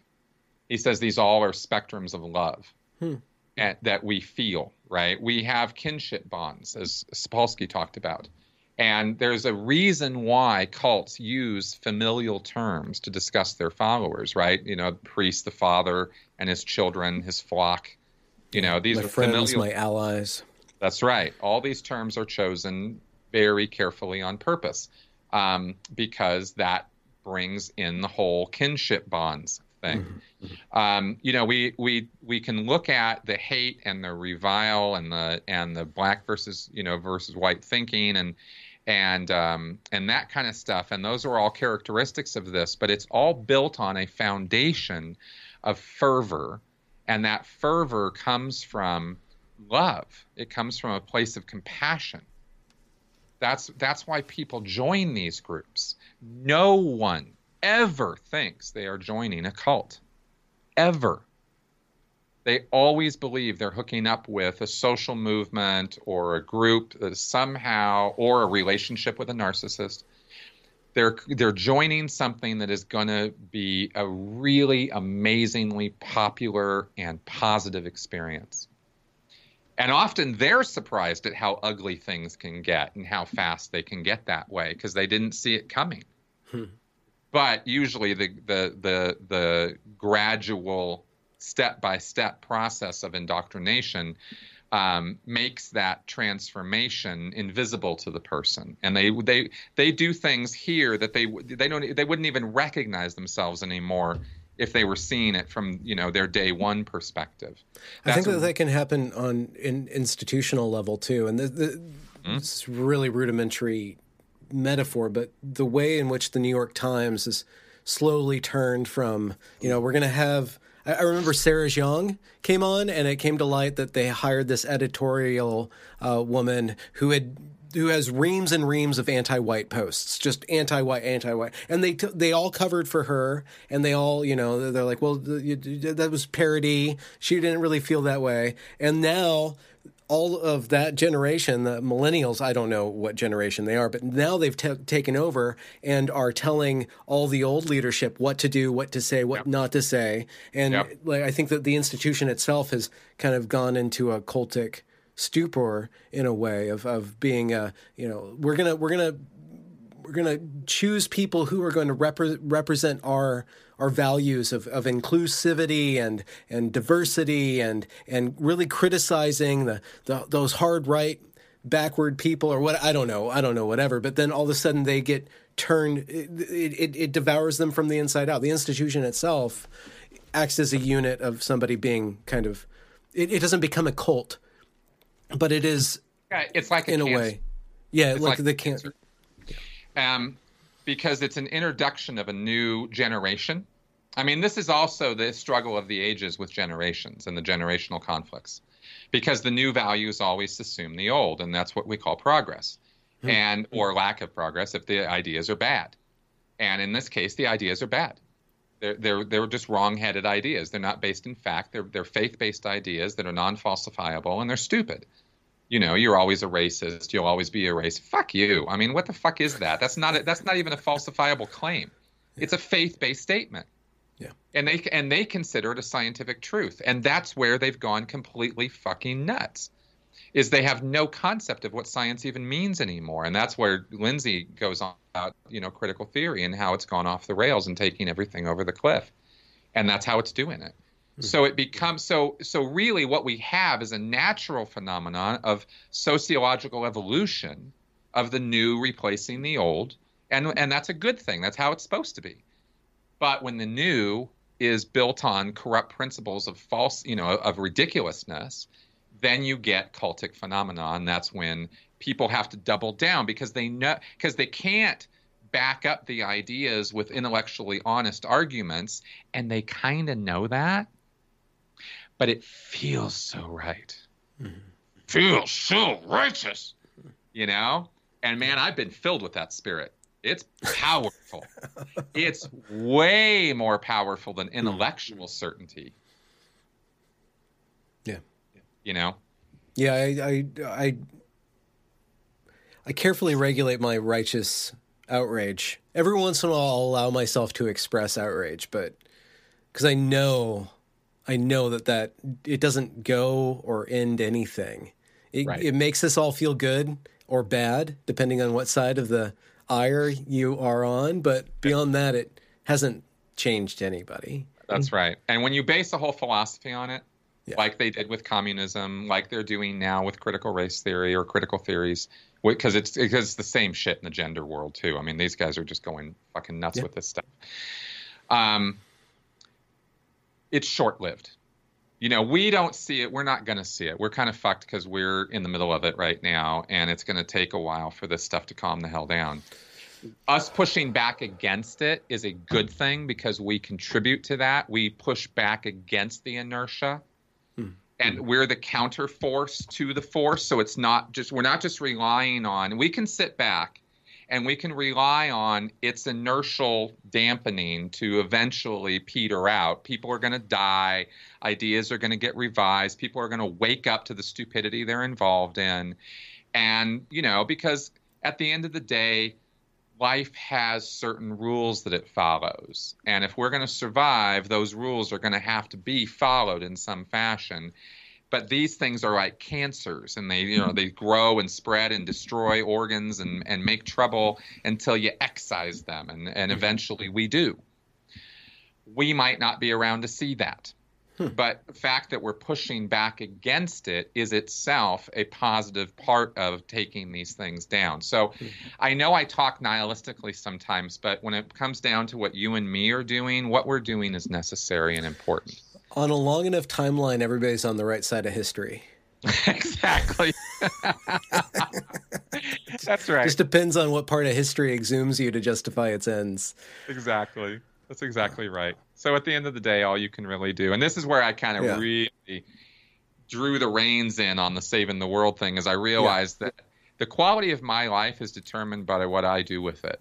He says these all are spectrums of love hmm. at, that we feel, right? We have kinship bonds, as Sapolsky talked about. And there's a reason why cults use familial terms to discuss their followers, right? You know, priest, the father, and his children, his flock. You know, these my are friends, familial. my allies. That's right. All these terms are chosen very carefully on purpose um, because that brings in the whole kinship bonds thing. Mm-hmm. mm-hmm. Um, you know, we we we can look at the hate and the revile and the and the black versus you know versus white thinking and and um, and that kind of stuff. And those are all characteristics of this, but it's all built on a foundation of fervor, and that fervor comes from love. It comes from a place of compassion. That's that's why people join these groups. No one ever thinks they are joining a cult. Ever. They always believe they're hooking up with a social movement or a group that somehow or a relationship with a narcissist. They're they're joining something that is going to be a really amazingly popular and positive experience. And often they're surprised at how ugly things can get and how fast they can get that way because they didn't see it coming. Hmm. But usually the, the the the gradual step by step process of indoctrination um, makes that transformation invisible to the person, and they they they do things here that they they don't they wouldn't even recognize themselves anymore if they were seeing it from you know their day one perspective. That's I think that that can happen on an institutional level too, and the, the, mm-hmm. it's really rudimentary metaphor, but the way in which the New York Times is slowly turned from you know we're going to have. I remember Sarah Jeong came on, and it came to light that they hired this editorial uh, woman who had who has reams and reams of anti-white posts, just anti-white, anti-white, and they t- they all covered for her, and they all you know they're like, well, that was parody. She didn't really feel that way, and now all of that generation, the millennials, I don't know what generation they are, but now they've t- taken over and are telling all the old leadership what to do, what to say, what yep. not to say. And yep. like, I think that the institution itself has kind of gone into a cultic stupor in a way of, of being a you know we're gonna we're gonna we're going to choose people who are going to repre- represent our our values of, of inclusivity and and diversity and and really criticizing the, the those hard right backward people or what I don't know I don't know whatever but then all of a sudden they get turned it, it, it devours them from the inside out the institution itself acts as a unit of somebody being kind of it, it doesn't become a cult but it is yeah, it's like in cancer. a way yeah It's like, like the cancer. cancer um, because it's an introduction of a new generation. I mean, this is also the struggle of the ages with generations and the generational conflicts, because the new values always assume the old, and that's what we call progress, Hmm. and or lack of progress if the ideas are bad. And in this case, the ideas are bad. They're they're they're just wrong-headed ideas. They're not based in fact. They're they're faith-based ideas that are non-falsifiable, and they're stupid you know, you're always a racist. You'll always be a racist. Fuck you. I mean, what the fuck is that? That's not a, that's not even a falsifiable claim. It's a faith-based statement. Yeah. And they and they consider it a scientific truth, and that's where they've gone completely fucking nuts. Is they have no concept of what science even means anymore, and that's where Lindsay goes on about you know critical theory and how it's gone off the rails and taking everything over the cliff, and that's how it's doing it. Mm-hmm. So it becomes so so really what we have is a natural phenomenon of sociological evolution of the new replacing the old and and that's a good thing. That's how it's supposed to be. But when the new is built on corrupt principles of false you know of ridiculousness then you get cultic phenomenon that's when people have to double down because they know because they can't back up the ideas with intellectually honest arguments and they kind of know that but it feels so right. Mm-hmm. Feels so righteous, you know? And man, I've been filled with that spirit. It's powerful. it's way more powerful than mm-hmm. intellectual certainty. Yeah. You know? Yeah, I, I, I, I carefully regulate my righteous outrage. Every once in a while, I'll allow myself to express outrage, but because I know, I know that that it doesn't go or end anything. It, Right. it makes us all feel good or bad, depending on what side of the ire you are on. But beyond that, it hasn't changed anybody. That's right. And when you base a whole philosophy on it, Yeah. like they did with communism, like they're doing now with critical race theory or critical theories, because it's because it's the same shit in the gender world too. I mean, these guys are just going fucking nuts Yeah. with this stuff. Um, it's short-lived. You know, we don't see it. We're not going to see it. We're kind of fucked because we're in the middle of it right now, and it's going to take a while for this stuff to calm the hell down us pushing back against it is a good thing because we contribute to that. We push back against the inertia. Hmm. And we're the counter force to the force. So it's not just, we're not just relying on, we can sit back and we can rely on its inertial dampening to eventually peter out. People are going to die. Ideas are going to get revised. People are going to wake up to the stupidity they're involved in. And, you know, because at the end of the day, life has certain rules that it follows. And if we're going to survive, those rules are going to have to be followed in some fashion. But these things are like cancers and they, you know, they grow and spread and destroy organs and, and make trouble until you excise them. And, and hmm. eventually we do. We might not be around to see that. Hmm. But the fact that we're pushing back against it is itself a positive part of taking these things down. So hmm. I know I talk nihilistically sometimes, but when it comes down to what you and me are doing, what we're doing is necessary and important. On a long enough timeline, everybody's on the right side of history. exactly. That's right. Just depends on what part of history exhumes you to justify its ends. Exactly. That's exactly right. So at the end of the day, all you can really do, and this is where I kind of Yeah. really drew the reins in on the saving the world thing, is I realized that the quality of my life is determined by what I do with it,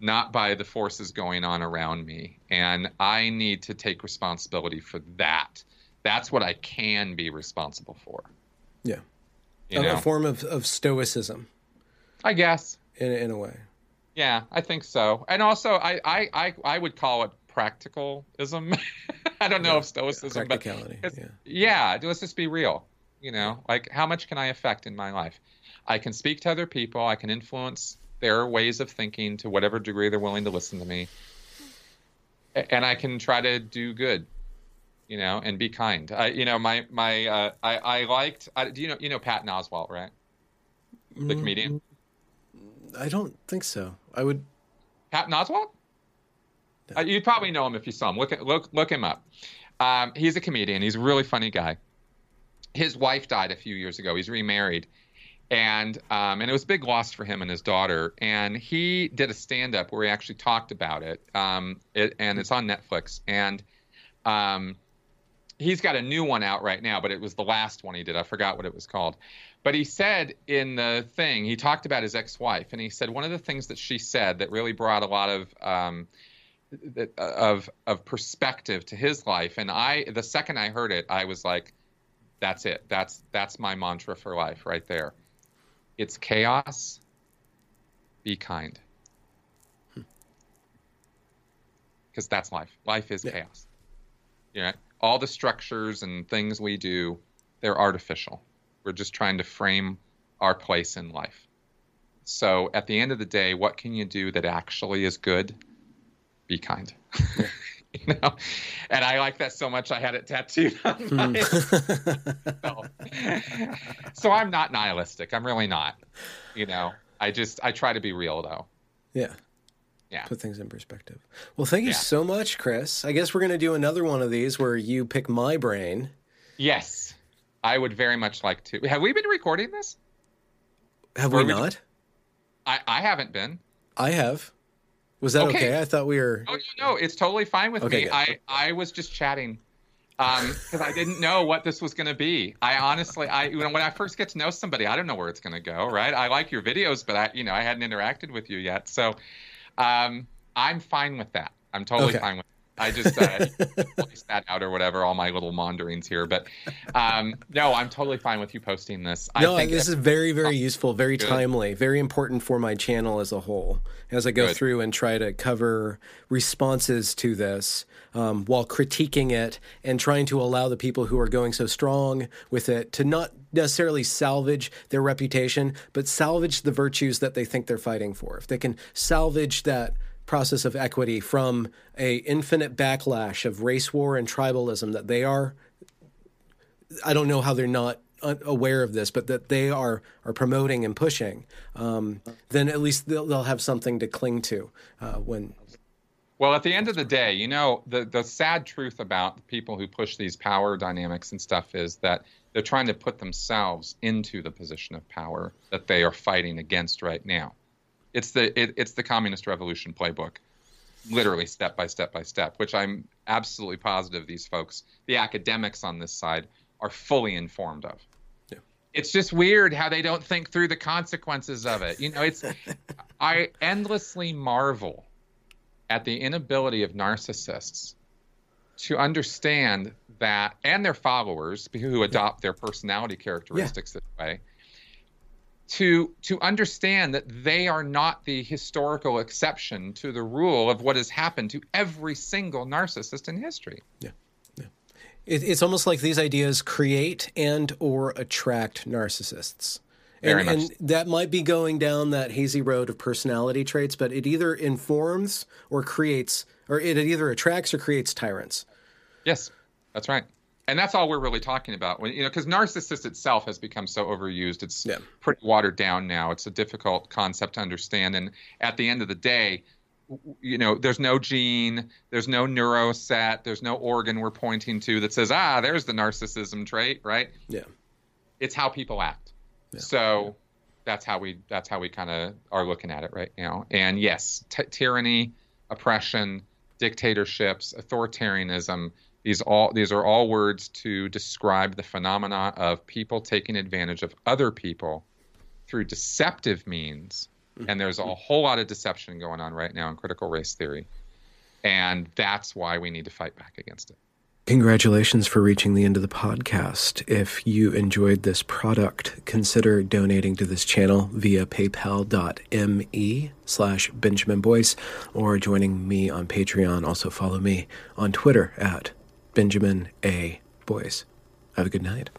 not by the forces going on around me. And I need to take responsibility for that. That's what I can be responsible for. Yeah. You A- know, a form of, of stoicism I guess. in, in a way. Yeah, I think so. And also, I I I, I would call it practicalism. I don't know if stoicism, but Practicality. it's- Yeah. yeah, let's just be real. You know, like how much can I affect in my life? I can speak to other people. I can influence their ways of thinking to whatever degree they're willing to listen to me, and I can try to do good, you know, and be kind. I, you know, my my uh, I I liked. I, do you know you know Patton Oswalt, right? The comedian. I don't think so. I would. Patton Oswalt. Uh, you'd probably know him if you saw him. Look look look him up. Um, he's a comedian. He's a really funny guy. His wife died a few years ago. He's remarried, and um, and it was a big loss for him and his daughter. And he did a stand up where he actually talked about it. Um, it and it's on Netflix. And um, he's got a new one out right now, but it was the last one he did. I forgot what it was called. But he said in the thing, he talked about his ex-wife, and he said one of the things that she said that really brought a lot of um, of of perspective to his life. And I, the second I heard it, I was like, "That's it. That's that's my mantra for life, right there. It's chaos. Be kind." Hmm. Because that's life. Life is yeah. chaos. Yeah. All the structures and things we do, they're artificial. We're just trying to frame our place in life. So at the end of the day, what can you do that actually is good? Be kind. you know, and I like that so much. I had it tattooed on hmm. my. so, so I'm not nihilistic. I'm really not. You know, I just I try to be real though. Yeah. Yeah. Put things in perspective. Well, thank you yeah. so much, Chris. I guess we're going to do another one of these where you pick my brain. Yes. I would very much like to. Have we been recording this? Have we, we not? I, I haven't been. I have. Was that okay? okay? I thought we were. Oh no, it's totally fine with okay, me. I I was just chatting because um, I didn't know what this was going to be. I honestly, I you know, when I first get to know somebody, I don't know where it's going to go. Right? I like your videos, but I you know I hadn't interacted with you yet, so um, I'm fine with that. I'm totally okay. fine with. I just uh, place that out or whatever. All my little maunderings here, but um, no, I'm totally fine with you posting this. I no, this is very, very useful, very good. timely, very important for my channel as a whole. As I go good. through and try to cover responses to this, um, while critiquing it and trying to allow the people who are going so strong with it to not necessarily salvage their reputation, but salvage the virtues that they think they're fighting for. If they can salvage that process of equity from a infinite backlash of race war and tribalism that they are I don't know how they're not aware of this, but that they are are promoting and pushing, um, then at least they'll, they'll have something to cling to uh, when. Well, at the end of the day, you know, the the sad truth about people who push these power dynamics and stuff is that they're trying to put themselves into the position of power that they are fighting against right now. It's the it, it's the communist revolution playbook, literally step by step by step. Which I'm absolutely positive these folks, the academics on this side, are fully informed of. Yeah. It's just weird how they don't think through the consequences of it. You know, it's I endlessly marvel at the inability of narcissists to understand that and their followers who adopt their personality characteristics yeah. this way to to understand that they are not the historical exception to the rule of what has happened to every single narcissist in history. Yeah. yeah. It, it's almost like these ideas create and or attract narcissists. And, and, that might be going down that hazy road of personality traits, but it either informs or creates, or it either attracts or creates tyrants. Yes, that's right and that's all we're really talking about when you know because narcissist itself has become so overused it's yeah. pretty watered down now it's a difficult concept to understand and at the end of the day you know there's no gene there's no neuro set there's no organ we're pointing to that says ah there's the narcissism trait right yeah it's how people act yeah. so yeah. that's how we that's how we kind of are looking at it right now and yes t- tyranny oppression dictatorships authoritarianism these all these are all words to describe the phenomena of people taking advantage of other people through deceptive means. And there's a whole lot of deception going on right now in critical race theory. And that's why we need to fight back against it. Congratulations for reaching the end of the podcast. If you enjoyed this product, consider donating to this channel via paypal.me slash Benjamin Boyce or joining me on Patreon. Also follow me on Twitter at Benjamin A. Boyce. Have a good night.